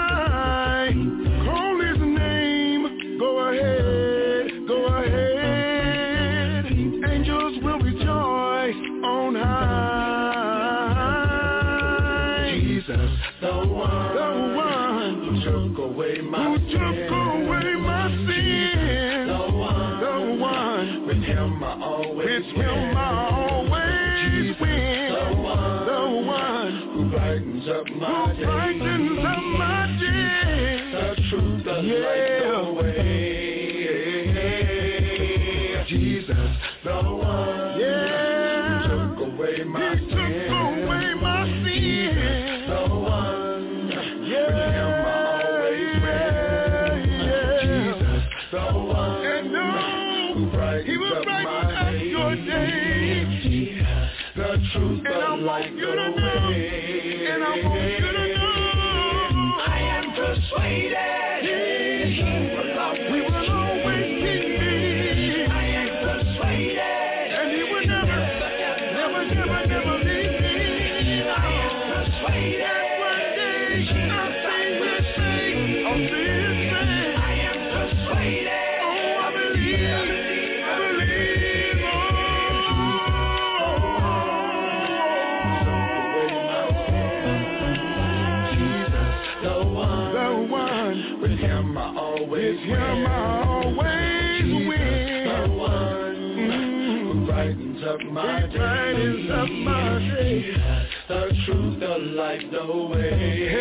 [SPEAKER 45] Truth, the light, the way.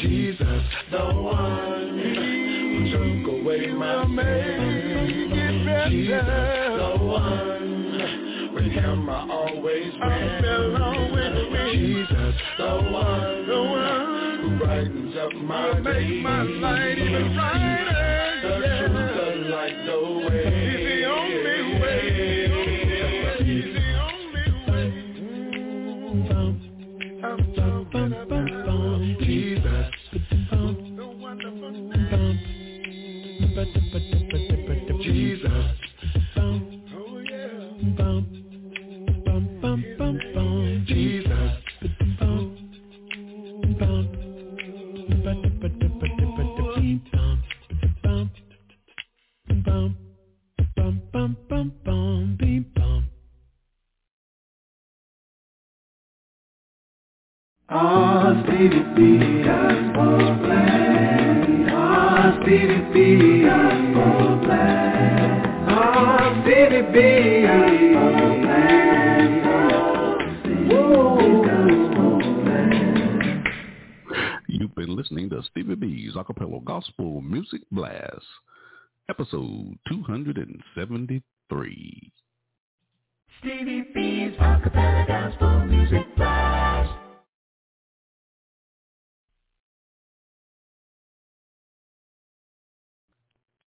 [SPEAKER 45] Jesus, the one who took away my sin. Jesus, the one. With him I always win. Jesus, the one, the one who brightens up my day. my light even brighter.
[SPEAKER 2] Music Blast, episode 273.
[SPEAKER 46] Stevie B's acappella gospel music.